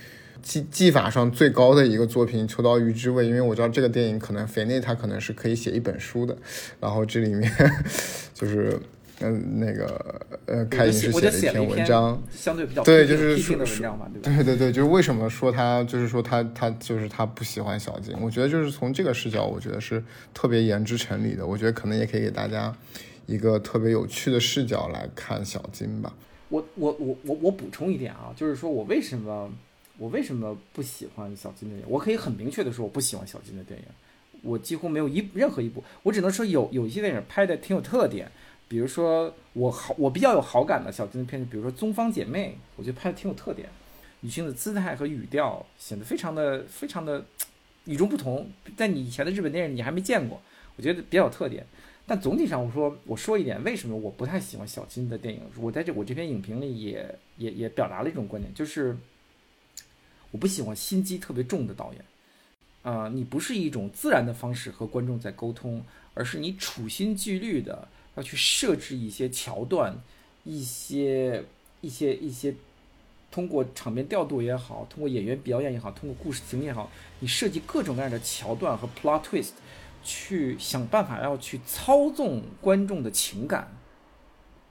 技技法上最高的一个作品《秋刀鱼之味》，因为我知道这个电影可能肥内他可能是可以写一本书的，然后这里面 就是。嗯，那个呃，开始写了一篇文章，相对比较对，就是的文章嘛，对对对对，就是为什么说他，就是说他他就是他不喜欢小金，我觉得就是从这个视角，我觉得是特别言之成理的。我觉得可能也可以给大家一个特别有趣的视角来看小金吧。我我我我我补充一点啊，就是说我为什么我为什么不喜欢小金的电影？我可以很明确的说，我不喜欢小金的电影。我几乎没有一任何一部，我只能说有有一些电影拍的挺有特点，比如说我好我比较有好感的小金的片子，比如说《宗方姐妹》，我觉得拍的挺有特点，女性的姿态和语调显得非常的非常的 与众不同，在你以前的日本电影你还没见过，我觉得比较有特点。但总体上我说我说一点，为什么我不太喜欢小金的电影？我在这我这篇影评里也也也表达了一种观点，就是我不喜欢心机特别重的导演。啊，你不是一种自然的方式和观众在沟通，而是你处心积虑的要去设置一些桥段，一些一些一些，通过场面调度也好，通过演员表演也好，通过故事情节也好，你设计各种各样的桥段和 plot twist，去想办法要去操纵观众的情感。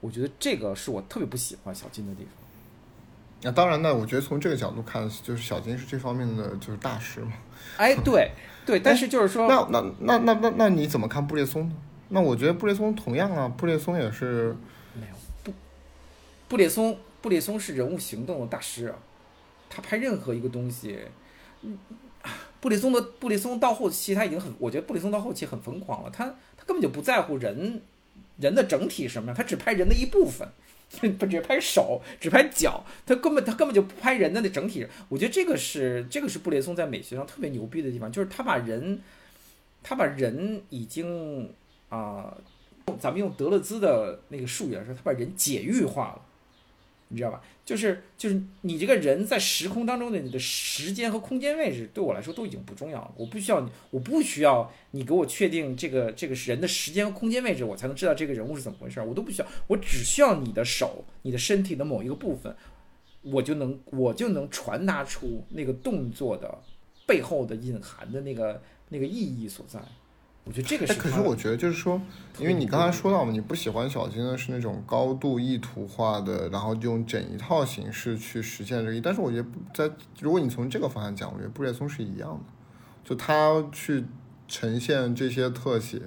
我觉得这个是我特别不喜欢小金的地方。那当然，呢我觉得从这个角度看，就是小金是这方面的就是大师嘛。哎，对对，但是就是说，那那那那那那你怎么看布列松呢？那我觉得布列松同样啊，布列松也是没有布布列松，布列松是人物行动的大师啊。他拍任何一个东西，布列松的布列松到后期他已经很，我觉得布列松到后期很疯狂了。他他根本就不在乎人人的整体什么样，他只拍人的一部分。不只拍手，只拍脚，他根本他根本就不拍人的那整体。我觉得这个是这个是布列松在美学上特别牛逼的地方，就是他把人，他把人已经啊，咱们用德勒兹的那个术语来说，他把人解域化了。你知道吧？就是就是你这个人在时空当中的你的时间和空间位置，对我来说都已经不重要了。我不需要你，我不需要你给我确定这个这个人的时间和空间位置，我才能知道这个人物是怎么回事。我都不需要，我只需要你的手，你的身体的某一个部分，我就能我就能传达出那个动作的背后的隐含的那个那个意义所在。我觉得这个是。可是我觉得就是说，因为你刚才说到嘛，你不喜欢小金的是那种高度意图化的，然后用整一套形式去实现这个。但是我觉得在如果你从这个方向讲，我觉得布列松是一样的，就他去呈现这些特写，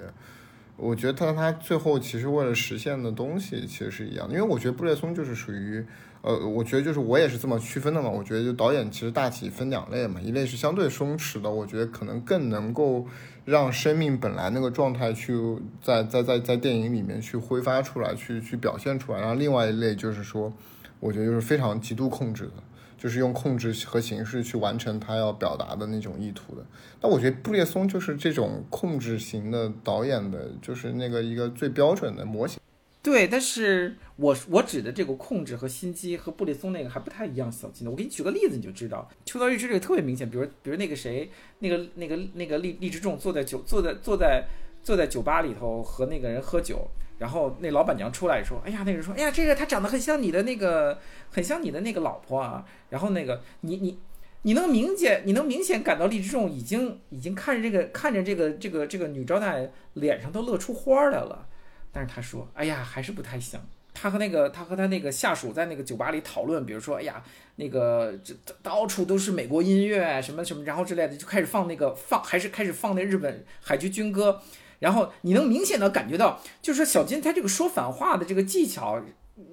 我觉得他他最后其实为了实现的东西其实是一样的。因为我觉得布列松就是属于。呃，我觉得就是我也是这么区分的嘛。我觉得就导演其实大体分两类嘛，一类是相对松弛的，我觉得可能更能够让生命本来那个状态去在在在在电影里面去挥发出来，去去表现出来。然后另外一类就是说，我觉得就是非常极度控制的，就是用控制和形式去完成他要表达的那种意图的。那我觉得布列松就是这种控制型的导演的，就是那个一个最标准的模型。对，但是我我指的这个控制和心机和布列松那个还不太一样。小金的，我给你举个例子，你就知道。秋刀鱼之这个特别明显，比如比如那个谁，那个那个那个荔荔枝众坐在酒坐在坐在坐在酒吧里头和那个人喝酒，然后那老板娘出来说：“哎呀，那个人说，哎呀，这个他长得很像你的那个，很像你的那个老婆啊。”然后那个你你你能明显你能明显感到荔枝众已经已经看着这个看着这个这个这个女招待脸上都乐出花来了。但是他说：“哎呀，还是不太像。”他和那个他和他那个下属在那个酒吧里讨论，比如说：“哎呀，那个这到处都是美国音乐，什么什么，然后之类的，就开始放那个放，还是开始放那日本海军军歌。然后你能明显的感觉到，就是说小金他这个说反话的这个技巧，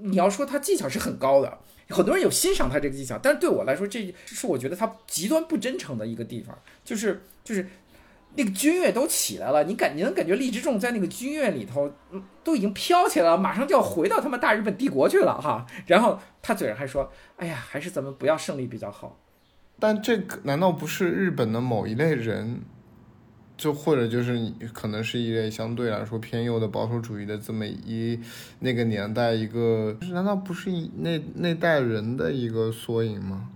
你要说他技巧是很高的，很多人有欣赏他这个技巧，但是对我来说，这是我觉得他极端不真诚的一个地方，就是就是。”那个军乐都起来了，你感你能感觉荔枝众在那个军乐里头，都已经飘起来了，马上就要回到他们大日本帝国去了哈。然后他嘴上还说：“哎呀，还是咱们不要胜利比较好。”但这个难道不是日本的某一类人，就或者就是可能是一类相对来说偏右的保守主义的这么一那个年代一个，难道不是那那代人的一个缩影吗？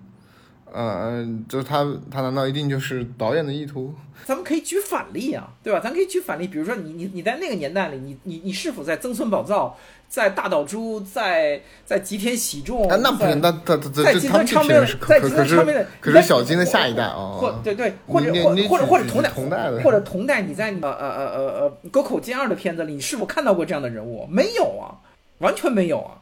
呃，就他，他难道一定就是导演的意图？咱们可以举反例啊，对吧？咱可以举反例，比如说你你你在那个年代里，你你你是否在曾村宝造、在大岛渚、在在吉田喜重？那不行，那他他在吉田昌兵，在吉田昌兵的，可是小金的下一代啊，或对对，或者或或者或者同代同代的，或者同代，你在呃呃呃呃呃沟口健二的片子里，你是否看到过这样的人物？没有啊，完全没有啊。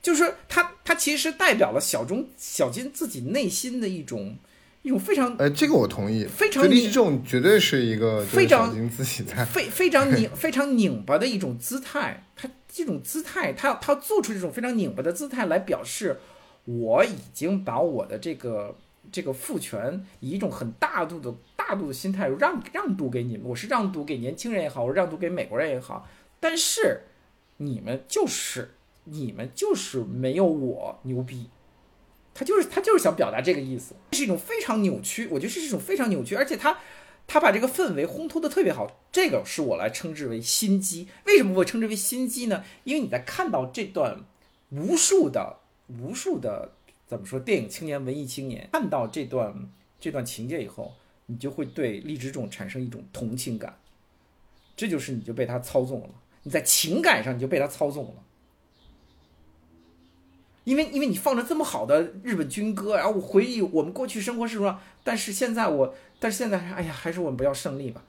就是他，他其实代表了小钟小金自己内心的一种一种非常呃，这个我同意，非常这种绝对是一个非常小金自己在非非常拧 非常拧巴的一种姿态，他这种姿态，他他要做出这种非常拧巴的姿态来表示，我已经把我的这个这个父权以一种很大度的大度的心态让让渡给你们，我是让渡给年轻人也好，我是让渡给美国人也好，但是你们就是你们就是没有我牛逼。他就是他就是想表达这个意思，是一种非常扭曲，我觉得是一种非常扭曲，而且他他把这个氛围烘托的特别好，这个是我来称之为心机。为什么会称之为心机呢？因为你在看到这段无数的无数的怎么说电影青年文艺青年看到这段这段情节以后，你就会对荔枝种产生一种同情感，这就是你就被他操纵了，你在情感上你就被他操纵了。因为因为你放着这么好的日本军歌，然后我回忆我们过去生活是什么，但是现在我，但是现在哎呀，还是我们不要胜利吧，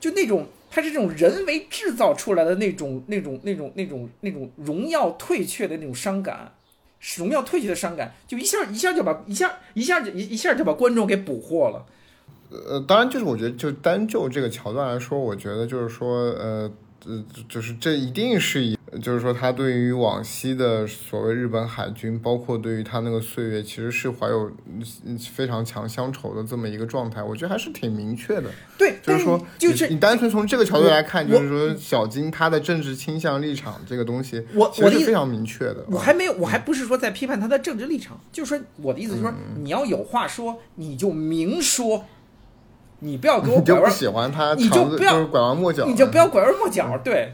就那种它是这种人为制造出来的那种那种那种那种那种荣耀退却的那种伤感，荣耀退却的伤感，就一下一下就把一下一下就一一下就把观众给捕获了。呃，当然就是我觉得就单就这个桥段来说，我觉得就是说呃。呃，就是这一定是以，就是说他对于往昔的所谓日本海军，包括对于他那个岁月，其实是怀有非常强乡愁的这么一个状态。我觉得还是挺明确的。对，就是说，就是你单纯从这个角度来看，就是说小金他的政治倾向立场这个东西，我我是非常明确的。我还没有，我还不是说在批判他的政治立场，就是说我的意思就是说，你要有话说，你就明说。你不要给我 拐弯，喜欢他，你就不要拐弯抹角，你就不要拐弯抹角。对，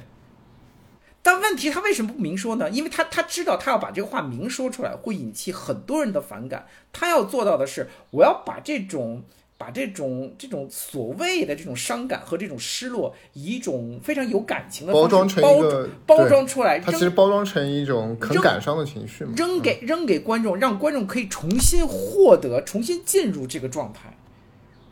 但问题他为什么不明说呢？因为他他知道他要把这个话明说出来会引起很多人的反感。他要做到的是，我要把这种把这种这种所谓的这种伤感和这种失落，以一种非常有感情的包装成一个包装出来，他其实包装成一种很感伤的情绪，扔给扔给观众，让观众可以重新获得、重新进入这个状态。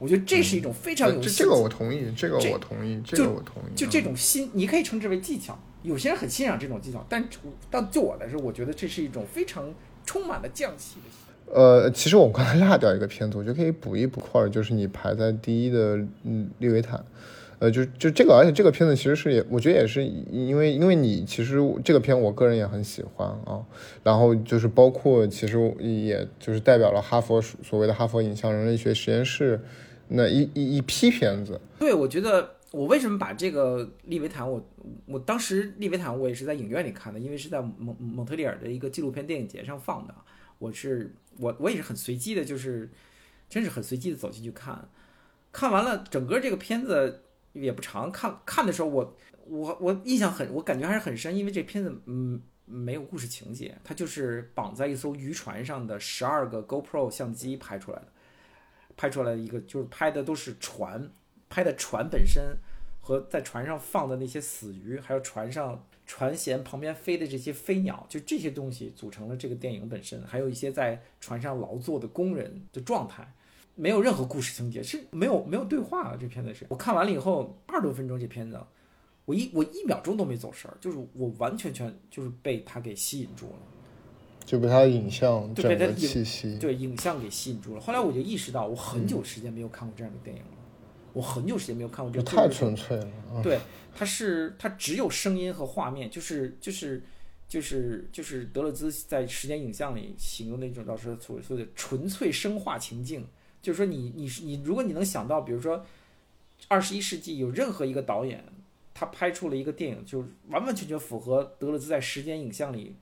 我觉得这是一种非常有这个我同意，这个我同意，这个我同意。就这种心，你可以称之为技巧。有些人很欣赏这种技巧，但但就我来说，我觉得这是一种非常充满了匠气的。呃，其实我刚才落掉一个片子，我觉得可以补一补块儿，就是你排在第一的嗯《利维坦》。呃，就就这个，而且这个片子其实是也，我觉得也是因为因为你其实这个片我个人也很喜欢啊。然后就是包括其实也就是代表了哈佛所谓的哈佛影像人类学实验室。那一一一批片子，对我觉得我为什么把这个利维坦，我我当时利维坦我也是在影院里看的，因为是在蒙蒙特利尔的一个纪录片电影节上放的，我是我我也是很随机的，就是真是很随机的走进去看，看完了整个这个片子也不长，看看的时候我我我印象很，我感觉还是很深，因为这片子嗯没有故事情节，它就是绑在一艘渔船上的十二个 GoPro 相机拍出来的。拍出来的一个就是拍的都是船，拍的船本身和在船上放的那些死鱼，还有船上船舷旁边飞的这些飞鸟，就这些东西组成了这个电影本身。还有一些在船上劳作的工人的状态，没有任何故事情节，是没有没有对话啊。这片子是我看完了以后二十多分钟，这片子我一我一秒钟都没走神儿，就是我完全全就是被他给吸引住了。就被他的影像整个气息，对影像给吸引住了。后来我就意识到，我很久时间没有看过这样的电影了。我很久时间没有看过这太纯粹了。对，它是它只有声音和画面，就是就是就是就是德勒兹在时间影像里形容的一种老师所说的纯粹生化情境。就是说，你你是你，如果你能想到，比如说二十一世纪有任何一个导演，他拍出了一个电影，就完完全全符合德勒兹在时间影像里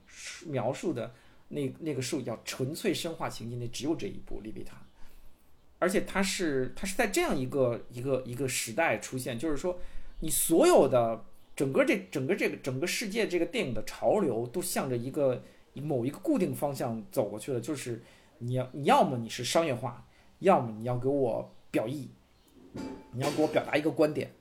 描述的。那那个术语叫纯粹生化情境，那只有这一部《利维坦》，而且它是它是在这样一个一个一个时代出现，就是说，你所有的整个这整个这个整个世界这个电影的潮流都向着一个某一个固定方向走过去了，就是你要你要么你是商业化，要么你要给我表意，你要给我表达一个观点。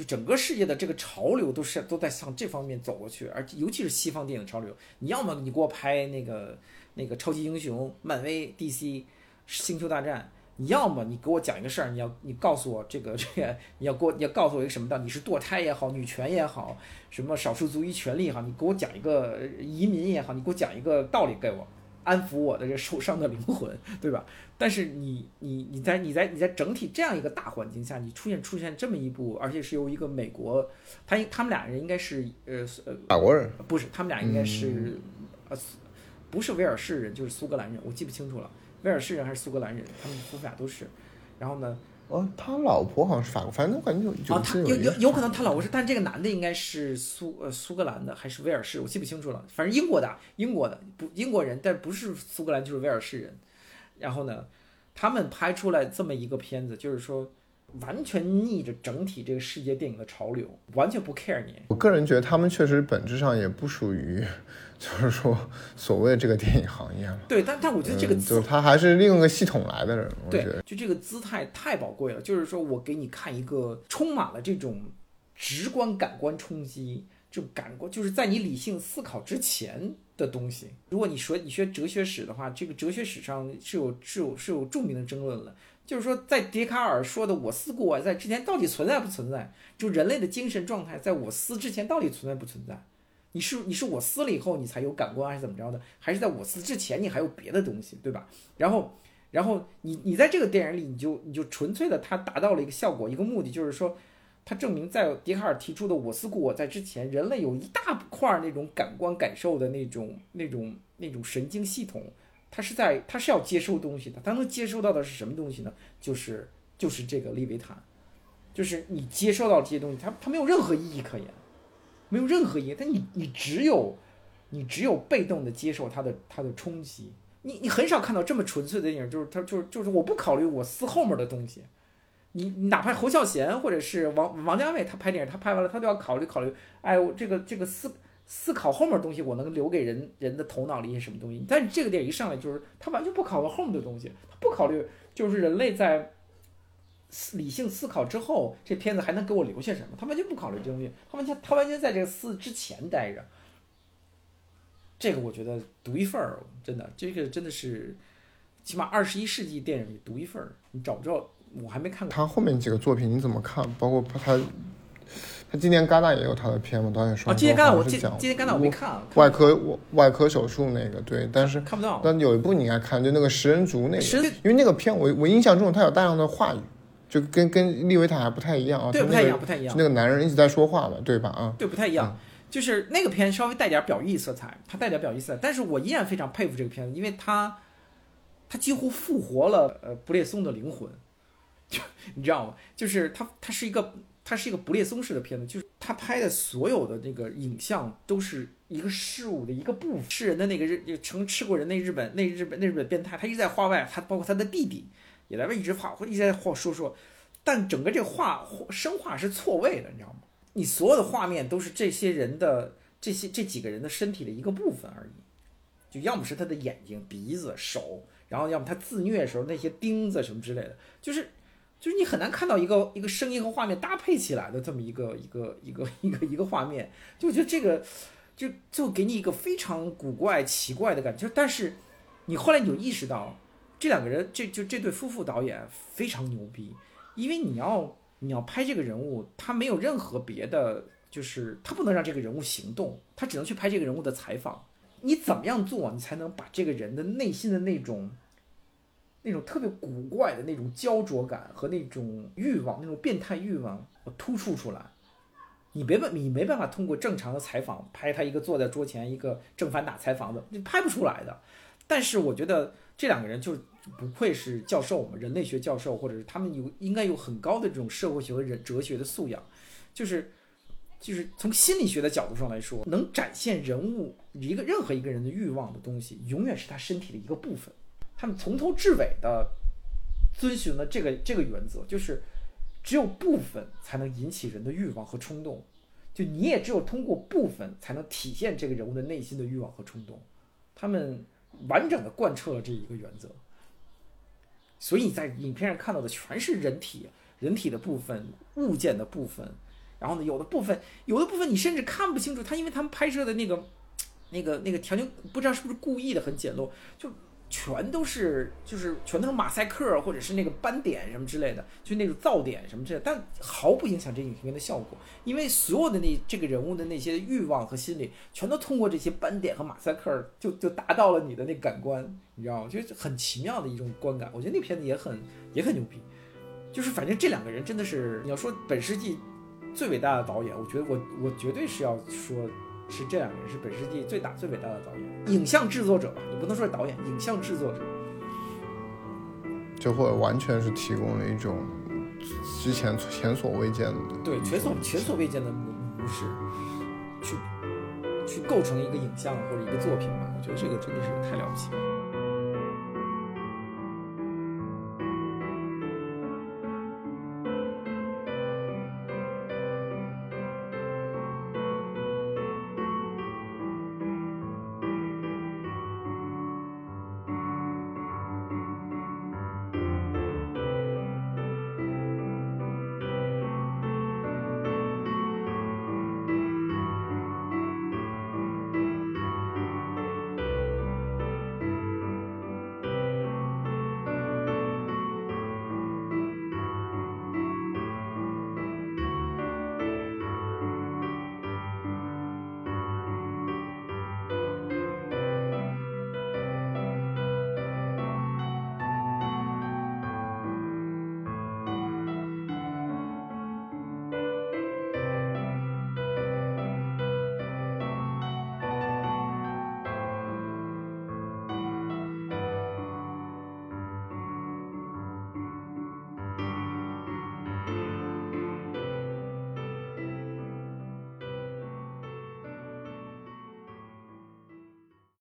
就整个世界的这个潮流都是都在向这方面走过去，而尤其是西方电影潮流。你要么你给我拍那个那个超级英雄，漫威、DC、星球大战；你要么你给我讲一个事儿，你要你告诉我这个这个，你要给我你要告诉我一个什么道理？你是堕胎也好，女权也好，什么少数族裔权利也好，你给我讲一个移民也好，你给我讲一个道理给我。安抚我的这受伤的灵魂，对吧？但是你你你在你在你在整体这样一个大环境下，你出现出现这么一部，而且是由一个美国，他他们俩人应该是呃呃法国人，不是，他们俩应该是呃不是威尔士人就是苏格兰人，我记不清楚了，威尔士人还是苏格兰人，他们夫妇俩都是。然后呢？哦，他老婆好像是法国，反正我感觉就啊，他有有有可能他老婆是，但这个男的应该是苏呃苏格兰的还是威尔士，我记不清楚了。反正英国的，英国的不英国人，但不是苏格兰就是威尔士人。然后呢，他们拍出来这么一个片子，就是说完全逆着整体这个世界电影的潮流，完全不 care 你。我个人觉得他们确实本质上也不属于。就是说，所谓的这个电影行业嘛，对，但但我觉得这个就是他还是利用个系统来的人，对，就这个姿态太宝贵了。就是说我给你看一个充满了这种直观感官冲击，就感官就是在你理性思考之前的东西。如果你说你学哲学史的话，这个哲学史上是有是有是有著名的争论了。就是说，在笛卡尔说的“我思故我在”之前，到底存在不存在？就人类的精神状态，在我思之前到底存在不存在？你是你是我撕了以后你才有感官还是怎么着的？还是在我撕之前你还有别的东西，对吧？然后，然后你你在这个电影里你就你就纯粹的它达到了一个效果一个目的，就是说，它证明在笛卡尔提出的“我思故我在”之前，人类有一大块那种感官感受的那种那种那种神经系统，它是在它是要接收东西的，它能接收到的是什么东西呢？就是就是这个利维坦，就是你接收到这些东西，它它没有任何意义可言。没有任何意义，但你你只有，你只有被动的接受它的它的冲击，你你很少看到这么纯粹的电影，就是他就是就是我不考虑我撕后面的东西，你哪怕侯孝贤或者是王王家卫他拍电影，他拍完了他都要考虑考虑，哎，我这个这个思思考后面东西，我能留给人人的头脑里一些什么东西？但是这个电影一上来就是他完全不考虑后面的东西，他不考虑就是人类在。理性思考之后，这片子还能给我留下什么？他完全不考虑这东西，他完全他完全在这个四之前待着。这个我觉得独一份儿，真的，这个真的是起码二十一世纪电影里独一份儿，你找不着。我还没看过他后面几个作品，你怎么看？包括他，他今年戛纳也有他的片嘛？导演说，今年戛纳我今今年戛纳我没看，外科外科手术那个对，但是看不到。但有一部你应该看，就那个食人族那个，因为那个片我我印象中它有大量的话语。就跟跟利维坦还不太一样啊，对，不太一样，不太一样。那个男人一直在说话嘛，对吧？啊，对，不太一样。就是那个片稍微带点表意色彩，它带点表意色彩，但是我依然非常佩服这个片子，因为它，它几乎复活了呃布列松的灵魂，就你知道吗？就是它，它是一个，它是一个布列松式的片子，就是他拍的所有的那个影像都是一个事物的一个部分，吃人的那个日，成吃过人那日本那日本那日本变态，他一直在画外，他包括他的弟弟。也在那一直画，一直在画说说，但整个这个画生画是错位的，你知道吗？你所有的画面都是这些人的这些这几个人的身体的一个部分而已，就要么是他的眼睛、鼻子、手，然后要么他自虐的时候那些钉子什么之类的，就是就是你很难看到一个一个声音和画面搭配起来的这么一个一个一个一个一个画面，就觉得这个就就给你一个非常古怪奇怪的感觉，但是你后来你就意识到。这两个人，这就这对夫妇导演非常牛逼，因为你要你要拍这个人物，他没有任何别的，就是他不能让这个人物行动，他只能去拍这个人物的采访。你怎么样做，你才能把这个人的内心的那种那种特别古怪的那种焦灼感和那种欲望，那种变态欲望突出出来？你没办，你没办法通过正常的采访拍他一个坐在桌前一个正反打采访的，你拍不出来的。但是我觉得这两个人就是。不愧是教授嘛，人类学教授，或者是他们有应该有很高的这种社会学和人哲学的素养，就是就是从心理学的角度上来说，能展现人物一个任何一个人的欲望的东西，永远是他身体的一个部分。他们从头至尾的遵循了这个这个原则，就是只有部分才能引起人的欲望和冲动，就你也只有通过部分才能体现这个人物的内心的欲望和冲动。他们完整的贯彻了这一个原则。所以你在影片上看到的全是人体、人体的部分、物件的部分，然后呢，有的部分、有的部分你甚至看不清楚。他因为他们拍摄的那个、那个、那个条件，不知道是不是故意的很简陋，就全都是就是全都是马赛克或者是那个斑点什么之类的，就那种噪点什么之类，但毫不影响这影片的效果，因为所有的那这个人物的那些欲望和心理，全都通过这些斑点和马赛克就就达到了你的那感官，你知道吗？就是很奇妙的一种观感。我觉得那片子也很也很牛逼，就是反正这两个人真的是你要说本世纪最伟大的导演，我觉得我我绝对是要说。是这两个人是本世纪最大最伟大的导演，影像制作者吧，你不能说是导演，影像制作者，就会完全是提供了一种之前前所未见的，对前所前所未见的模模式，去去构成一个影像或者一个作品吧，我觉得这个真的是太了不起了。